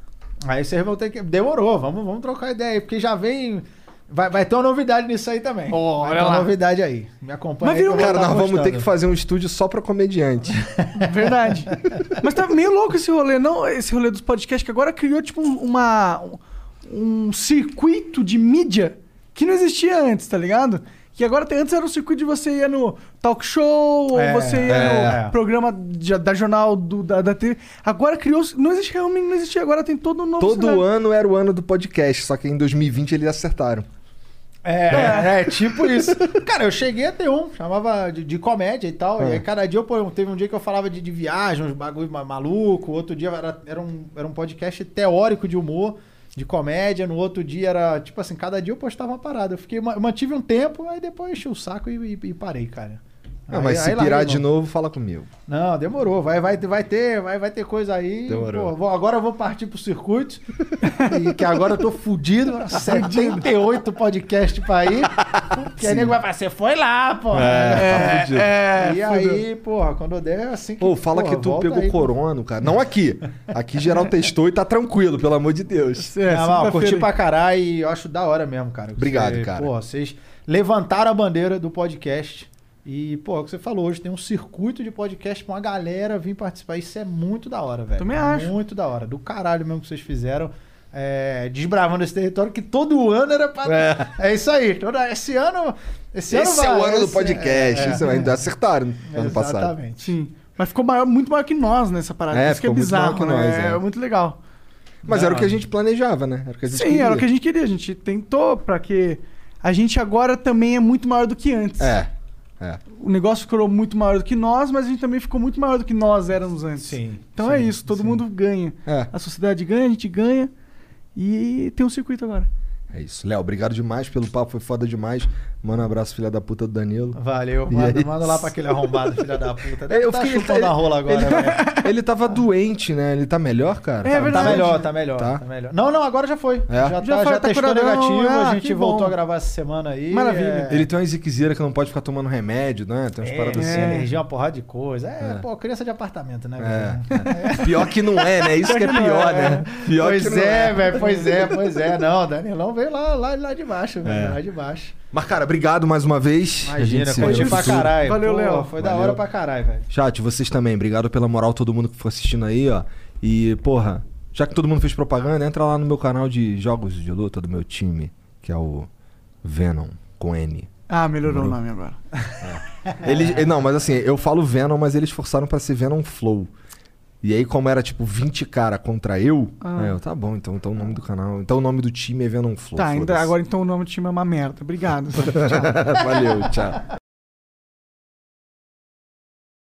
Aí vocês vão ter que. Demorou, vamos, vamos trocar ideia aí, porque já vem. Vai, vai ter uma novidade nisso aí também. Olha vai ter uma lá. novidade aí. Me acompanha Mas aí. viu, Cara, tá nós vamos ter postando. que fazer um estúdio só pra comediante. Verdade. Mas tá meio louco esse rolê, não? Esse rolê dos podcasts que agora criou, tipo, um- uma, um circuito de mídia que não existia antes, tá ligado? Que agora tem, antes era um circuito de você ia no talk show, É, ou você ia é. no programa de- da jornal do, da, da TV. Agora criou. Não existe realmente, não existia. Agora tem todo um novo. Todo cenário. ano era o ano do podcast, só que em 2020 eles acertaram. É, é, tipo isso. Cara, eu cheguei a ter um, chamava de, de comédia e tal. É. E aí cada dia, eu, pô, teve um dia que eu falava de, de viagem, uns bagulho ma- maluco. Outro dia era, era, um, era um podcast teórico de humor, de comédia. No outro dia era, tipo assim, cada dia eu postava uma parada. Eu fiquei, ma- mantive um tempo, aí depois enchi o saco e, e- e parei, cara. Ah, Aí- mas se aí pirar de novo, fala comigo. Não, demorou. Vai, vai, vai, ter, vai, vai ter coisa aí. Demorou. Pô, vou- agora eu vou partir pro circuito. e que agora eu tô fudido. 78 podcasts pra ir. Que aí nego vai falar, você foi lá, pô. É, tá fudido. É, e aí, porra, quando eu der, é assim que. Pô, fala porra, que tu pegou aí, pô. corona, cara. Não aqui. Aqui geral testou e tá tranquilo, pelo amor de Deus. É, Não, não, sexta-feira curti pra caralho e eu acho da hora mesmo, cara. Obrigado, Você- cara. Porra, vocês levantaram a bandeira do podcast. E, pô, é o que você falou hoje, tem um circuito de podcast pra uma galera vir participar. Isso é muito da hora, velho. Também acho. Muito da hora. Do caralho mesmo que vocês fizeram. é, desbravando esse território que todo ano era pra. É, isso aí. Toda, esse ano. Esse, Esse é ano o vai, ano do esse- podcast. é, Isso ainda acertaram é, ano passado. Exatamente. Sim. Mas ficou maior, muito maior que nós nessa parada. É, Isso que é ficou muito maior bizarro, que né? nós, é. é. muito legal. Mas era o que a gente planejava, né? Era o que a gente Sim, queria. era o que a gente queria. A gente tentou pra que a gente agora também é muito maior do que antes. É. É. O negócio ficou muito maior do que nós, mas a gente também ficou muito maior do que nós éramos antes. Sim. Então sim, é isso, todo sim. mundo ganha. É. A sociedade ganha, a gente ganha. E tem um circuito agora. É isso. Léo, obrigado demais pelo papo, foi foda demais. Manda um abraço, filha da puta do Danilo. Valeu. Manda, é manda lá pra aquele arrombado, filha da puta. É, eu tá fiquei- chupando a rola agora, ele, velho. ele tava doente, né? Ele tá melhor, cara? É Tá verdade. melhor, tá melhor, Tá? tá, melhor. Não, não, agora já foi. É? Já, Já tá, foi, já tá testou curadão. negativo, Ah, a gente voltou bom. a gravar essa semana aí. Maravilha. É, Ele tem uma ziquezira que não pode ficar tomando remédio, né? Tem umas é, paradas é, assim. energia, uma porrada de coisa. É, É. pô, criança de apartamento, né? É. velho? Pior que não é, né? Isso que é pior, né? Pior pois que não é, velho, pois é, pois é. Não, o Danilão veio lá, lá, lá de baixo, velho, É. lá de baixo. Mas, cara, obrigado mais uma vez. Imagina, curti pra caralho. Valeu, Pô, Léo. Foi da Valeu. hora pra caralho, velho. Chat, vocês também. Obrigado pela moral, todo mundo que for assistindo aí, ó. E, porra, já que todo mundo fez propaganda, entra lá no meu canal de jogos de luta do meu time, que é o Venom, com N. Ah, melhorou o nome agora. Eles, não, mas assim, eu falo Venom, mas eles forçaram pra ser Venom Flow. E aí, como era tipo 20 cara contra eu, Ah. aí eu, tá bom, então, então o nome do canal. Então o nome do time é Venom Flow. Tá, ainda agora então o nome do time é uma merda. Obrigado. Valeu, tchau.